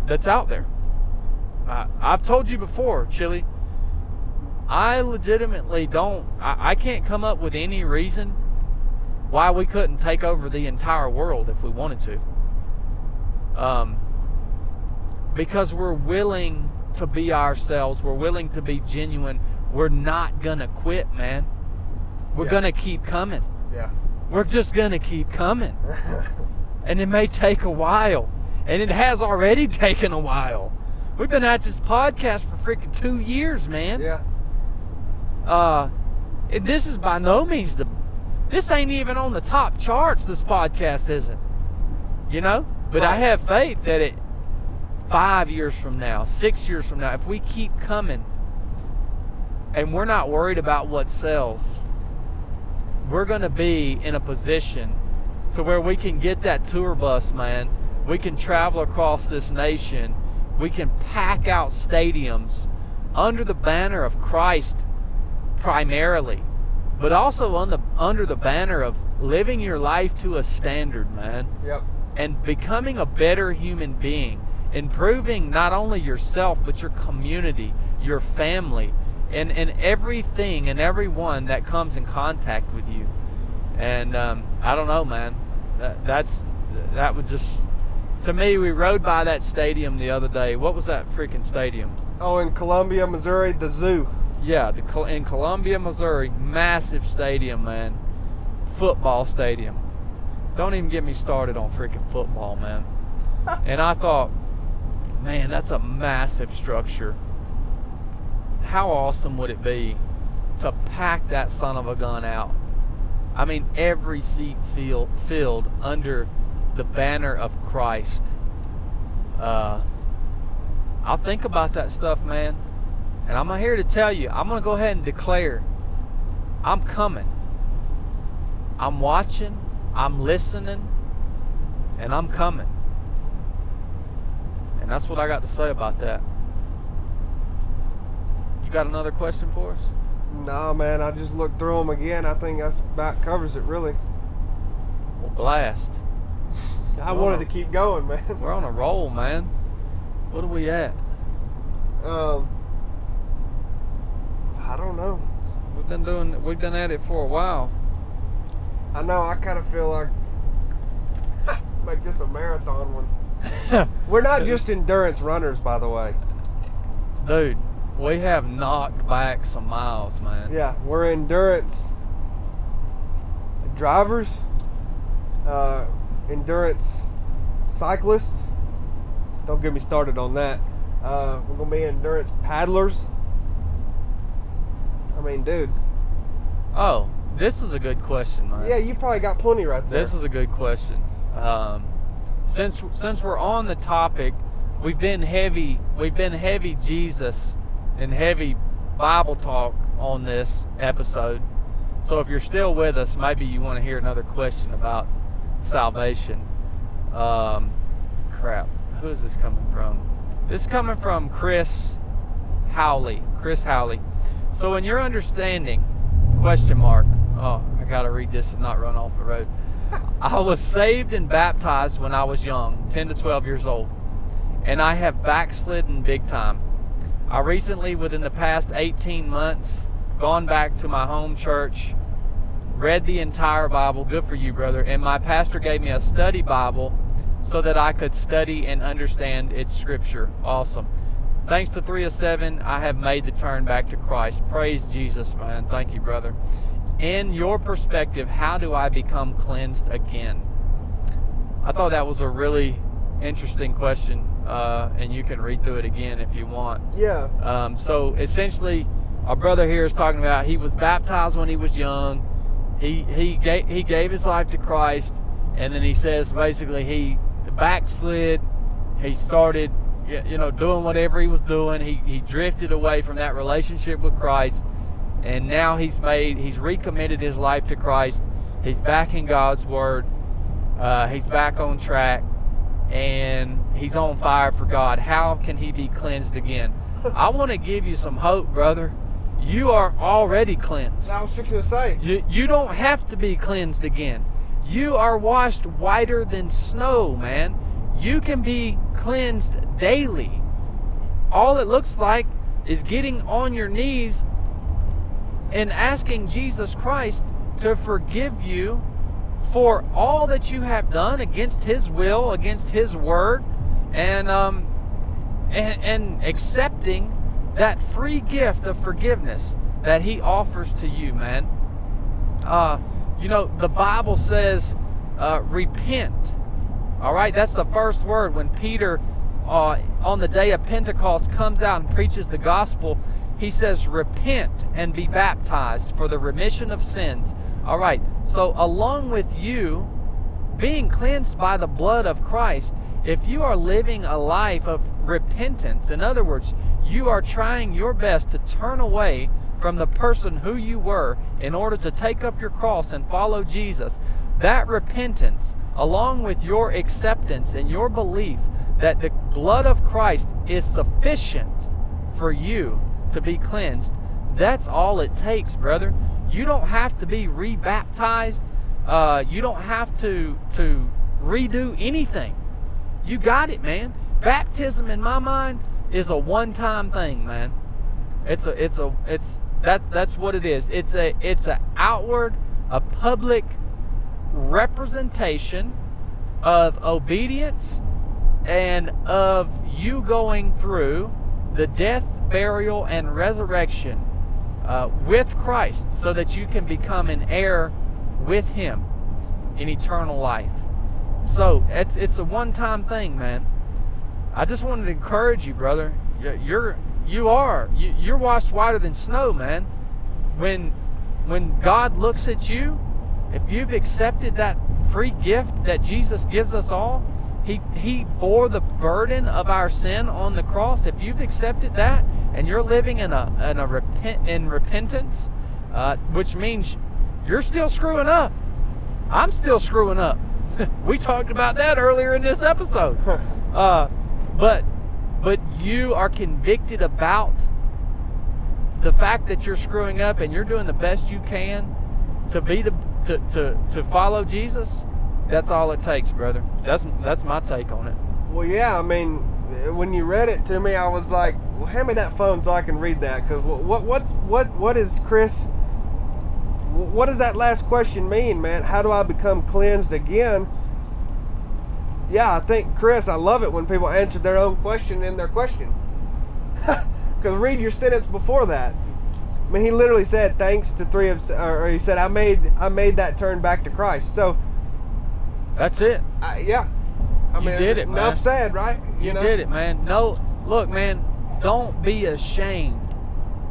that's out there. I've told you before, Chili. I legitimately don't. I, I can't come up with any reason why we couldn't take over the entire world if we wanted to. Um, because we're willing to be ourselves, we're willing to be genuine. We're not gonna quit, man. We're Yeah. gonna keep coming. Yeah. We're just gonna keep coming, *laughs* and it may take a while, and it has already *laughs* taken a while. We've been at this podcast for freaking two years, man yeah. uh and this is by no means the this ain't even on the top charts this podcast isn't you know but i have faith that it five years from now six years from now if we keep coming and we're not worried about what sells. We're going to be in a position to where we can get that tour bus man. We can travel across this nation. We can pack out stadiums under the banner of christ primarily, but also on the under the banner of living your life to a standard, man, Yep. and becoming a better human being, improving not only yourself but your community, your family, and and everything and everyone that comes in contact with you. And um, I don't know, man. That, that's that would just to me. We rode by that stadium the other day. What was that freaking stadium? Oh, in Columbia, Missouri, the zoo. Yeah, the, in Columbia, Missouri, massive stadium, man. Football stadium. Don't even get me started on freaking football, man. *laughs* and I thought, man, that's a massive structure. How awesome would it be to pack that son of a gun out? I mean, every seat filled under the banner of Christ. Uh, I'll think about that stuff, man. And I'm here to tell you, I'm going to go ahead and declare I'm coming. I'm watching, I'm listening, and I'm coming. And that's what I got to say about that. Got another question for us? Nah, man, I just looked through them again. I think that's about covers it, really. Blast. I wanted to keep going, man. *laughs* We're on a roll, man. What are we at? Um, I don't know. We've been doing. We've been at it for a while. I know. I kind of feel like *laughs* make this a marathon one. *laughs* We're not just endurance runners, by the way. Dude, we have knocked back some miles, man. Yeah, we're endurance drivers, uh, endurance cyclists. Don't get me started on that. Uh, we're gonna be endurance paddlers. I mean, dude. Oh, this is a good question, man. Yeah, you probably got plenty right there. This is a good question. Um, since since we're on the topic, we've been heavy. We've been heavy Jesus and heavy Bible talk on this episode. So if you're still with us, maybe you want to hear another question about salvation. Um, crap. Who is this coming from? This is coming from Chris Howley. Chris Howley. So in your understanding, question mark. Oh, I gotta read this and not run off the road. *laughs* I was saved and baptized when I was young, 10 to 12 years old, and I have backslidden big time. I recently, within the past 18 months, gone back to my home church, read the entire Bible. Good for you, brother. And my pastor gave me a study Bible so that I could study and understand its scripture. Awesome. Thanks to 3 of 7, I have made the turn back to Christ. Praise Jesus, man. Thank you, brother. In your perspective, how do I become cleansed again? I thought that was a really interesting question, uh, and you can read through it again if you want. yeah. Um, so essentially, our brother here is talking about he was baptized when he was young. He he gave he gave his life to Christ, and then he says basically he backslid. He started you know doing whatever he was doing. He he drifted away from that relationship with Christ, and now he's made he's recommitted his life to Christ. He's back in God's word. Uh, he's back on track, and he's on fire for God. How can he be cleansed again? I want to give you some hope, brother. You are already cleansed. I was fixing to say. You, you don't have to be cleansed again. You are washed whiter than snow, man. You can be cleansed daily. All it looks like is getting on your knees and asking Jesus Christ to forgive you for all that you have done against His will, against His word, and um, and, and accepting that free gift of forgiveness that He offers to you, man. Uh, you know, the Bible says, uh, repent. All right, that's the first word when Peter, uh, on the day of Pentecost, comes out and preaches the gospel. He says, repent and be baptized for the remission of sins. All right, so along with you being cleansed by the blood of Christ, if you are living a life of repentance, in other words, you are trying your best to turn away from the person who you were in order to take up your cross and follow Jesus, that repentance, along with your acceptance and your belief that the blood of Christ is sufficient for you to be cleansed, that's all it takes, brother. You don't have to be rebaptized. Uh, you don't have to to redo anything. You got it, man. Baptism, in my mind, is a one-time thing, man. It's a it's a it's that's that's what it is. It's a it's a outward, a public representation of obedience and of you going through the death, burial, and resurrection uh, with Christ so that you can become an heir with Him in eternal life. So it's it's a one-time thing, man. I just wanted to encourage you, brother. You're you are you, you're washed whiter than snow, man. When when God looks at you, if you've accepted that free gift that Jesus gives us all, he he bore the burden of our sin on the cross. If you've accepted that and you're living in a in a repent in repentance, uh, which means you're still screwing up. I'm still screwing up. *laughs* we talked about that earlier in this episode. *laughs* uh, but but you are convicted about the fact that you're screwing up and you're doing the best you can to be the to, to, to follow Jesus, that's all it takes, brother. That's that's my take on it. Well, yeah, I mean, when you read it to me, I was like, "Well, hand me that phone so I can read that." Because what what's what what is Chris? What does that last question mean, man? How do I become cleansed again? Yeah, I think Chris, I love it when people answer their own question in their question. *laughs* Because read your sentence before that. I mean, he literally said, "Thanks to three of," or he said, "I made I made that turn back to Christ." So that's it. I, yeah, I you mean, did it, enough man. said, right? You, know? did it, man. No, look, man. Don't be ashamed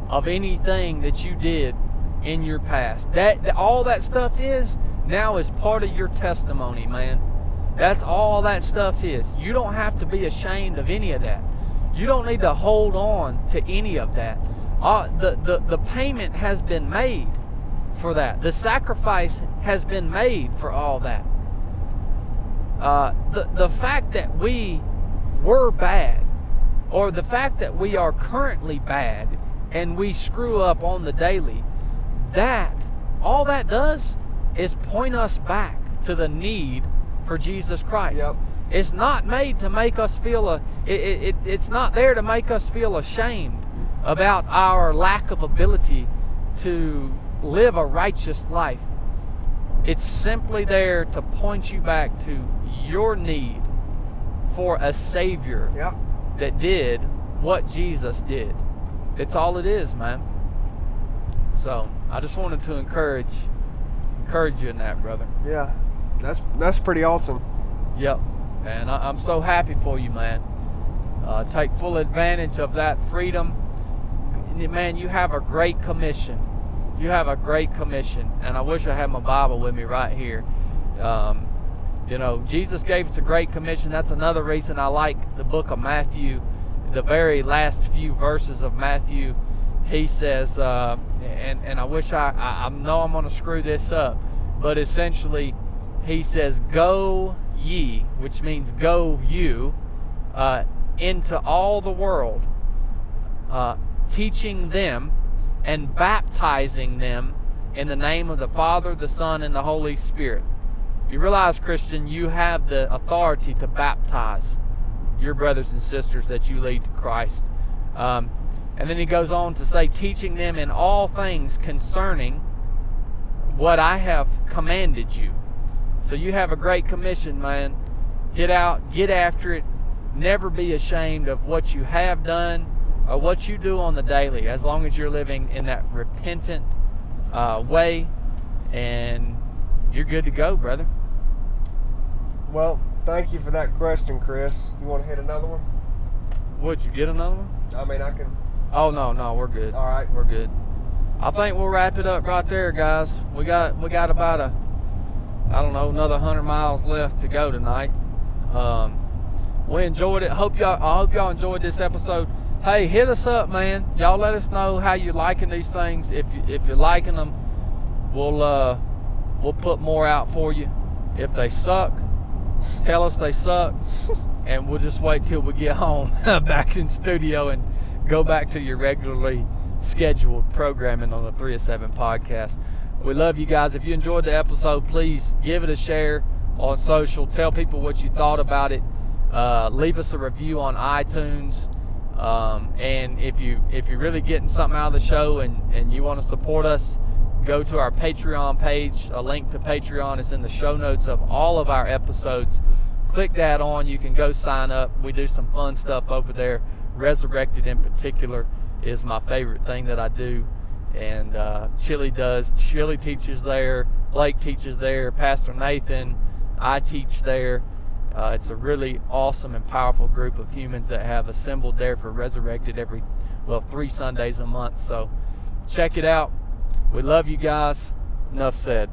of anything that you did in your past. That, that all that stuff is now is part of your testimony, man. That's all that stuff is. You don't have to be ashamed of any of that. You don't need to hold on to any of that. Uh, the, the, the payment has been made for that. The sacrifice has been made for all that. Uh, the, the fact that we were bad, or the fact that we are currently bad and we screw up on the daily, that, all that does is point us back to the need for Jesus Christ. Yep. It's not made to make us feel a. It, it, it's not there to make us feel ashamed about our lack of ability to live a righteous life. It's simply there to point you back to your need for a Savior Yep. that did what Jesus did. It's all it is, man. So I just wanted to encourage encourage you in that, brother. Yeah. That's that's pretty awesome. Yep. And I, I'm so happy for you, man. Uh, take full advantage of that freedom. Man, you have a great commission. You have a great commission. And I wish I had my Bible with me right here. Um, you know, Jesus gave us a great commission. That's another reason I like the book of Matthew. The very last few verses of Matthew, he says, uh, and, and I wish I, I, I know I'm going to screw this up, but essentially, he says, Go ye, which means go you, uh, into all the world, uh, teaching them and baptizing them in the name of the Father, the Son, and the Holy Spirit. You realize, Christian, you have the authority to baptize your brothers and sisters that you lead to Christ. Um, and then he goes on to say, teaching them in all things concerning what I have commanded you. So you have a great commission, man. Get out, get after it. Never be ashamed of what you have done or what you do on the daily, as long as you're living in that repentant uh, way, and you're good to go, brother. Well, thank you for that question, Chris. You want to hit another one? Would you get another one? I mean, I can. Oh no, no, we're good. All right. We're good. I think we'll wrap it up right there, guys. We got we got about a I don't know another hundred miles left to go tonight. Um, we enjoyed it. Hope y'all I hope y'all enjoyed this episode. Hey, hit us up, man. Y'all let us know how you're liking these things. If you if you're liking them, we'll uh we'll put more out for you. If they suck, tell us they suck, and we'll just wait till we get home *laughs* back in studio and go back to your regularly scheduled programming on the 3 of 7 podcast. We love you guys. If you enjoyed the episode, please give it a share on social. Tell people what you thought about it. Uh, leave us a review on iTunes. Um, and if you if you're really getting something out of the show and, and you want to support us, go to our Patreon page. A link to Patreon is in the show notes of all of our episodes. Click that on. You can go sign up. We do some fun stuff over there. Resurrected in particular is my favorite thing that I do. And uh, Chili does. Chili teaches there. Blake teaches there. Pastor Nathan, I teach there. Uh, it's a really awesome and powerful group of humans that have assembled there for Resurrected every, well, three Sundays a month. So check it out. We love you guys. Enough said.